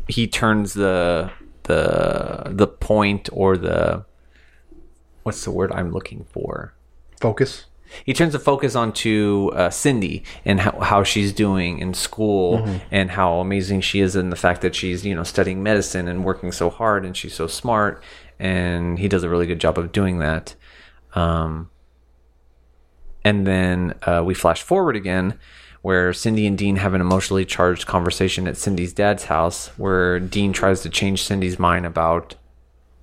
Speaker 2: he turns the the the point or the what's the word I'm looking for?
Speaker 1: Focus.
Speaker 2: He turns the focus onto uh, Cindy and how, how she's doing in school
Speaker 1: Mhm.
Speaker 2: and how amazing she is, and the fact that she's you know studying medicine and working so hard and she's so smart, and he does a really good job of doing that. Um, and then uh, we flash forward again, where Cindy and Dean have an emotionally charged conversation at Cindy's dad's house, where Dean tries to change Cindy's mind about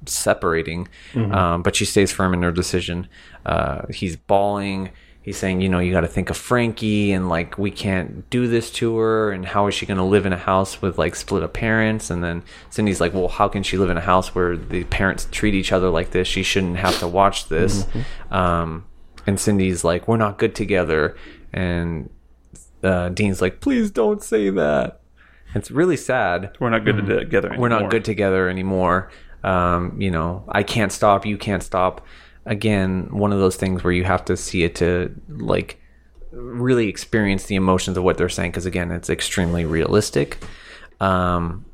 Speaker 2: separating,
Speaker 1: Mhm.
Speaker 2: um, but she stays firm in her decision. Uh, he's bawling. He's saying, you know, you got to think of Frankie, and like we can't do this to her, and how is she going to live in a house with like split up parents? And then Cindy's like, well, how can she live in a house where the parents treat each other like this? She shouldn't have to watch this. Um, and Cindy's like, we're not good together, and uh, Dean's like, please don't say that. It's really sad.
Speaker 3: We're not good together
Speaker 2: We're not good together anymore. Um, you know, I can't stop. You can't stop. Again, one of those things where you have to see it to like really experience the emotions of what they're saying because again, it's extremely realistic. Um,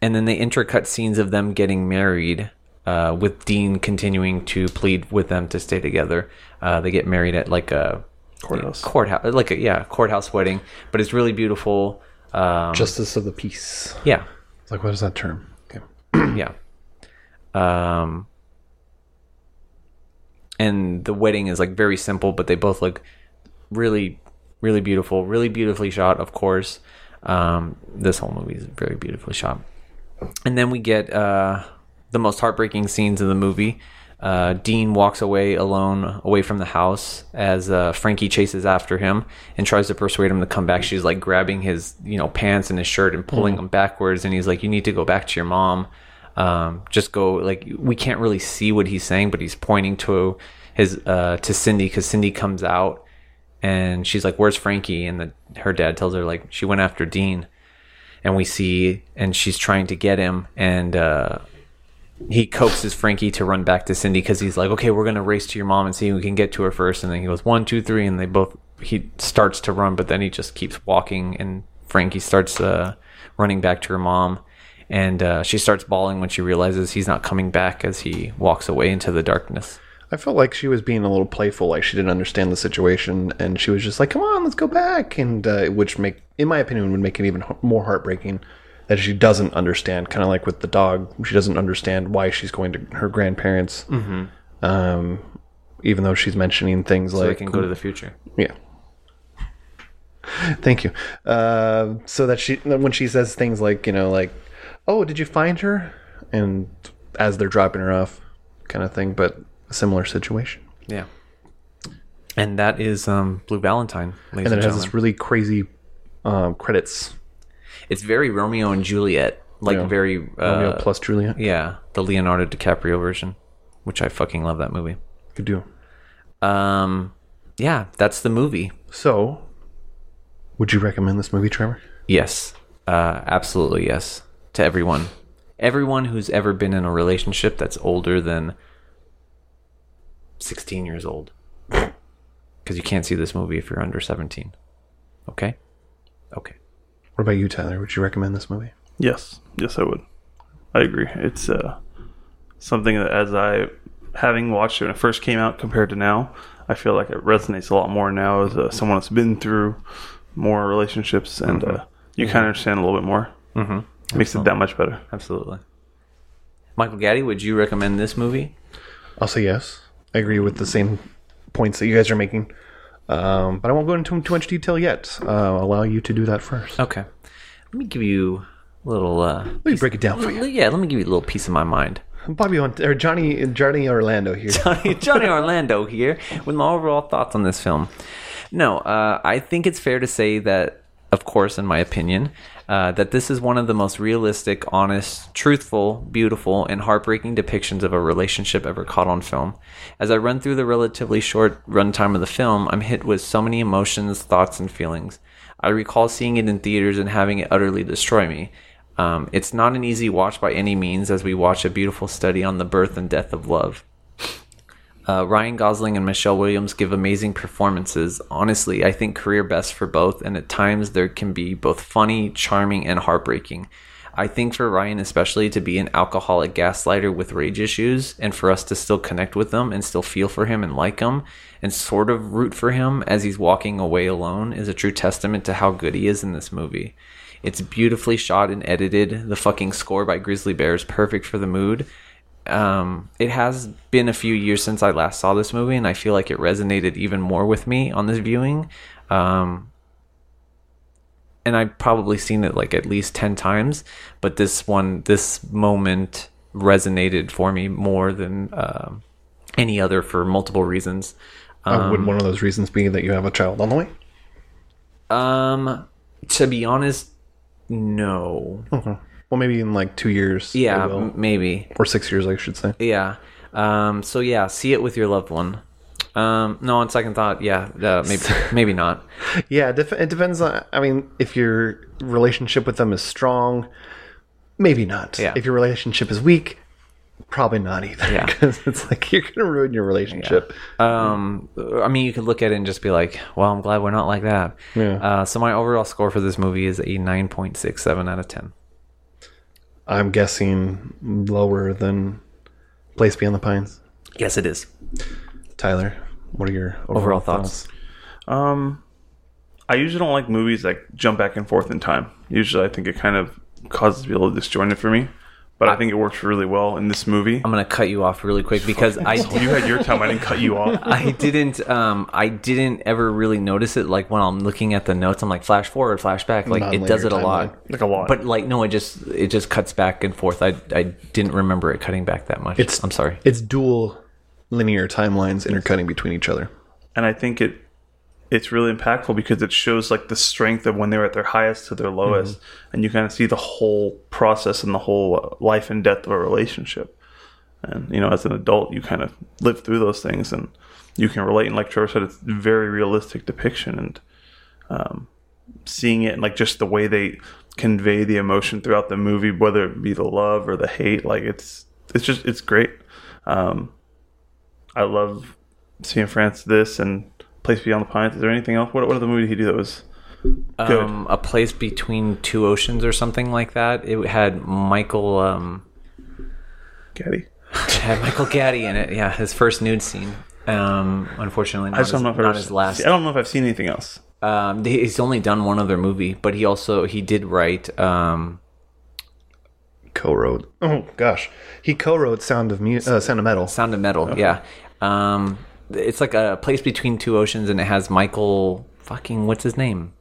Speaker 2: and then the intercut scenes of them getting married. Uh, with Dean continuing to plead with them to stay together, uh, they get married at like a
Speaker 3: Courthouse.
Speaker 2: courthouse, like a yeah, courthouse wedding. But it's really beautiful. Um,
Speaker 1: Justice of the peace.
Speaker 2: yeah,
Speaker 1: like what is that term? Okay.
Speaker 2: yeah. Um, and the wedding is like very simple, but they both look really, really beautiful, really beautifully shot. Of course, um, this whole movie is very beautifully shot. And then we get uh, the most heartbreaking scenes in the movie. Uh, Dean walks away alone, away from the house, as uh, Frankie chases after him and tries to persuade him to come back. She's like grabbing his, you know, pants and his shirt and pulling
Speaker 1: Mhm.
Speaker 2: him backwards, and he's like, "You need to go back to your mom. Um, just go." Like we can't really see what he's saying, but he's pointing to his uh, to Cindy because Cindy comes out and she's like, "Where's Frankie?" And the, her dad tells her like she went after Dean, and we see and she's trying to get him and. Uh, he coaxes Frankie to run back to Cindy because he's like, okay, we're gonna race to your mom and see who can get to her first. And then he goes one, two, three, and they both. He starts to run, but then he just keeps walking, and Frankie starts uh, running back to her mom, and uh, she starts bawling when she realizes he's not coming back as he walks away into the darkness.
Speaker 1: I felt like she was being a little playful, like she didn't understand the situation, and she was just like, "Come on, let's go back," and uh, which make, in my opinion, would make it even more heartbreaking that she doesn't understand. Kind of like with the dog, she doesn't understand why she's going to her grandparents,
Speaker 2: Mhm.
Speaker 1: um, even though she's mentioning things
Speaker 2: So
Speaker 1: like
Speaker 2: they can go to the future.
Speaker 1: Yeah. Thank you. Uh, so that she, when she says things like, you know, like, "Oh, did you find her?" and as they're dropping her off, kind of thing, but a similar situation.
Speaker 2: Yeah. And that is um, Blue Valentine.
Speaker 1: and
Speaker 2: Ladies
Speaker 1: then
Speaker 2: and,
Speaker 1: it has this really crazy um, credits.
Speaker 2: It's very Romeo and Juliet, like
Speaker 1: Yeah.
Speaker 2: very
Speaker 1: Romeo
Speaker 2: uh,
Speaker 1: plus Juliet.
Speaker 2: Yeah, the Leonardo DiCaprio version, which I fucking love that movie.
Speaker 1: Good do.
Speaker 2: Um, yeah, that's the movie.
Speaker 1: So, would you recommend this movie, Trevor?
Speaker 2: Yes, uh, absolutely yes to everyone. Everyone who's ever been in a relationship that's older than sixteen years old, because you can't see this movie if you're under seventeen. Okay. Okay.
Speaker 1: What about you, Tyler? Would you recommend this movie?
Speaker 3: Yes, yes, I would. I agree. It's uh, something that, as I having watched it when it first came out compared to now, I feel like it resonates a lot more now as uh, someone that's been through more relationships, and
Speaker 2: Mhm.
Speaker 3: uh, you
Speaker 2: Mhm.
Speaker 3: kind of understand a little bit more.
Speaker 2: Mhm.
Speaker 3: Makes it that much better.
Speaker 2: Absolutely. Michael Gaddy, would you recommend this movie?
Speaker 1: I'll say yes. I agree with the same points that you guys are making, um, but I won't go into too much detail yet. Uh, I'll allow you to do that first.
Speaker 2: Okay. Let me give you a little. Uh, let
Speaker 1: me break it down for you.
Speaker 2: Yeah, let me give you a little piece of my mind.
Speaker 1: Bobby or Johnny Johnny Orlando here.
Speaker 2: Johnny, Johnny Orlando here with my overall thoughts on this film. No, uh, I think it's fair to say that, of course, in my opinion, uh, that this is one of the most realistic, honest, truthful, beautiful, and heartbreaking depictions of a relationship ever caught on film. As I run through the relatively short runtime of the film, I'm hit with so many emotions, thoughts, and feelings. I recall seeing it in theaters and having it utterly destroy me. Um, it's not an easy watch by any means as we watch a beautiful study on the birth and death of love. Uh, Ryan Gosling and Michelle Williams give amazing performances. Honestly, I think career best for both, and at times there can be both funny, charming, and heartbreaking. I think for Ryan, especially, to be an alcoholic gaslighter with rage issues, and for us to still connect with him and still feel for him and like him, and sort of root for him as he's walking away alone, is a true testament to how good he is in this movie. It's beautifully shot and edited. The fucking score by Grizzly Bear is perfect for the mood um, it has been a few years since I last saw this movie, and I feel like it resonated even more with me on this viewing. Um, and I've probably seen it like at least 10 times, but this one, this moment resonated for me more than um any other for multiple reasons.
Speaker 1: Uh, would
Speaker 2: Um,
Speaker 1: one of those reasons be that you have a child on the way?
Speaker 2: Um, to be honest, no.
Speaker 1: Okay. Well, maybe in like two years.
Speaker 2: Yeah, m- maybe.
Speaker 1: Or six years, I should say.
Speaker 2: Yeah. Um. So yeah, see it with your loved one. Um. No, on second thought, yeah, uh, maybe maybe not.
Speaker 1: Yeah, it, def- it depends on. I mean, if your relationship with them is strong, maybe not.
Speaker 2: Yeah.
Speaker 1: If your relationship is weak, probably not either.
Speaker 2: Yeah.
Speaker 1: Because it's like you're gonna ruin your relationship.
Speaker 2: Um. I mean, you could look at it and just be like, "Well, I'm glad we're not like that."
Speaker 1: Yeah.
Speaker 2: Uh. So my overall score for this movie is a nine point six seven out of ten.
Speaker 1: I'm guessing lower than Place Beyond the Pines.
Speaker 2: Yes, it is.
Speaker 1: Tyler, what are your overall,
Speaker 2: Overall
Speaker 1: thoughts?
Speaker 2: thoughts?
Speaker 3: Um, I usually don't like movies that jump back and forth in time. Usually, I think it kind of causes to be a little disjointed for me. But I think it works really well in this movie.
Speaker 2: I'm gonna cut you off really quick because I
Speaker 3: you had your time. I didn't cut you off.
Speaker 2: I didn't um I didn't ever really notice it like when I'm looking at the notes I'm like flash forward flashback. like it does it a lot
Speaker 1: timeline.
Speaker 3: Like a lot.
Speaker 2: but like no it just it just cuts back and forth I I didn't remember it cutting back that much
Speaker 1: It's-
Speaker 2: I'm sorry
Speaker 1: It's dual linear timelines intercutting between each other.
Speaker 3: and I think it it's really impactful because it shows like the strength of when they're at their highest to their lowest, and you kind of see the whole process and the whole uh, life and death of a relationship. And you know, as an adult, you kind of live through those things, and you can relate. And like Trevor said, it's a very realistic depiction, and um, seeing it and like just the way they convey the emotion throughout the movie, whether it be the love or the hate, like it's it's just it's great. Um, I love seeing France this and Place Beyond the Pines. Is there anything else? What what other movie did he do that was good?
Speaker 2: um a place between two oceans or something like that it had Michael um
Speaker 3: Gaddy.
Speaker 2: it had Michael Gaddy in it yeah his first nude scene um unfortunately not,
Speaker 3: I just
Speaker 2: his,
Speaker 3: don't know if
Speaker 2: not
Speaker 3: I've
Speaker 2: his last
Speaker 3: I don't know if I've seen anything else.
Speaker 2: Um, he's only done one other movie, but he also he did write. Um,
Speaker 1: Co-wrote. Oh gosh, he co-wrote Sound of Mu- uh, Sound of Metal.
Speaker 2: Sound of Metal, yeah. Um, it's like a place between two oceans, and it has Michael fucking what's his name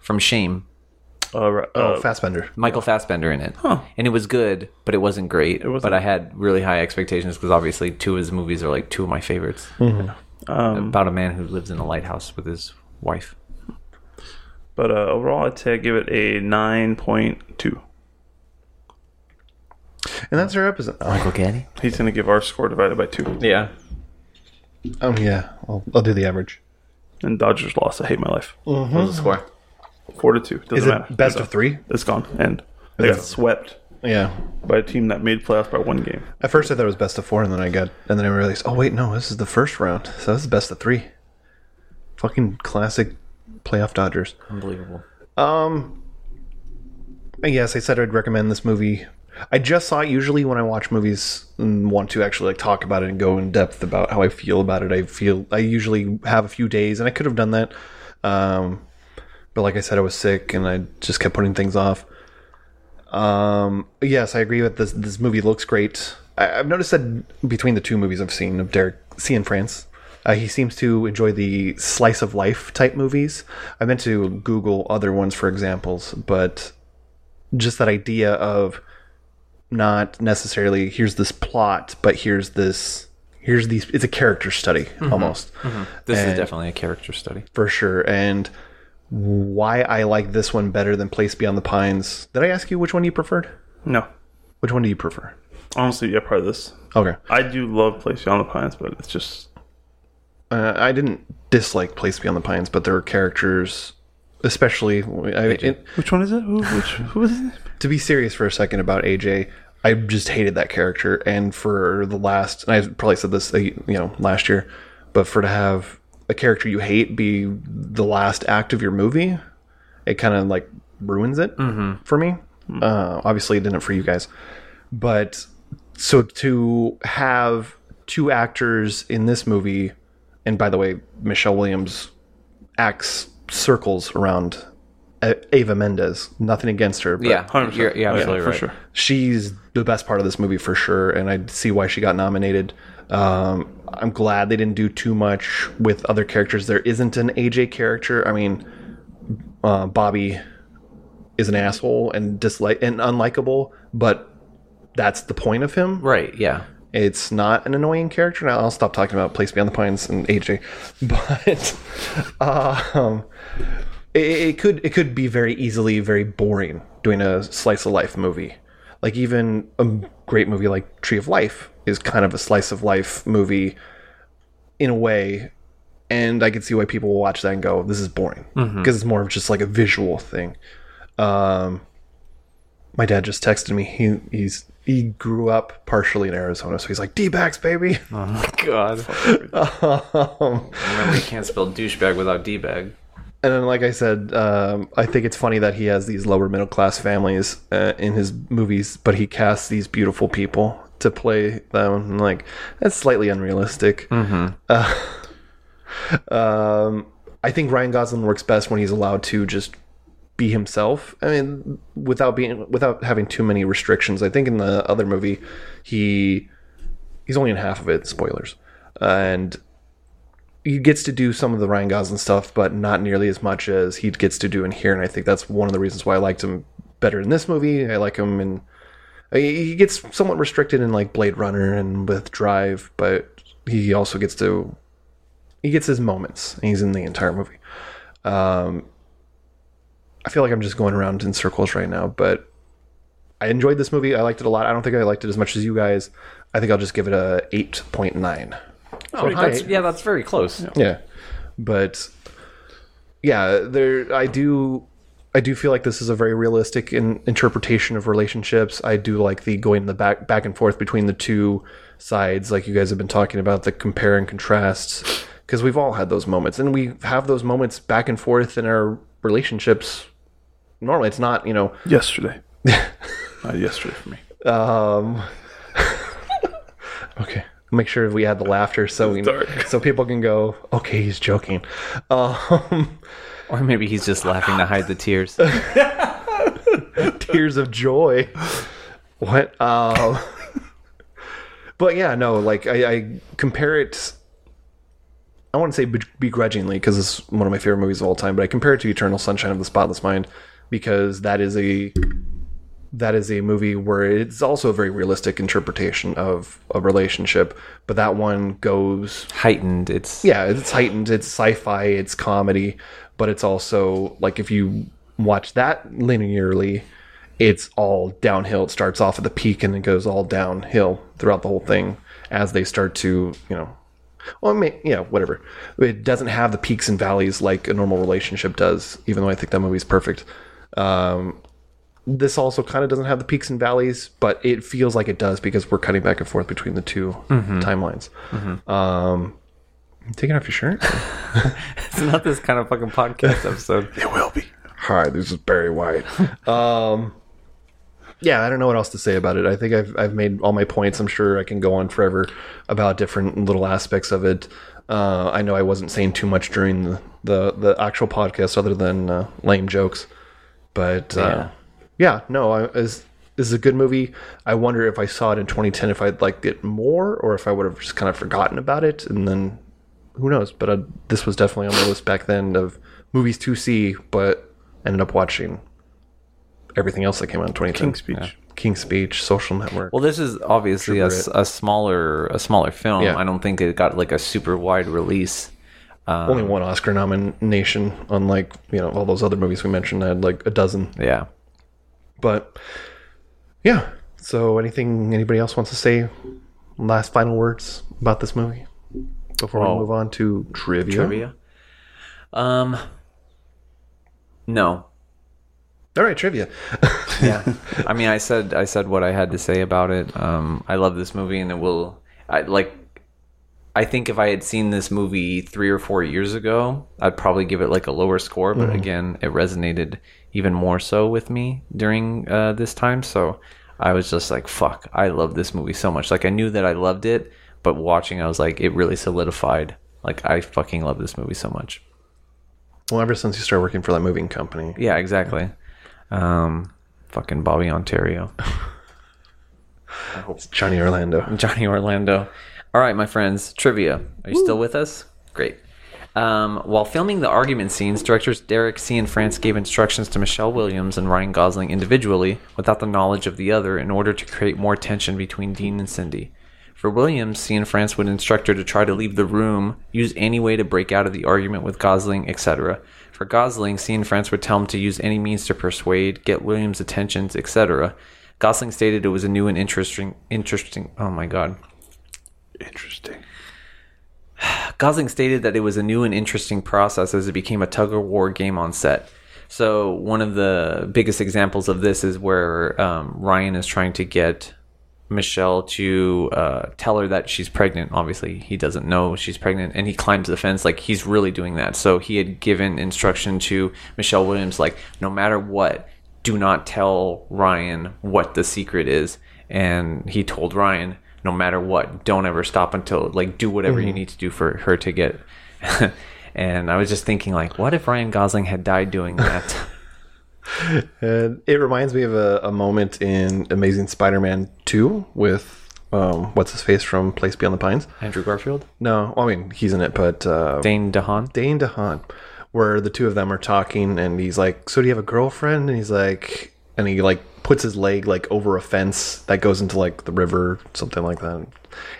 Speaker 2: from Shame,
Speaker 3: Uh, right,
Speaker 1: Oh,
Speaker 3: uh,
Speaker 1: Fassbender.
Speaker 2: Michael Fassbender in it, and it was good, but it wasn't great.
Speaker 3: wasn't.
Speaker 2: but I had really high expectations because obviously two of his movies are like two of my favorites.
Speaker 3: um,
Speaker 2: About a man who lives in a lighthouse with his wife.
Speaker 3: but uh, overall, I'd say I give it a nine point two.
Speaker 1: And that's our episode. Oh,
Speaker 2: Michael Gaddy.
Speaker 3: He's gonna give our score divided by two.
Speaker 2: Yeah.
Speaker 1: Oh, yeah, I'll, I'll do the average.
Speaker 3: And Dodgers lost. I hate my life.
Speaker 2: What was the score?
Speaker 3: Four to two. Doesn't
Speaker 1: Is it
Speaker 3: matter.
Speaker 1: best
Speaker 3: It's
Speaker 1: of three?
Speaker 3: It's gone. And they
Speaker 1: Is
Speaker 3: got swept
Speaker 1: Yeah.
Speaker 3: by a team that made playoffs by one game.
Speaker 1: At first, I thought it was best of four, and then I got, and then I realized, oh wait, no, this is the first round, so this is best of three. Fucking classic playoff Dodgers.
Speaker 2: Unbelievable.
Speaker 1: Um, yes, I said I'd recommend this movie. I just saw it. Usually, when I watch movies and want to actually like talk about it and go in depth about how I feel about it, I feel I usually have a few days, and I could have done that. Um, but like I said, I was sick, and I just kept putting things off. Um, yes, I agree with this. This movie looks great. I, I've noticed that between the two movies I've seen of Derek Cianfrance, uh, he seems to enjoy the slice of life type movies. I meant to Google other ones for examples, but just that idea of not necessarily here's this plot, but here's this here's these. It's a character study almost
Speaker 2: This
Speaker 1: And-
Speaker 2: is definitely a character study.
Speaker 1: for sure. And why I like this one better than Place Beyond the Pines. Did I ask you which one you preferred?
Speaker 3: No,
Speaker 1: Which one do you prefer?
Speaker 3: honestly, yeah, probably this.
Speaker 1: Okay.
Speaker 3: I do love Place Beyond the Pines, but it's just
Speaker 1: Uh, I didn't dislike Place Beyond the Pines, but there were characters, especially. I, it,
Speaker 3: which one is it? Who, which who is it?
Speaker 1: to be serious for a second about AJ, I just hated that character. And for the last, and I probably said this, you know, last year, but for to have a character you hate be the last act of your movie, it kind of like ruins it for me. Uh, obviously, it didn't for you guys, but so to have two actors in this movie, and by the way, Michelle Williams acts circles around Eva Mendes. Nothing against her. But
Speaker 2: Yeah, 100%. you're- you're absolutely
Speaker 3: for
Speaker 2: right.
Speaker 3: sure.
Speaker 1: She's the best part of this movie for sure, and I see why she got nominated. Um, I'm glad they didn't do too much with other characters. There isn't an AJ character. I mean, uh, Bobby is an asshole and dislike and unlikable, but that's the point of him.
Speaker 2: Right, yeah.
Speaker 1: It's not an annoying character. Now I'll stop talking about Place Beyond the Pines and AJ, but um, it, it could it could be very easily very boring doing a slice of life movie. Like even a great movie like Tree of Life is kind of a slice of life movie in a way, and I can see why people will watch that and go, "This is boring," because
Speaker 2: Mhm.
Speaker 1: it's more of just like a visual thing. Um, my dad just texted me. He he's he grew up partially in Arizona, so he's like D-backs, baby.
Speaker 2: Oh my god.
Speaker 1: um,
Speaker 2: Remember, you can't spell douchebag without d-bag.
Speaker 1: And then, like I said, um, I think it's funny that he has these lower middle class families uh, in his movies, but he casts these beautiful people to play them. And, like that's slightly unrealistic.
Speaker 2: Mhm.
Speaker 1: Uh, um, I think Ryan Gosling works best when he's allowed to just be himself. I mean, without being without having too many restrictions. I think in the other movie, he he's only in half of it. Spoilers, and he gets to do some of the Ryan Gosling stuff, but not nearly as much as he gets to do in here. And I think that's one of the reasons why I liked him better in this movie. I like him in he gets somewhat restricted in like Blade Runner and with Drive, but he also gets to he gets his moments. He's in the entire movie. Um, I feel like I'm just going around in circles right now, but I enjoyed this movie. I liked it a lot. I don't think I liked it as much as you guys. I think I'll just give it a eight point nine.
Speaker 2: Oh, that's, yeah, that's very close.
Speaker 1: Yeah, but yeah, there. I do. I do feel like this is a very realistic in, interpretation of relationships. I do like the going the back back and forth between the two sides, like you guys have been talking about the compare and contrasts, because we've all had those moments, and we have those moments back and forth in our relationships. Normally, it's not you know
Speaker 3: Yesterday. Not yesterday for me.
Speaker 1: um, okay, make sure we add the laughter so we so people can go. Okay, he's joking. Um,
Speaker 2: or maybe he's just laughing to hide the tears.
Speaker 1: tears of joy. What? Um, but yeah, no. Like I, I compare it. I want to say begrudgingly because it's one of my favorite movies of all time. But I compare it to Eternal Sunshine of the Spotless Mind because that is a that is a movie where it's also a very realistic interpretation of a relationship, but that one goes
Speaker 2: heightened. It's
Speaker 1: yeah, it's heightened. It's sci-fi. It's comedy, but it's also like if you watch that linearly, it's all downhill. It starts off at the peak and it goes all downhill throughout the whole thing as they start to you know. Well, I mean, yeah, whatever. It doesn't have the peaks and valleys like a normal relationship does, even though I think that movie's perfect. Um, this also kind of doesn't have the peaks and valleys, but it feels like it does because we're cutting back and forth between the 2
Speaker 2: Mhm.
Speaker 1: timelines.
Speaker 2: Mhm.
Speaker 1: Um, taking off your shirt?
Speaker 2: it's not this kind of fucking podcast episode.
Speaker 3: It will be.
Speaker 1: Hi, this is Barry White. um, yeah, I don't know what else to say about it. I think I've I've made all my points. I'm sure I can go on forever about different little aspects of it. Uh, I know I wasn't saying too much during the the, the actual podcast, other than uh, lame jokes. But uh,
Speaker 2: Yeah.
Speaker 1: yeah, no, I, is this is a good movie. I wonder if I saw it in 2010, if I'd liked it more, or if I would have just kind of forgotten about it, and then who knows? But uh, this was definitely on the list back then of movies to see, but ended up watching everything else that came out in 2010.
Speaker 3: King's Speech.
Speaker 1: Yeah. King's Speech, Social Network.
Speaker 2: Well, this is obviously a, s-
Speaker 1: Trooper
Speaker 2: a smaller a smaller film.
Speaker 1: Yeah.
Speaker 2: I don't think it got like a super wide release. Um,
Speaker 1: Only one Oscar nomination, unlike you know all those other movies we mentioned I had like a dozen.
Speaker 2: Yeah.
Speaker 1: But yeah. So anything anybody else wants to say? Last final words about this movie before
Speaker 2: Well,
Speaker 1: we move on to trivia.
Speaker 2: Trivia. Um. No.
Speaker 1: All right, trivia.
Speaker 2: yeah. I mean, I said I said what I had to say about it. Um, I love this movie, and it will. I like. I think if I had seen this movie three or four years ago, I'd probably give it like a lower score. But
Speaker 1: Mhm.
Speaker 2: again, it resonated even more so with me during uh, this time. So I was just like, "Fuck!" I love this movie so much. Like I knew that I loved it, but watching, I was like, it really solidified. Like I fucking love this movie so much.
Speaker 1: Well, ever since you started working for that moving company.
Speaker 2: Yeah, exactly. Um, fucking Bobby Ontario.
Speaker 1: It's Johnny Orlando.
Speaker 2: Johnny Orlando. All right, my friends, trivia. Are you still with us? Great. Um, while filming the argument scenes, directors Derek Cianfrance gave instructions to Michelle Williams and Ryan Gosling individually, without the knowledge of the other, in order to create more tension between Dean and Cindy. For Williams, Cianfrance would instruct her to try to leave the room, use any way to break out of the argument with Gosling, etc. For Gosling, Cianfrance would tell him to use any means to persuade, get Williams' attentions, etc. Gosling stated it was a new and interesting, interesting. Oh my god.
Speaker 3: Interesting.
Speaker 2: Gosling stated that it was a new and interesting process as it became a tug of war game on set. So one of the biggest examples of this is where um, Ryan is trying to get Michelle to uh, tell her that she's pregnant. Obviously, he doesn't know she's pregnant, and he climbs the fence like he's really doing that. So he had given instruction to Michelle Williams, like no matter what, do not tell Ryan what the secret is. And he told Ryan, no matter what, don't ever stop until like do whatever you
Speaker 1: Mhm.
Speaker 2: need to do for her to get. and I was just thinking, like, what if Ryan Gosling had died doing that?
Speaker 1: And it reminds me of a, a moment in Amazing Spider-Man 2 with um, what's his face from Place Beyond the Pines.
Speaker 2: Andrew Garfield.
Speaker 1: No, I mean he's in it, but uh,
Speaker 2: Dane DeHaan.
Speaker 1: Dane DeHaan, where the two of them are talking, and he's like, "So do you have a girlfriend?" And he's like, and he like puts his leg like over a fence that goes into like the river, something like that.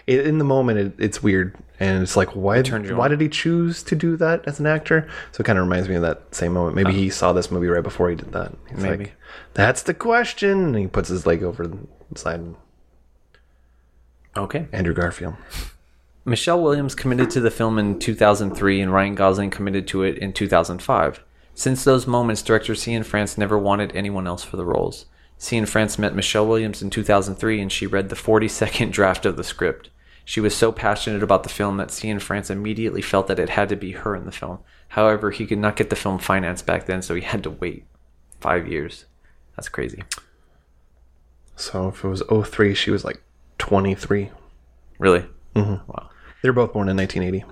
Speaker 1: It, in the moment, it, it's weird, and it's like, why? Why
Speaker 2: on.
Speaker 1: did he choose to do that as an actor? So it kind of reminds me of that same moment. Maybe he uh-huh. saw this movie right before he did that. He's
Speaker 2: Maybe.
Speaker 1: like, "That's the question," and he puts his leg over the side.
Speaker 2: Okay.
Speaker 1: Andrew Garfield.
Speaker 2: Michelle Williams committed to the film in 2003 and Ryan Gosling committed to it in 2005. Since those moments, director Cianfrance never wanted anyone else for the roles. Cianfrance met Michelle Williams in 2003 and she read the 40 second draft of the script. She was so passionate about the film that Cianfrance immediately felt that it had to be her in the film. However, he could not get the film financed back then, so he had to wait five years. That's crazy.
Speaker 1: So if it was 03, she was like 23.
Speaker 2: Really?
Speaker 1: Mm-hmm.
Speaker 2: Wow.
Speaker 1: They were both born in 1980.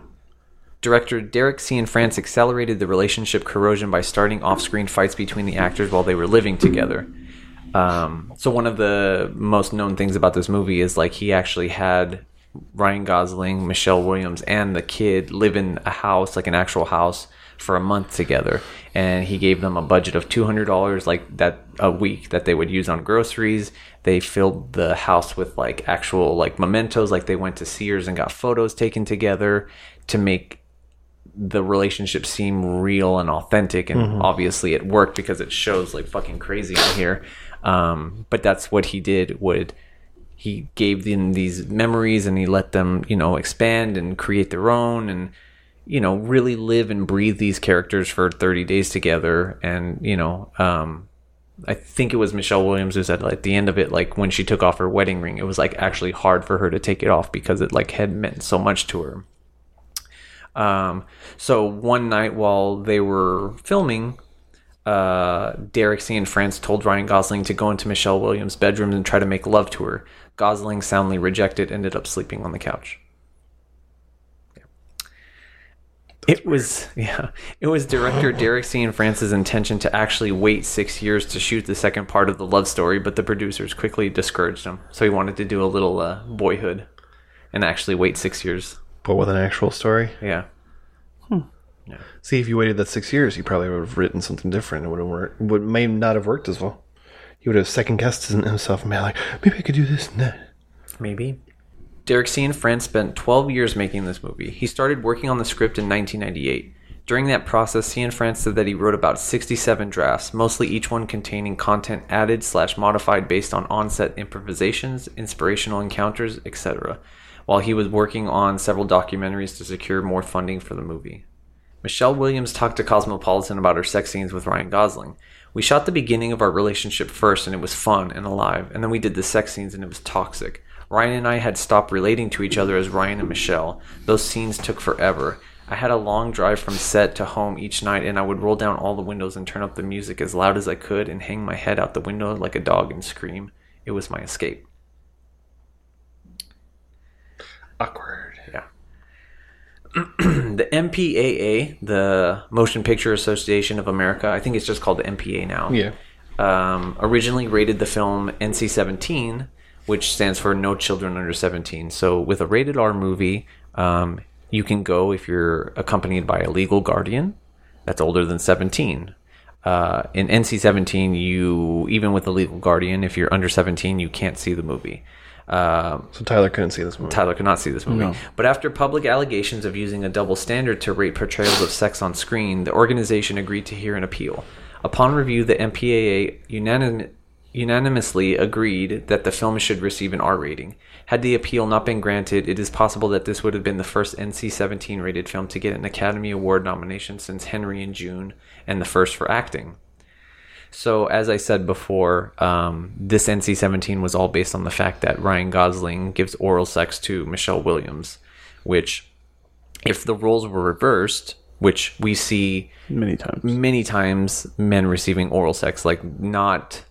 Speaker 2: Director Derek Cianfrance accelerated the relationship corrosion by starting off screen fights between the actors while they were living together. Um, so, one of the most known things about this movie is like he actually had Ryan Gosling, Michelle Williams, and the kid live in a house, like an actual house, for a month together. And he gave them a budget of $200 like that a week that they would use on groceries. They filled the house with like actual like mementos, like they went to Sears and got photos taken together to make the relationship seem real and authentic and
Speaker 1: Mhm.
Speaker 2: obviously it worked because it shows like fucking crazy in here um, but that's what he did would he gave them these memories and he let them you know expand and create their own and you know really live and breathe these characters for 30 days together and you know um, I think it was Michelle Williams who said like, at the end of it, like when she took off her wedding ring, it was like actually hard for her to take it off because it like had meant so much to her. Um, so one night while they were filming, uh, Derek Cianfrance told Ryan Gosling to go into Michelle Williams' bedroom and try to make love to her. Gosling soundly rejected, ended up sleeping on the couch. It was yeah. It was director Derek Cianfrance's intention to actually wait six years to shoot the second part of the love story, but the producers quickly discouraged him. So he wanted to do a little uh, boyhood, and actually wait six years.
Speaker 1: But with an actual story?
Speaker 2: Yeah.
Speaker 1: See, if you waited that six years, he probably would have written something different. It would have worked. Would may not have worked as well. He would have second guessed himself and been like, maybe I could do this and that.
Speaker 2: Maybe. Derek Cianfrance spent 12 years making this movie. He started working on the script in 1998. During that process, Cianfrance said that he wrote about 67 drafts, mostly each one containing content added slash modified based on on-set improvisations, inspirational encounters, etc., while he was working on several documentaries to secure more funding for the movie. Michelle Williams talked to Cosmopolitan about her sex scenes with Ryan Gosling. We shot the beginning of our relationship first and it was fun and alive, and then we did the sex scenes and it was toxic. Ryan and I had stopped relating to each other as Ryan and Michelle. Those scenes took forever. I had a long drive from set to home each night, and I would roll down all the windows and turn up the music as loud as I could and hang my head out the window like a dog and scream. It was my escape.
Speaker 1: Awkward.
Speaker 2: The MPAA, the Motion Picture Association of America, I think it's just called the MPA now.
Speaker 1: Yeah.
Speaker 2: Um, originally rated the film NC-17, which stands for No Children Under 17. So with a rated R movie, um, you can go if you're accompanied by a legal guardian that's older than 17. Uh, in NC-17, you even with a legal guardian, if you're under 17, you can't see the movie. Uh,
Speaker 1: So Tyler couldn't see this movie.
Speaker 2: Tyler could not see this movie.
Speaker 1: No.
Speaker 2: But after public allegations of using a double standard to rate portrayals of sex on screen, the organization agreed to hear an appeal. Upon review, the MPAA unanim- unanimously agreed that the film should receive an R rating. Had the appeal not been granted, it is possible that this would have been the first NC 17 rated film to get an Academy Award nomination since Henry & June, and the first for acting. So, as I said before, um, this NC 17 was all based on the fact that Ryan Gosling gives oral sex to Michelle Williams, which, if the roles were reversed, which we see
Speaker 3: many times,
Speaker 2: many times men receiving oral sex, like not.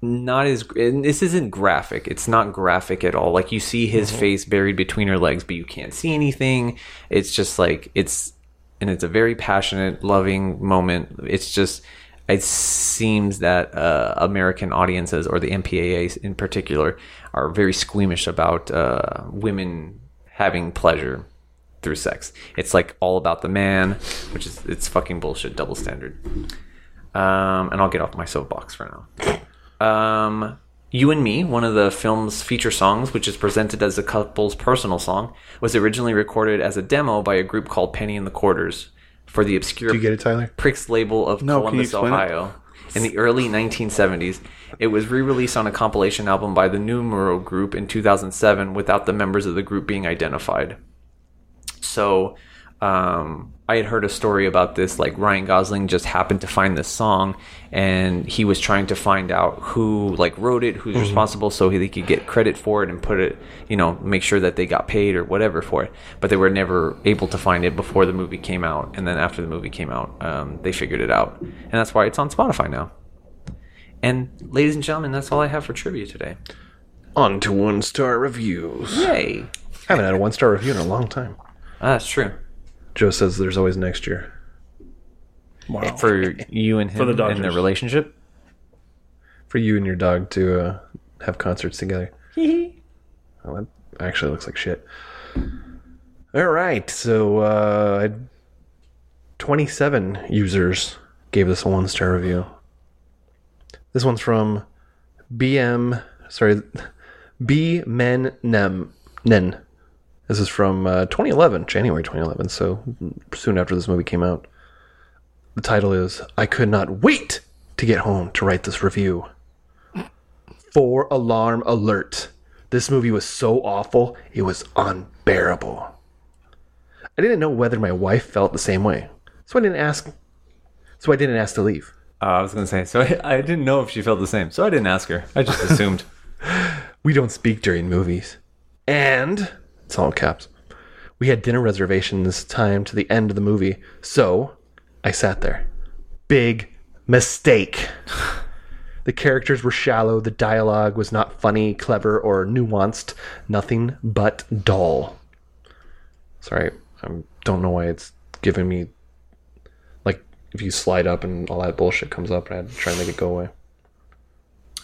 Speaker 2: Not as and this isn't graphic. It's not graphic at all. Like you see his
Speaker 3: Mhm.
Speaker 2: face buried between her legs, but you can't see anything. It's just like it's and it's a very passionate, loving moment. It's just it seems that uh, American audiences or the MPAA in particular are very squeamish about uh, women having pleasure through sex. It's like all about the man, which is it's fucking bullshit, double standard. Um, and I'll get off my soapbox for now. Um, you and Me, one of the film's feature songs, which is presented as the couple's personal song, was originally recorded as a demo by a group called Penny and the Quarters for the obscure
Speaker 1: Do you get it, Tyler?
Speaker 2: Prix label of
Speaker 1: No, can you
Speaker 2: Columbus,
Speaker 1: explain it?
Speaker 2: In the early 1970s, it was re-released on a compilation album by the Numero Group in 2007 without the members of the group being identified. So, um, I had heard a story about this. Like Ryan Gosling just happened to find this song, and he was trying to find out who like wrote it, who's
Speaker 1: Mhm.
Speaker 2: responsible, so he could get credit for it and put it, you know, make sure that they got paid or whatever for it. But they were never able to find it before the movie came out, and then after the movie came out, um, they figured it out, and that's why it's on Spotify now. And ladies and gentlemen, that's all I have for trivia today.
Speaker 1: On to one star reviews.
Speaker 2: Yay!
Speaker 1: haven't had a one star review in a long time.
Speaker 2: Ah, that's true.
Speaker 1: Joe says there's always next year.
Speaker 3: Wow.
Speaker 2: For you and him
Speaker 3: For the
Speaker 2: him and their
Speaker 3: Dodgers.
Speaker 2: relationship.
Speaker 1: For you and your dog to uh, have concerts together. Well, that actually looks like shit. All right, so uh, 27 users gave this a one star review. This one's from BM, sorry, B Men Nem Nen. This is from uh, 2011, January 2011, so soon after this movie came out. The title is I Could Not Wait to Get Home to Write This Review. Four alarm alert. This movie was so awful, it was unbearable. I didn't know whether my wife felt the same way, so I didn't ask. So I didn't ask to leave.
Speaker 2: Uh, I was going to say, so I, I didn't know if she felt the same, so I didn't ask her. I just assumed.
Speaker 1: We don't speak during movies. And it's all caps. We had dinner reservations time to the end of the movie, so I sat there. Big mistake. The characters were shallow, the dialogue was not funny, clever, or nuanced. Nothing but dull. Sorry, I don't know why it's giving me. Like, if you slide up and all that bullshit comes up, I had to try and make it go away.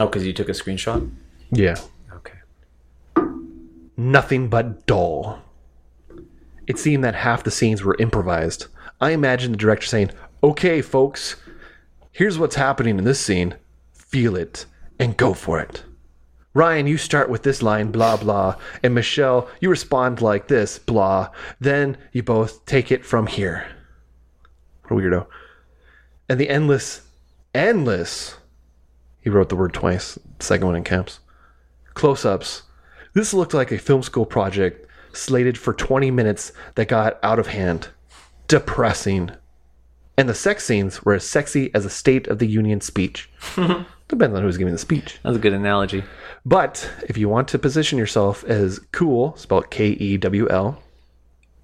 Speaker 2: oh, because you took a screenshot?
Speaker 1: Yeah. Nothing but dull. It seemed that half the scenes were improvised. I imagine the director saying, Okay, folks, here's what's happening in this scene. Feel it and go for it. Ryan, you start with this line, blah, blah. And Michelle, you respond like this, blah. Then you both take it from here. What a weirdo. And the endless, endless, he wrote the word twice, second one in caps close ups. This looked like a film school project slated for 20 minutes that got out of hand. Depressing. And the sex scenes were as sexy as a State of the Union speech. Depends on who's giving the speech.
Speaker 2: That's a good analogy.
Speaker 1: But if you want to position yourself as cool, spelled K E W L,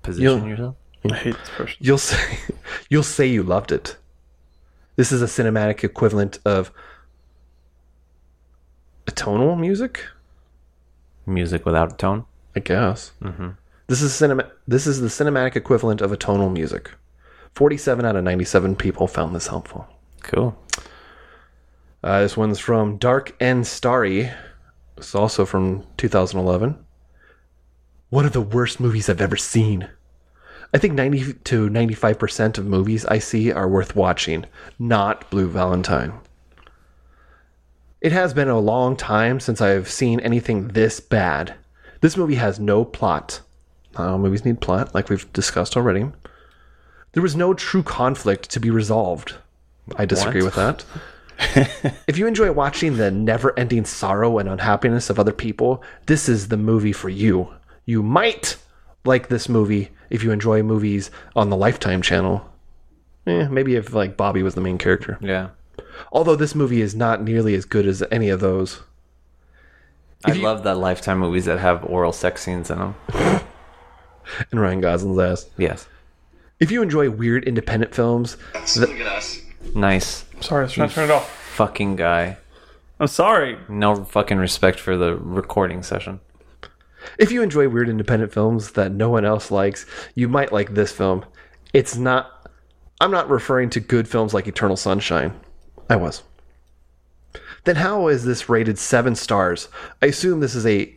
Speaker 2: Position yourself?
Speaker 3: I hate this person.
Speaker 1: you'll say you'll say you loved it. This is a cinematic equivalent of atonal music.
Speaker 2: Music without a tone?
Speaker 1: I guess.
Speaker 2: Mm-hmm.
Speaker 1: This is cinema. This is the cinematic equivalent of a tonal music. Forty-seven out of ninety-seven people found this helpful.
Speaker 2: Cool.
Speaker 1: Uh, this one's from Dark and Starry. It's also from 2011. One of the worst movies I've ever seen. I think 90 to 95% of movies I see are worth watching, not Blue Valentine. It has been a long time since I've seen anything this bad. This movie has no plot. Uh, movies need plot, like we've discussed already. There was no true conflict to be resolved. I disagree
Speaker 2: What?
Speaker 1: with that. if you enjoy watching the never ending sorrow and unhappiness of other people, this is the movie for you. You might like this movie if you enjoy movies on the Lifetime channel. Eh, maybe if like Bobby was the main character.
Speaker 2: Yeah.
Speaker 1: Although this movie is not nearly as good as any of those.
Speaker 2: I love that Lifetime movies that have oral sex scenes in them.
Speaker 1: And Ryan Gosling's ass.
Speaker 2: Yes.
Speaker 1: If you enjoy weird independent films,
Speaker 13: Look at us.
Speaker 2: Nice.
Speaker 3: Sorry, I was trying to turn it off.
Speaker 2: Fucking guy.
Speaker 3: I'm sorry.
Speaker 2: No fucking respect for the recording session.
Speaker 1: If you enjoy weird independent films that no one else likes, you might like this film. It's not. I'm not referring to good films like Eternal Sunshine. I was. Then how is this rated seven stars? I assume this is a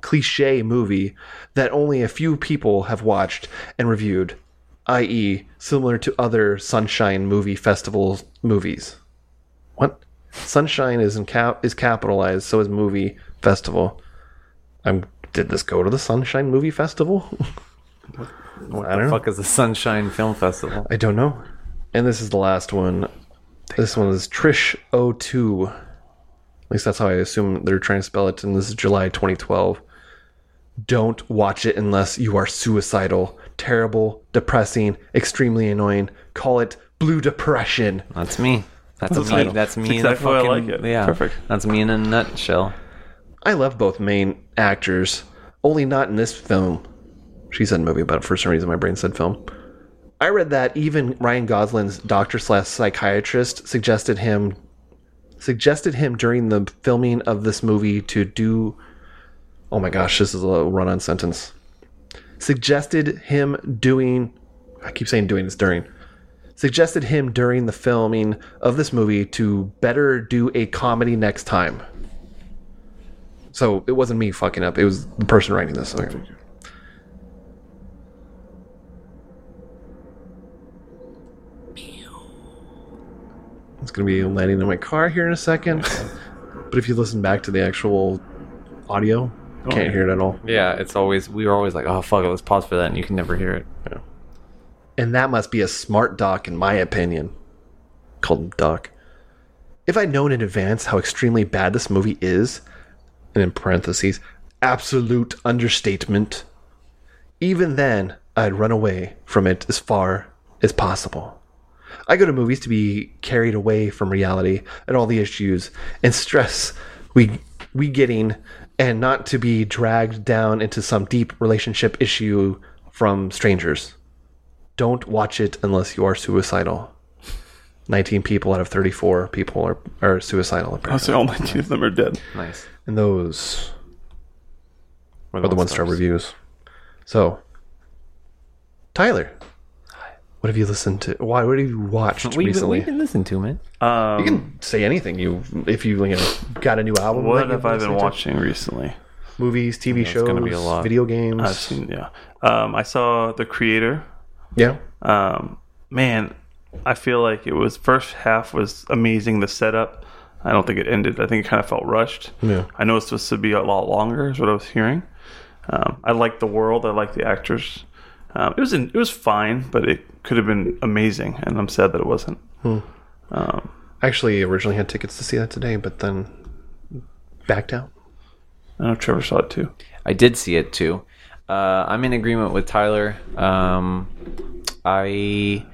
Speaker 1: cliche movie that only a few people have watched and reviewed, i.e., similar to other Sunshine Movie Festival movies. What? Sunshine is in cap is capitalized, so is movie festival. I'm. Did this go to the Sunshine Movie Festival?
Speaker 2: What
Speaker 1: I
Speaker 2: the
Speaker 1: don't know.
Speaker 2: fuck is the Sunshine Film Festival?
Speaker 1: I don't know. And this is the last one. This one is Trish 02. At least that's how I assume they're trying to spell it. And this is July 2012. Don't watch it unless you are suicidal. Terrible, depressing, extremely annoying. Call it blue depression.
Speaker 2: That's me. That's,
Speaker 1: That's
Speaker 2: me.
Speaker 1: title.
Speaker 2: That's me
Speaker 1: That's exactly why I like it.
Speaker 2: yeah.
Speaker 1: Perfect.
Speaker 2: That's me in a nutshell.
Speaker 1: I love both main actors, only not in this film. She said movie, but for some reason my brain said film. I read that even Ryan Gosling's doctor slash psychiatrist suggested him suggested him during the filming of this movie to do oh my gosh, this is a run on sentence. Suggested him doing I keep saying doing this during. Suggested him during the filming of this movie to better do a comedy next time. So it wasn't me fucking up. It was the person writing this. Okay. It's gonna be landing in my car here in a second. but if you listen back to the actual audio, you can't hear it at all.
Speaker 2: Yeah, it's always we were always like, oh fuck it, let's pause for that, and you can never hear it.
Speaker 1: Yeah. And that must be a smart doc, in my opinion. Called Doc. If I'd known in advance how extremely bad this movie is, and in parentheses, absolute understatement, even then, I'd run away from it as far as possible. I go to movies to be carried away from reality and all the issues and stress we we getting and not to be dragged down into some deep relationship issue from strangers. Don't watch it unless you are suicidal. 19 people out of 34 people are, are suicidal.
Speaker 3: I'll say all 19 of them are dead.
Speaker 2: Nice.
Speaker 1: And those
Speaker 2: Were
Speaker 1: are
Speaker 2: the
Speaker 1: the
Speaker 2: one
Speaker 1: one star
Speaker 2: stars.
Speaker 1: reviews. So, Tyler, what have you listened to? Why? What have you watched
Speaker 2: What have you-
Speaker 1: recently?
Speaker 2: what have you been listening to, man?
Speaker 3: Um,
Speaker 1: you can say anything. You, if you, you know, got a new album. that
Speaker 3: What
Speaker 1: you've
Speaker 3: I been
Speaker 1: listening to?
Speaker 3: watching recently?
Speaker 1: Movies, TV
Speaker 3: That's
Speaker 1: shows,
Speaker 3: be a lot.
Speaker 1: video games.
Speaker 3: I've seen, yeah. Um, I saw The Creator.
Speaker 1: Yeah.
Speaker 3: Um, man, I feel like it was first half was amazing. The setup. I don't think it ended. I think it kind of felt rushed.
Speaker 1: Yeah.
Speaker 3: I know it's supposed to be a lot longer. Is what I was hearing. Um, I like the world. I like the actors. Um, it was in, it was fine, but it could have been amazing, and I'm sad that it wasn't.
Speaker 1: Hmm.
Speaker 3: Um,
Speaker 1: I actually originally had tickets to see that today, but then backed out.
Speaker 3: I know Trevor saw it too.
Speaker 2: I did see it too. Uh, I'm in agreement with Tyler. Um, I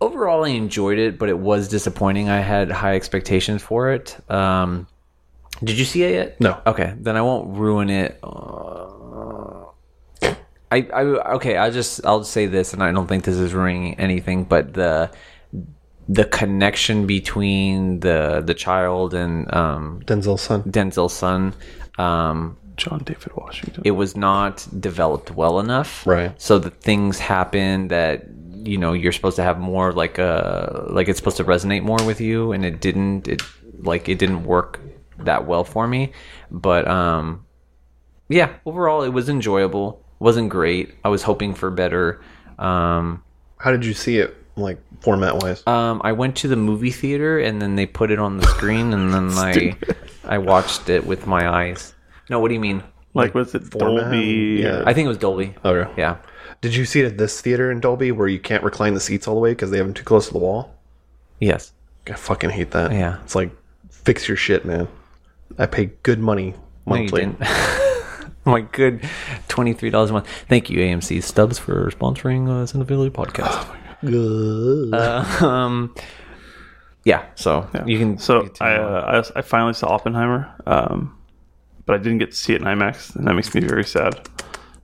Speaker 2: overall I enjoyed it, but it was disappointing. I had high expectations for it. Um, did you see it yet?
Speaker 1: No.
Speaker 2: Okay, then I won't ruin it. Uh, I, I okay. I'll just I'll say this, and I don't think this is ruining anything, but the the connection between the the child and um,
Speaker 1: Denzel's son.
Speaker 2: Denzel's son um,
Speaker 3: John David Washington.
Speaker 2: it was not developed well enough.
Speaker 1: Right.
Speaker 2: So the things happen that you know you're supposed to have more like a like it's supposed to resonate more with you, and it didn't. It like it didn't work that well for me. But um, yeah, overall it was enjoyable. Wasn't great. I was hoping for better. Um,
Speaker 1: How did you see it, like format wise?
Speaker 2: um, I went to the movie theater and then they put it on the screen and then I I watched it with my eyes. No, what do you mean?
Speaker 3: Like, was it Dolby?
Speaker 1: Yeah.
Speaker 2: I think it was Dolby.
Speaker 1: Okay.
Speaker 2: Yeah.
Speaker 1: Did you see it at this theater in Dolby where you can't recline the seats all the way because they have them too close to the wall?
Speaker 2: Yes.
Speaker 1: I fucking hate that.
Speaker 2: Yeah.
Speaker 1: It's like, fix your shit, man. I pay good money
Speaker 2: No, you
Speaker 1: monthly.
Speaker 2: didn't. my good twenty three dollars a month. Thank you, AMC Stubs, for sponsoring uh, Cinephile podcast. Uh, um, yeah. So you can.
Speaker 3: So I, uh, I I finally saw Oppenheimer, um, but I didn't get to see it in IMAX, and that makes me very sad.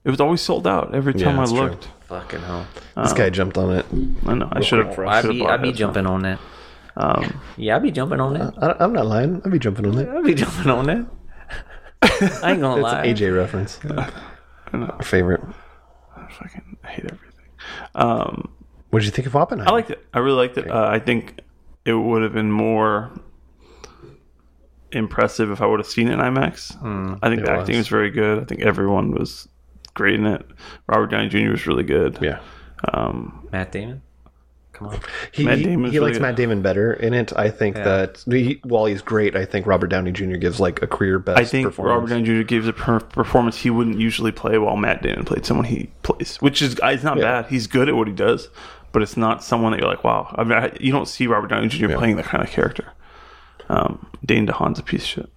Speaker 3: It was always sold out every
Speaker 1: Yeah,
Speaker 3: time I
Speaker 1: that's true.
Speaker 3: looked.
Speaker 2: Fucking hell.
Speaker 1: this
Speaker 3: Um,
Speaker 1: guy jumped on it.
Speaker 3: I know. I should have. I
Speaker 2: I'd be. I'd be jumping on it.
Speaker 3: Um,
Speaker 2: Yeah, I'd be jumping on it.
Speaker 1: I, I'm not lying. I'd be jumping on it.
Speaker 2: I'd be jumping on it. I ain't gonna
Speaker 1: It's
Speaker 2: lie.
Speaker 1: an AJ reference. Our favorite.
Speaker 3: I fucking hate everything. Um,
Speaker 1: What did you think of Oppenheimer?
Speaker 3: I liked it. I really liked it. Uh, I think it would have been more impressive if I would have seen it in IMAX. I think
Speaker 1: it
Speaker 3: the acting
Speaker 1: was.
Speaker 3: was very good. I think everyone was great in it. Robert Downey Jr. was really good.
Speaker 1: Yeah.
Speaker 3: Um,
Speaker 2: Matt Damon. Come on.
Speaker 1: He,
Speaker 3: Matt
Speaker 1: he-
Speaker 3: Damon's
Speaker 1: he
Speaker 3: really
Speaker 1: likes
Speaker 3: good.
Speaker 1: Matt Damon better in it. I think
Speaker 2: Yeah.
Speaker 1: that he, while he's great, I think Robert Downey Jr. gives like a career best.
Speaker 3: I think
Speaker 1: performance.
Speaker 3: Robert Downey Jr. gives a per- performance he wouldn't usually play, while Matt Damon played someone he plays, which is it's not
Speaker 1: Yeah.
Speaker 3: bad. He's good at what he does, but it's not someone that you're like, wow. I mean, I, you don't see Robert Downey Jr. playing that kind of character. Um, Dane DeHaan's a piece of shit.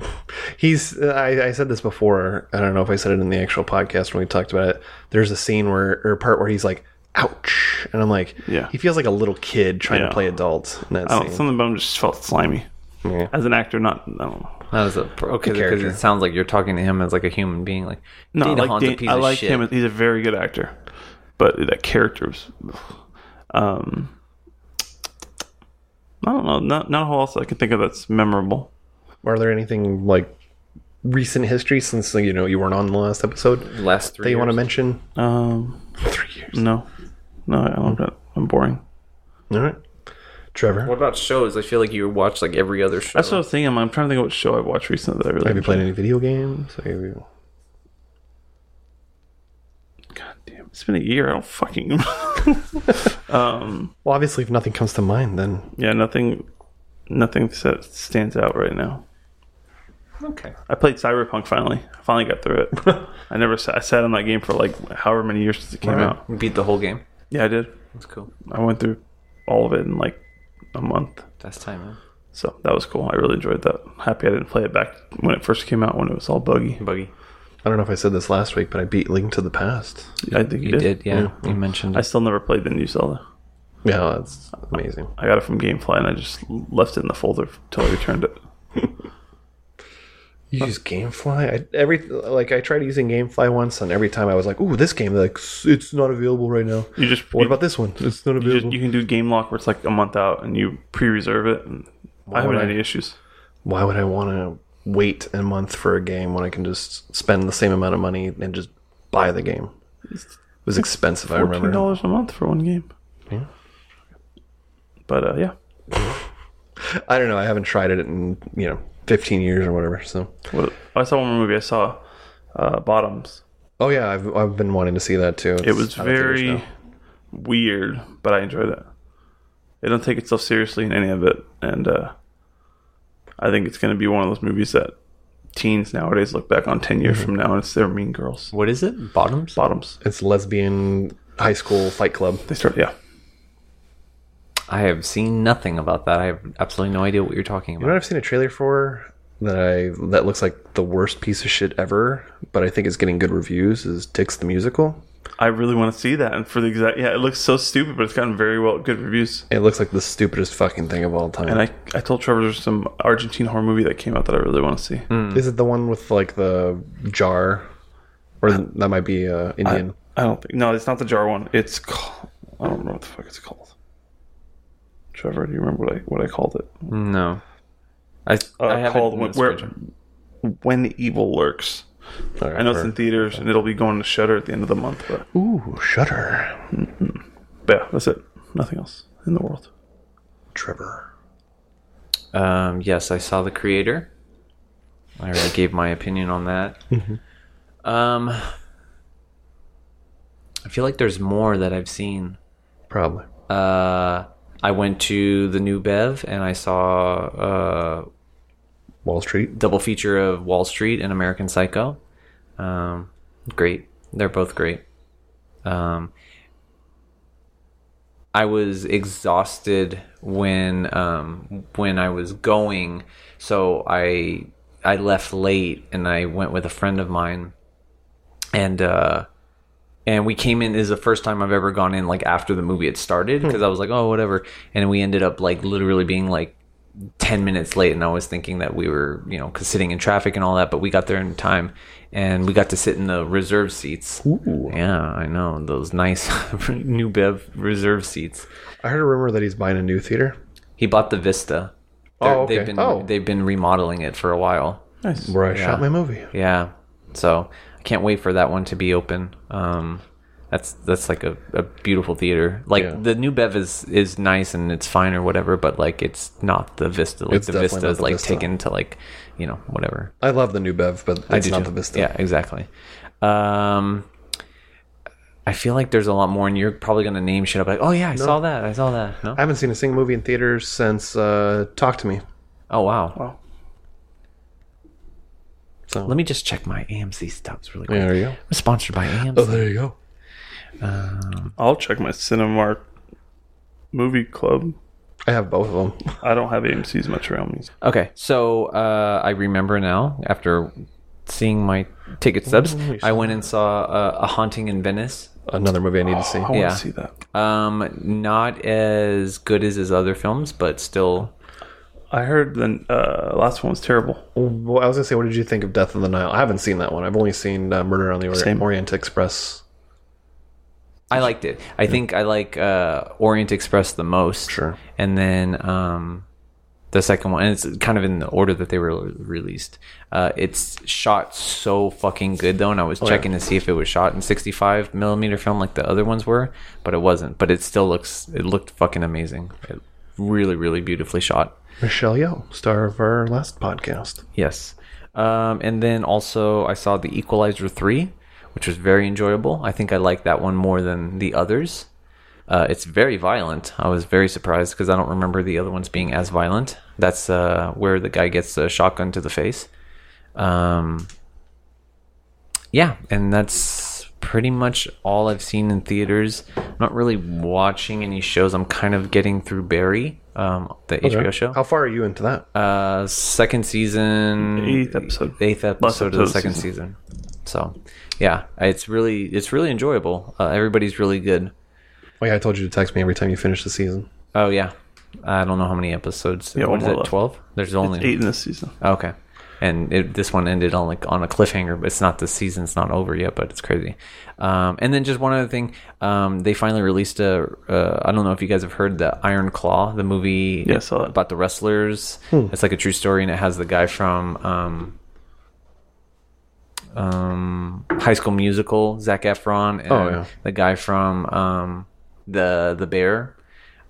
Speaker 1: He's. uh, I, I said this before. I don't know if I said it in the actual podcast when we talked about it. There's a scene where or part where he's like, "Ouch," and I'm like,
Speaker 3: Yeah.
Speaker 1: He feels like a little kid trying
Speaker 3: Yeah.
Speaker 1: to play adult in that
Speaker 3: I don't,
Speaker 1: scene.
Speaker 3: something about him just felt slimy
Speaker 1: Yeah.
Speaker 3: as an actor. Not I don't know.
Speaker 2: That is a okay because it sounds like you're talking to him as like a human being. Like
Speaker 3: No,
Speaker 2: Dane
Speaker 3: I like,
Speaker 2: DeHaan's a piece
Speaker 3: I like him. He's a very good actor, but that character was. Um, I don't know. Not not who else I can think of that's memorable.
Speaker 1: Are there anything like recent history since you know you weren't on the last episode
Speaker 2: Last three.
Speaker 1: that you want to mention?
Speaker 3: Um,
Speaker 1: Three years.
Speaker 3: no, no, I don't. I'm boring.
Speaker 1: All right, Trevor.
Speaker 2: What about shows? I feel like you watch like every other show.
Speaker 3: That's what I was thinking. I'm, I'm trying to think of what show I've watched recently that I really.
Speaker 1: Have you played any video games? Have you-
Speaker 3: God damn, it's been a year. I don't fucking. um,
Speaker 1: Well, obviously, if nothing comes to mind, then
Speaker 3: yeah, nothing, nothing that stands out right now.
Speaker 2: okay.
Speaker 3: I played Cyberpunk finally. I finally got through it. I never. Sat, I sat on that game for like however many years since it came
Speaker 1: Right.
Speaker 3: out.
Speaker 2: You beat the whole game.
Speaker 3: Yeah, I did.
Speaker 2: That's cool.
Speaker 3: I went through all of it in like a month.
Speaker 2: That's time, man.
Speaker 3: So that was cool. I really enjoyed that. Happy I didn't play it back when it first came out when it was all buggy.
Speaker 2: Buggy.
Speaker 1: I don't know if I said this last week, but I beat Link to the Past.
Speaker 3: I think you,
Speaker 2: You
Speaker 3: did.
Speaker 2: did, yeah. You mentioned
Speaker 3: I still never played the new Zelda.
Speaker 1: Yeah, that's amazing.
Speaker 3: I got it from GameFly and I just left it in the folder until I returned it.
Speaker 1: You use GameFly? I, every like I tried using GameFly once, and every time I was like, "Ooh, this game like it's not available right now."
Speaker 3: You just
Speaker 1: What
Speaker 3: you,
Speaker 1: about this one? It's not
Speaker 3: you,
Speaker 1: available.
Speaker 3: just, you can do game lock where it's like a month out and you pre-reserve it. And I haven't had any issues.
Speaker 1: Why would I want to wait a month for a game when I can just spend the same amount of money and just buy the game? It was expensive. I
Speaker 3: Fourteen
Speaker 1: remember.
Speaker 3: dollars a month for one game.
Speaker 1: Yeah.
Speaker 3: But uh, yeah,
Speaker 1: I don't know. I haven't tried it in you know 15 years or whatever. So.
Speaker 3: What- I saw one more movie. I saw uh, Bottoms.
Speaker 1: Oh yeah, I've I've been wanting to see that too.
Speaker 3: It was
Speaker 1: out of theaters
Speaker 3: very weird, but I enjoyed it. It don't take itself seriously in any of it, and uh, I think it's going to be one of those movies that teens nowadays look back on ten years
Speaker 1: Mm-hmm.
Speaker 3: from now, and it's their Mean Girls.
Speaker 2: What is it? Bottoms?
Speaker 3: Bottoms.
Speaker 1: It's lesbian high school fight club.
Speaker 3: They start, yeah.
Speaker 2: I have seen nothing about that. I have absolutely no idea what you're talking
Speaker 1: You know
Speaker 2: about.
Speaker 1: what I've seen a trailer for that I that looks like the worst piece of shit ever, but I think it's getting good reviews. Is Dicks the musical?
Speaker 3: I really want to see that, and for the exact, yeah, it looks so stupid, but it's gotten very well good reviews.
Speaker 1: It looks like the stupidest fucking thing of all time.
Speaker 3: And I, I told Trevor there's some Argentine horror movie that came out that I really want to see.
Speaker 1: Is it the one with like the jar, or that might be uh, Indian?
Speaker 3: I don't think. No, it's not the jar one. It's called. I don't know what the fuck it's called. Trevor, do you remember what I what I called it?
Speaker 2: No. I,
Speaker 3: Uh,
Speaker 2: I haven't
Speaker 3: called
Speaker 2: in
Speaker 3: when, where. When Evil Lurks.
Speaker 1: All right,
Speaker 3: I know it's in theaters and it'll be going to Shudder at the end of the month, but
Speaker 1: Ooh, Shudder.
Speaker 3: yeah, that's it. Nothing else in the world.
Speaker 1: Trevor.
Speaker 2: Um, yes, I saw the creator. I already gave my opinion on that. Um, I feel like there's more that I've seen.
Speaker 1: Probably.
Speaker 2: Uh, I went to the new Bev and I saw uh,
Speaker 1: Wall Street.
Speaker 2: double feature of Wall Street and American Psycho. Um, great. They're both great. Um, I was exhausted when um, when I was going, so I I left late and I went with a friend of mine, and uh, and we came in. This is the first time I've ever gone in like after the movie had started hmm. because I was like, oh whatever, and we ended up like literally being like 10 minutes late and i was thinking that we were you know 'cause sitting in traffic and all that but we got there in time and we got to sit in the reserve seats yeah i know those nice new bev reserve seats
Speaker 1: I heard a rumor that he's buying a new theater.
Speaker 2: he bought the vista
Speaker 1: Oh,
Speaker 2: They're-
Speaker 1: okay.
Speaker 2: they've been
Speaker 1: Oh.
Speaker 2: they've been remodeling it for a while
Speaker 3: Nice.
Speaker 1: Where I
Speaker 2: Yeah.
Speaker 1: shot my movie.
Speaker 2: yeah so i can't wait for that one to be open um that's that's like a, a beautiful theater like
Speaker 1: Yeah.
Speaker 2: the new bev is is nice and it's fine or whatever but like it's not the vista like
Speaker 1: It's
Speaker 2: the vista is like
Speaker 1: Vista.
Speaker 2: taken to like you know whatever
Speaker 1: I love the new Bev, but
Speaker 2: I
Speaker 1: it's
Speaker 2: do
Speaker 1: not
Speaker 2: too.
Speaker 1: the Vista.
Speaker 2: Yeah, exactly. Um, I feel like there's a lot more, and you're probably gonna name shit up like, oh yeah, I saw that, I saw that. No,
Speaker 1: I haven't seen a single movie in theaters since uh, Talk to Me.
Speaker 2: oh wow.
Speaker 3: Wow.
Speaker 1: So
Speaker 2: Let me just check my AMC stubs really quick.
Speaker 1: there you go.
Speaker 2: We're sponsored by AMC.
Speaker 1: Oh, there you go.
Speaker 3: I'll check my Cinemark movie club.
Speaker 1: I have both of them.
Speaker 3: I don't have AMC's much around me.
Speaker 2: Okay, so uh, I remember now after seeing my ticket stubs, I went and saw uh, a haunting in Venice.
Speaker 1: Another movie I need to see.
Speaker 3: I want
Speaker 2: Yeah.
Speaker 3: to see that.
Speaker 2: Um, not as good as his other films, but still
Speaker 3: I heard the uh, last one was terrible.
Speaker 1: Well, I was gonna say, what did you think of Death on the Nile? I haven't seen that one. I've only seen uh, Murder on the Ori-
Speaker 3: Same.
Speaker 1: Orient Express.
Speaker 2: I liked it. I think I like uh, Orient Express the most.
Speaker 1: Sure.
Speaker 2: And then um, the second one, and it's kind of in the order that they were released. Uh, it's shot so fucking good though, and I was
Speaker 1: Oh, yeah.
Speaker 2: checking to see if it was shot in 65 millimeter film like the other ones were, but it wasn't. But it still looks, it looked fucking amazing. It, really, really beautifully shot.
Speaker 1: Michelle Yeoh, star of our last podcast.
Speaker 2: Yes. Um, and then also I saw The Equalizer 3, which was very enjoyable. I think I like that one more than the others. Uh, it's very violent. I was very surprised because I don't remember the other ones being as violent. That's uh, where the guy gets a shotgun to the face. Um, yeah, and that's pretty much all I've seen in theaters. I'm not really watching any shows. I'm kind of getting through Barry, um, the HBO show.
Speaker 1: How far are you into that?
Speaker 2: Uh, second season,
Speaker 3: Eighth episode.
Speaker 2: eighth episode of the second
Speaker 3: season.
Speaker 2: season. So, yeah, it's really it's really enjoyable. Uh, everybody's really good.
Speaker 1: Oh yeah, I told you to text me every time you finish the season.
Speaker 2: Oh yeah, I don't know how many episodes.
Speaker 3: Yeah,
Speaker 2: what is it? Twelve. There's only
Speaker 3: It's eight in this season.
Speaker 2: Okay, and it, this one ended on like on a cliffhanger. But it's not the season's not over yet, but it's crazy. Um, and then just one other thing, um, they finally released a. Uh, I don't know if you guys have heard the Iron Claw, the movie
Speaker 3: Yeah,
Speaker 2: about the wrestlers. It's like a true story, and it has the guy from um, um, High School Musical, Zac Efron, and
Speaker 1: Oh, yeah.
Speaker 2: the guy from um, the the Bear.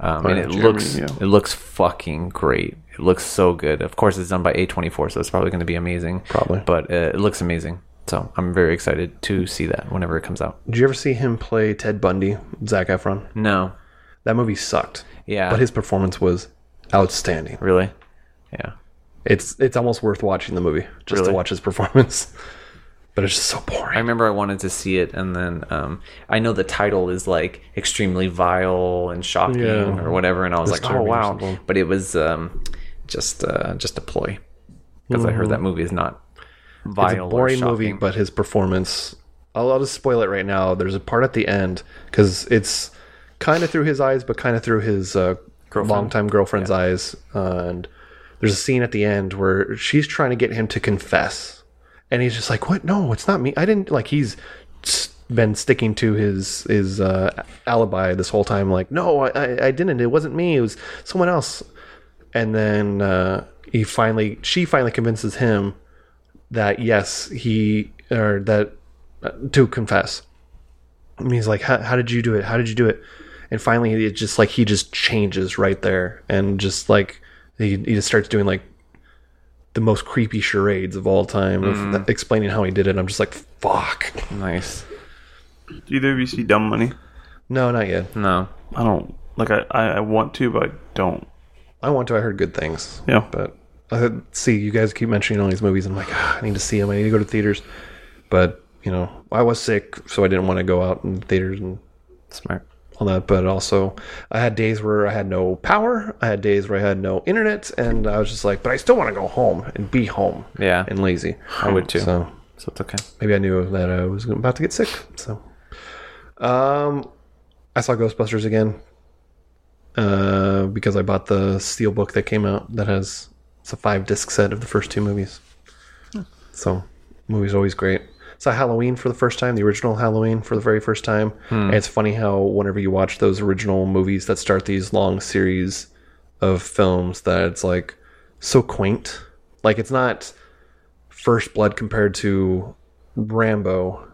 Speaker 2: Um, and it looks
Speaker 3: yeah.
Speaker 2: it looks fucking great. It looks so good. Of course, it's done by A24, so it's probably going to be amazing.
Speaker 1: Probably.
Speaker 2: but uh, it looks amazing. So I'm very excited to see that whenever it comes out.
Speaker 1: Did you ever see him play Ted Bundy, Zac Efron?
Speaker 2: No,
Speaker 1: That movie sucked.
Speaker 2: yeah,
Speaker 1: But his performance was outstanding.
Speaker 2: really, yeah.
Speaker 1: It's it's almost worth watching the movie just to watch his performance. but it's just so boring.
Speaker 2: I remember I wanted to see it, and then um, I know the title is like extremely vile and shocking
Speaker 1: Yeah.
Speaker 2: or whatever, and I was like, oh wow, but it was um, just uh, just a ploy because I heard that movie is not vile
Speaker 1: Mm-hmm. It's a boring movie, but his performance. I'll, I'll just spoil it right now. There's a part at the end because it's kind of through his eyes, but kind of through his uh, longtime girlfriend's eyes. Uh, and there's a scene at the end where she's trying to get him to confess, and he's just like, "What? No, it's not me. I didn't." Like He's been sticking to his his uh, alibi this whole time. Like, no, I, I, didn't. It wasn't me. It was someone else. And then uh, he finally, she finally convinces him that yes, he or that uh, to confess. And he's like, how, how did you do it? How did you do it? And finally, it just like he just changes right there, and just like he, he just starts doing like the most creepy charades of all time, of
Speaker 3: Mhm.
Speaker 1: explaining how he did it. I'm just like, fuck.
Speaker 2: Nice.
Speaker 3: Do either of you see Dumb Money?
Speaker 1: No, not yet.
Speaker 2: No,
Speaker 3: I don't. Like I, I, I want to, but I don't.
Speaker 1: I want to. I heard good things.
Speaker 3: Yeah.
Speaker 1: but I see you guys keep mentioning all these movies. I'm like, ah, I need to see them. I need to go to theaters. But you know, I was sick, so I didn't want to go out in theaters and
Speaker 2: smart
Speaker 1: all that. But also, I had days where I had no power. I had days where I had no internet, and I was just like, but I still want to go home and be home.
Speaker 2: Yeah.
Speaker 1: and lazy.
Speaker 2: I would too.
Speaker 1: So,
Speaker 2: so it's okay.
Speaker 1: maybe I knew that I was about to get sick. So, um, I saw Ghostbusters again. Uh, because I bought the steel book that came out that has it's a five disc set of the first two movies. So, movie's always great. Saw Halloween for the first time, the original Halloween for the very first time.
Speaker 2: Hmm.
Speaker 1: And it's funny how whenever you watch those original movies that start these long series of films, that it's like so quaint. Like it's not First Blood compared to Rambo,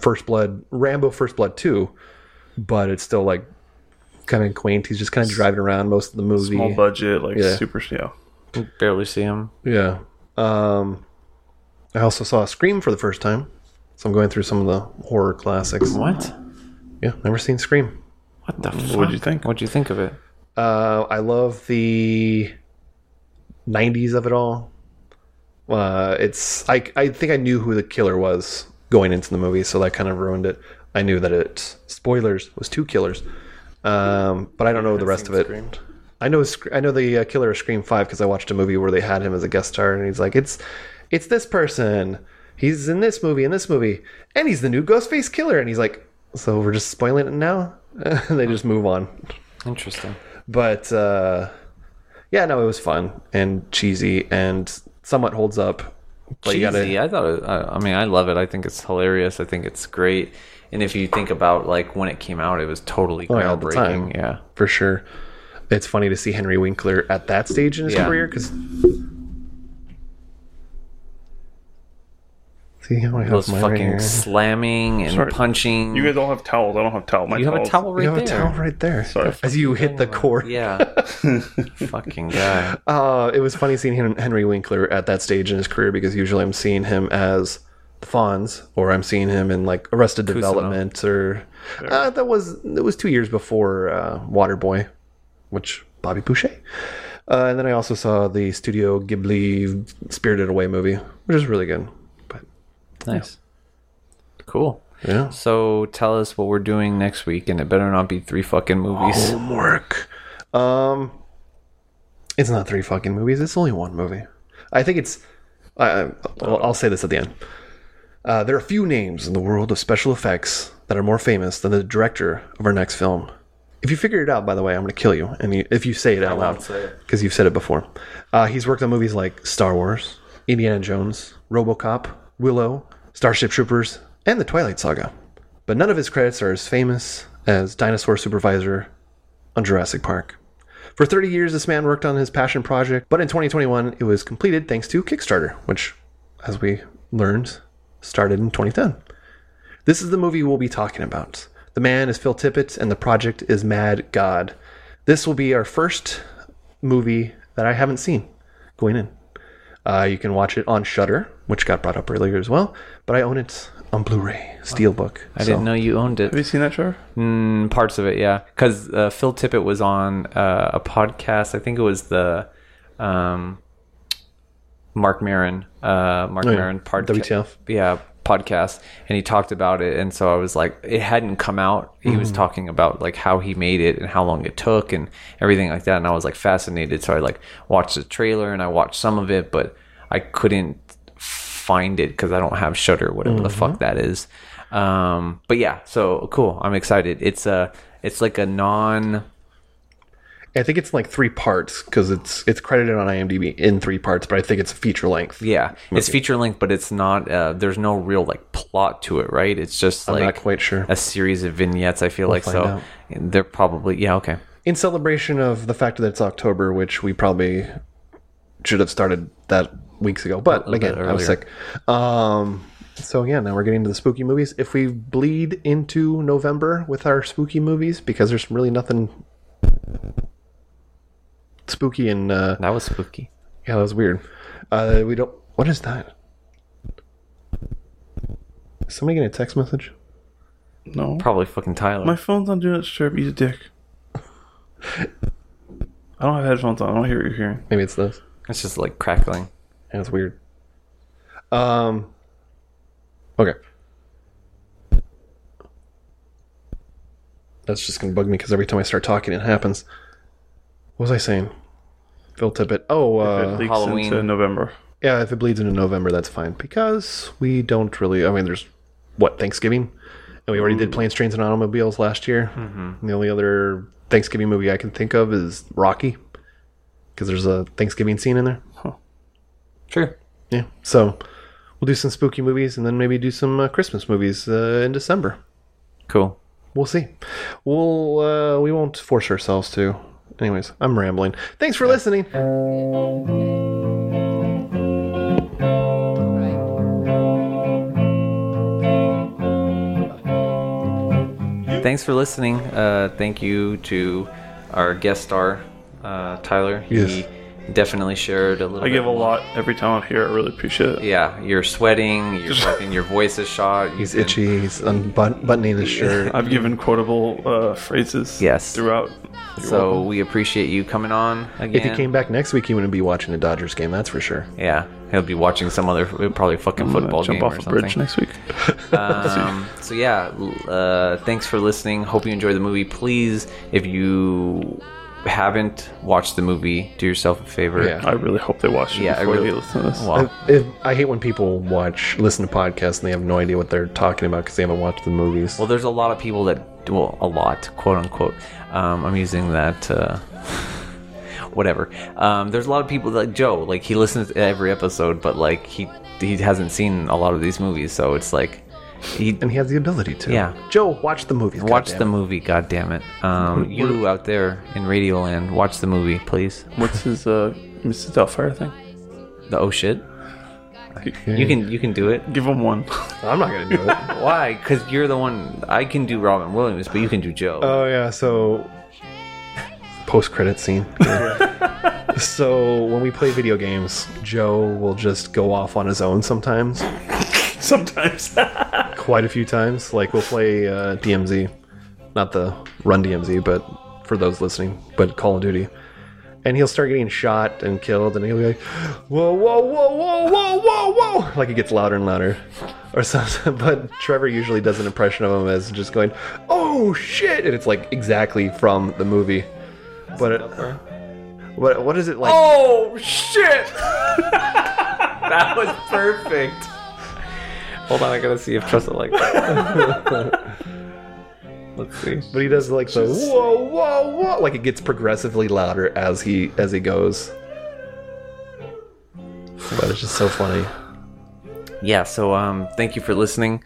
Speaker 1: First Blood, Rambo First Blood 2, but it's still like kind of quaint. He's just kind of driving around most of the movie.
Speaker 3: Small budget, like
Speaker 1: Yeah.
Speaker 3: super. Yeah.
Speaker 2: Barely see him.
Speaker 1: Yeah. Um, I also saw Scream for the first time, so I'm going through some of the horror classics.
Speaker 2: What?
Speaker 1: Yeah, never seen Scream.
Speaker 2: What the?
Speaker 3: What'd you think?
Speaker 2: What'd you think of it?
Speaker 1: Uh, I love the '90s of it all. Uh, it's I I think I knew who the killer was going into the movie, so that kind of ruined it. I knew that it spoilers was two killers, um, but I don't know the rest of it. I know I know the uh, killer of Scream Five because I watched a movie where they had him as a guest star, and he's like, it's it's this person. He's in this movie, in this movie, and he's the new Ghostface killer. And he's like, so we're just spoiling it now. and they just move on.
Speaker 2: Interesting.
Speaker 1: But uh, yeah, no, it was fun and cheesy and somewhat holds up. But you
Speaker 2: Cheesy.
Speaker 1: gotta,
Speaker 2: I thought. It, I, I mean, I love it. I think it's hilarious. I think it's great. And if you think about like when it came out, it was totally
Speaker 1: Oh, yeah,
Speaker 2: groundbreaking. Yeah.
Speaker 1: for sure. It's funny to see Henry Winkler at that stage in his
Speaker 2: Yeah.
Speaker 1: career because. See how I have
Speaker 2: Those
Speaker 1: mine right
Speaker 2: fucking
Speaker 1: here.
Speaker 2: slamming and
Speaker 3: Sorry.
Speaker 2: punching.
Speaker 3: You guys all have towels. I don't have towel. My
Speaker 2: You have a
Speaker 3: towels-
Speaker 2: towel right there.
Speaker 1: you have
Speaker 2: there.
Speaker 1: a towel right there.
Speaker 3: Sorry.
Speaker 1: As you hit the cord.
Speaker 2: Yeah. fucking guy.
Speaker 1: Uh, it was funny seeing Hen- Henry Winkler at that stage in his career because usually I'm seeing him as the Fonz or I'm seeing him in like Arrested
Speaker 2: Cousineau.
Speaker 1: Development or uh, that was it was two years before uh, Waterboy, which Bobby Boucher. Uh, and then I also saw the Studio Ghibli Spirited Away movie, which is really good. But
Speaker 2: Nice. Cool.
Speaker 1: yeah,
Speaker 2: So tell us what we're doing next week, and it better not be three fucking movies.
Speaker 1: homework. Um, it's not three fucking movies. It's only one movie. I think it's. I, I- I'll, I'll say this at the end. Uh, there are a few names in the world of special effects that are more famous than the director of our next film. If you figure it out, by the way, I'm going to kill you. And you, if you say it out loud,
Speaker 2: say it.
Speaker 1: because you've said it before. Uh, he's worked on movies like Star Wars, Indiana Jones, RoboCop, Willow, Starship Troopers, and The Twilight Saga. But none of his credits are as famous as Dinosaur Supervisor on Jurassic Park. For 30 years, this man worked on his passion project, but in 2021, it was completed thanks to Kickstarter, which, as we learned, started in 2010. This is the movie we'll be talking about. The man is Phil Tippett, and the project is Mad God. This will be our first movie that I haven't seen going in. Uh, you can watch it on Shudder, which got brought up earlier as well, but I own it on Blu-ray, Steelbook.
Speaker 2: I didn't know you owned it.
Speaker 3: Have you seen that, Trevor?
Speaker 2: Mm, parts of it, yeah. Because uh, Phil Tippett was on uh, a podcast. I think it was the um, Marc Maron, uh, Marc
Speaker 1: Oh, yeah.
Speaker 2: Maron podcast.
Speaker 1: WTF.
Speaker 2: Yeah, podcast, and he talked about it. And so I was like, it hadn't come out. He was
Speaker 1: Mhm.
Speaker 2: talking about like how he made it and how long it took and everything like that. And I was like fascinated. So I like watched the trailer and I watched some of it, but I couldn't find it because I don't have Shudder, whatever the
Speaker 1: Mhm.
Speaker 2: fuck that is. Um, but yeah, so cool. I'm excited. It's a, it's like a non.
Speaker 1: I think it's like three parts because it's it's credited on IMDb in three parts, but I think it's feature length.
Speaker 2: Yeah, it's feature length, but it's not. Uh, there's no real like plot to it, right? It's just
Speaker 1: I'm
Speaker 2: like
Speaker 1: not quite sure.
Speaker 2: a series of vignettes. I feel
Speaker 1: We'll
Speaker 2: like so.
Speaker 1: out.
Speaker 2: They're probably yeah. Okay.
Speaker 1: in celebration of the fact that it's October, which we probably should have started that weeks ago, but again, I was sick. Um, so yeah, now we're getting to the spooky movies. If we bleed into November with our spooky movies, because there's really nothing spooky and uh,
Speaker 2: That was spooky.
Speaker 1: yeah, that was weird. Uh, we don't. What is that? Is somebody getting a text message?
Speaker 3: No.
Speaker 2: Probably fucking Tyler.
Speaker 3: My phone's on Do Not Disturb. He's a dick. I don't have headphones on. I don't hear what you're hearing.
Speaker 1: Maybe it's this.
Speaker 2: it's just like crackling.
Speaker 1: Yeah, it's weird. Um. Okay. That's just gonna bug me because every time I start talking, it happens. What was I saying? Phil Tippett. Oh,
Speaker 3: If
Speaker 1: uh,
Speaker 3: it
Speaker 2: Halloween.
Speaker 3: into November.
Speaker 1: yeah. If it bleeds into November, that's fine because we don't really. I mean, there's what Thanksgiving, and we already did Planes, Trains, and Automobiles last year. Mm-hmm. The only other Thanksgiving movie I can think of is Rocky, because there's a Thanksgiving scene in there.
Speaker 2: True.
Speaker 1: Yeah. So we'll do some spooky movies and then maybe do some uh, Christmas movies uh, in December.
Speaker 2: Cool.
Speaker 1: We'll see. We'll uh, we won't force ourselves to. Anyways, I'm rambling. Thanks for listening.
Speaker 2: Thanks for listening. Uh, thank you to our guest star, uh, Tyler. He
Speaker 1: Yes.
Speaker 2: Definitely shared a little
Speaker 3: I
Speaker 2: bit
Speaker 3: give a lot every time I'm here. I really appreciate it.
Speaker 2: Yeah, you're sweating. You're fucking. Your voice is shot.
Speaker 1: He's
Speaker 2: you've been-
Speaker 1: itchy. He's unbuttoning his shirt.
Speaker 3: I've given quotable uh, phrases
Speaker 2: Yes.
Speaker 3: throughout. You're
Speaker 2: So
Speaker 3: welcome.
Speaker 2: we appreciate you coming on again.
Speaker 1: If he came back next week, he wouldn't be watching a Dodgers game. That's for sure.
Speaker 2: yeah, he'll be watching some other probably fucking
Speaker 3: I'm gonna
Speaker 2: football
Speaker 3: jump
Speaker 2: game
Speaker 3: off
Speaker 2: or
Speaker 3: a
Speaker 2: something.
Speaker 3: bridge next week.
Speaker 2: um, so yeah, uh, thanks for listening. Hope you enjoy the movie. Please, if you haven't watched the movie, do yourself a favor.
Speaker 1: Yeah.
Speaker 3: I really hope they watch it
Speaker 2: Yeah, I really-
Speaker 3: they listen to this.
Speaker 2: Well,
Speaker 1: I, if, I hate when people watch, listen to podcasts, and they have no idea what they're talking about because they haven't watched the movies.
Speaker 2: well, there's a lot of people that, well, a lot, quote unquote. Um, I'm using that. Uh, whatever. Um, there's a lot of people like Joe. Like he listens to every episode, but like he he hasn't seen a lot of these movies, so it's like he
Speaker 1: and he has the ability to.
Speaker 2: Yeah.
Speaker 1: Joe, watch the movie.
Speaker 2: watch the movie. God damn it! Um, you out there in Radioland, watch the movie, please.
Speaker 3: What's his uh, Mrs. Doubtfire thing?
Speaker 2: The oh shit. You can you can do it.
Speaker 3: Give him one.
Speaker 1: I'm not gonna do it.
Speaker 2: Why? Because you're the one. I can do Robin Williams, but you can do Joe.
Speaker 1: Oh yeah, so post credit scene. so when we play video games, Joe will just go off on his own sometimes.
Speaker 3: Sometimes.
Speaker 1: Quite a few times. Like we'll play uh, DMZ, not the Run DMZ, but for those listening, but Call of Duty. And he'll start getting shot and killed, and he'll be like, "Whoa, whoa, whoa, whoa, whoa, whoa, whoa!" Like it gets louder and louder, or something. But Trevor usually does an impression of him as just going, "Oh shit!" and it's like exactly from the movie. But it, what what is it like?
Speaker 2: Oh shit! that was perfect. Hold on, I gotta see if Trust like that. Let's see.
Speaker 1: But he does like the whoa, whoa, whoa, like it gets progressively louder as he as he goes. But it's just so funny.
Speaker 2: Yeah. So um, thank you for listening.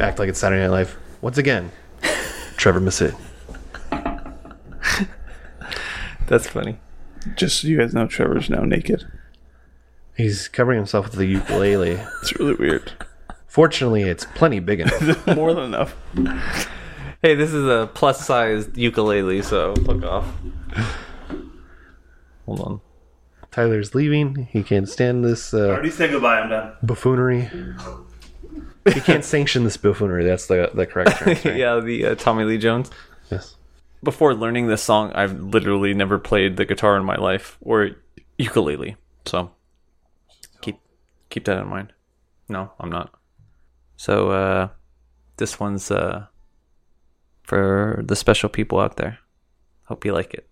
Speaker 1: Act like it's Saturday Night Live. Once again, Trevor Massit.
Speaker 2: That's funny.
Speaker 3: Just so you guys know, Trevor's now naked.
Speaker 1: He's covering himself with the ukulele.
Speaker 3: It's really weird.
Speaker 1: Fortunately, it's plenty big enough.
Speaker 3: More than enough.
Speaker 2: Hey, this is a plus sized ukulele, so fuck off. Hold on.
Speaker 1: Tyler's leaving. He can't stand this uh,
Speaker 3: said goodbye. I'm done.
Speaker 1: buffoonery. He can't sanction this buffoonery. That's the the correct term. sorry.
Speaker 2: yeah, the uh, Tommy Lee Jones.
Speaker 1: Yes.
Speaker 2: Before learning this song, I've literally never played the guitar in my life or ukulele. So keep keep that in mind. No, I'm not. So uh this one's uh for the special people out there. Hope you like it.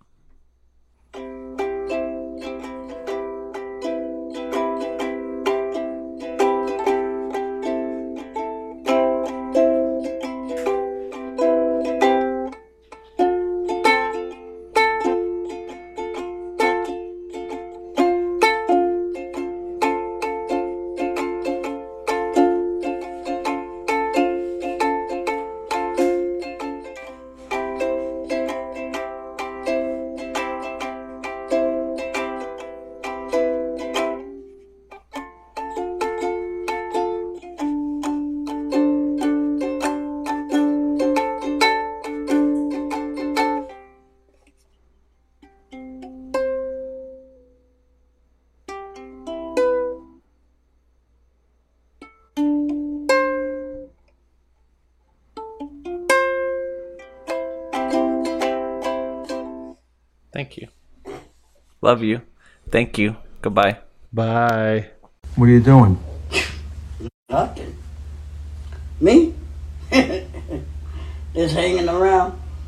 Speaker 2: Love you. Thank you. Goodbye.
Speaker 1: Bye.
Speaker 4: What are you doing?
Speaker 5: Nothing. Me? Just hanging around.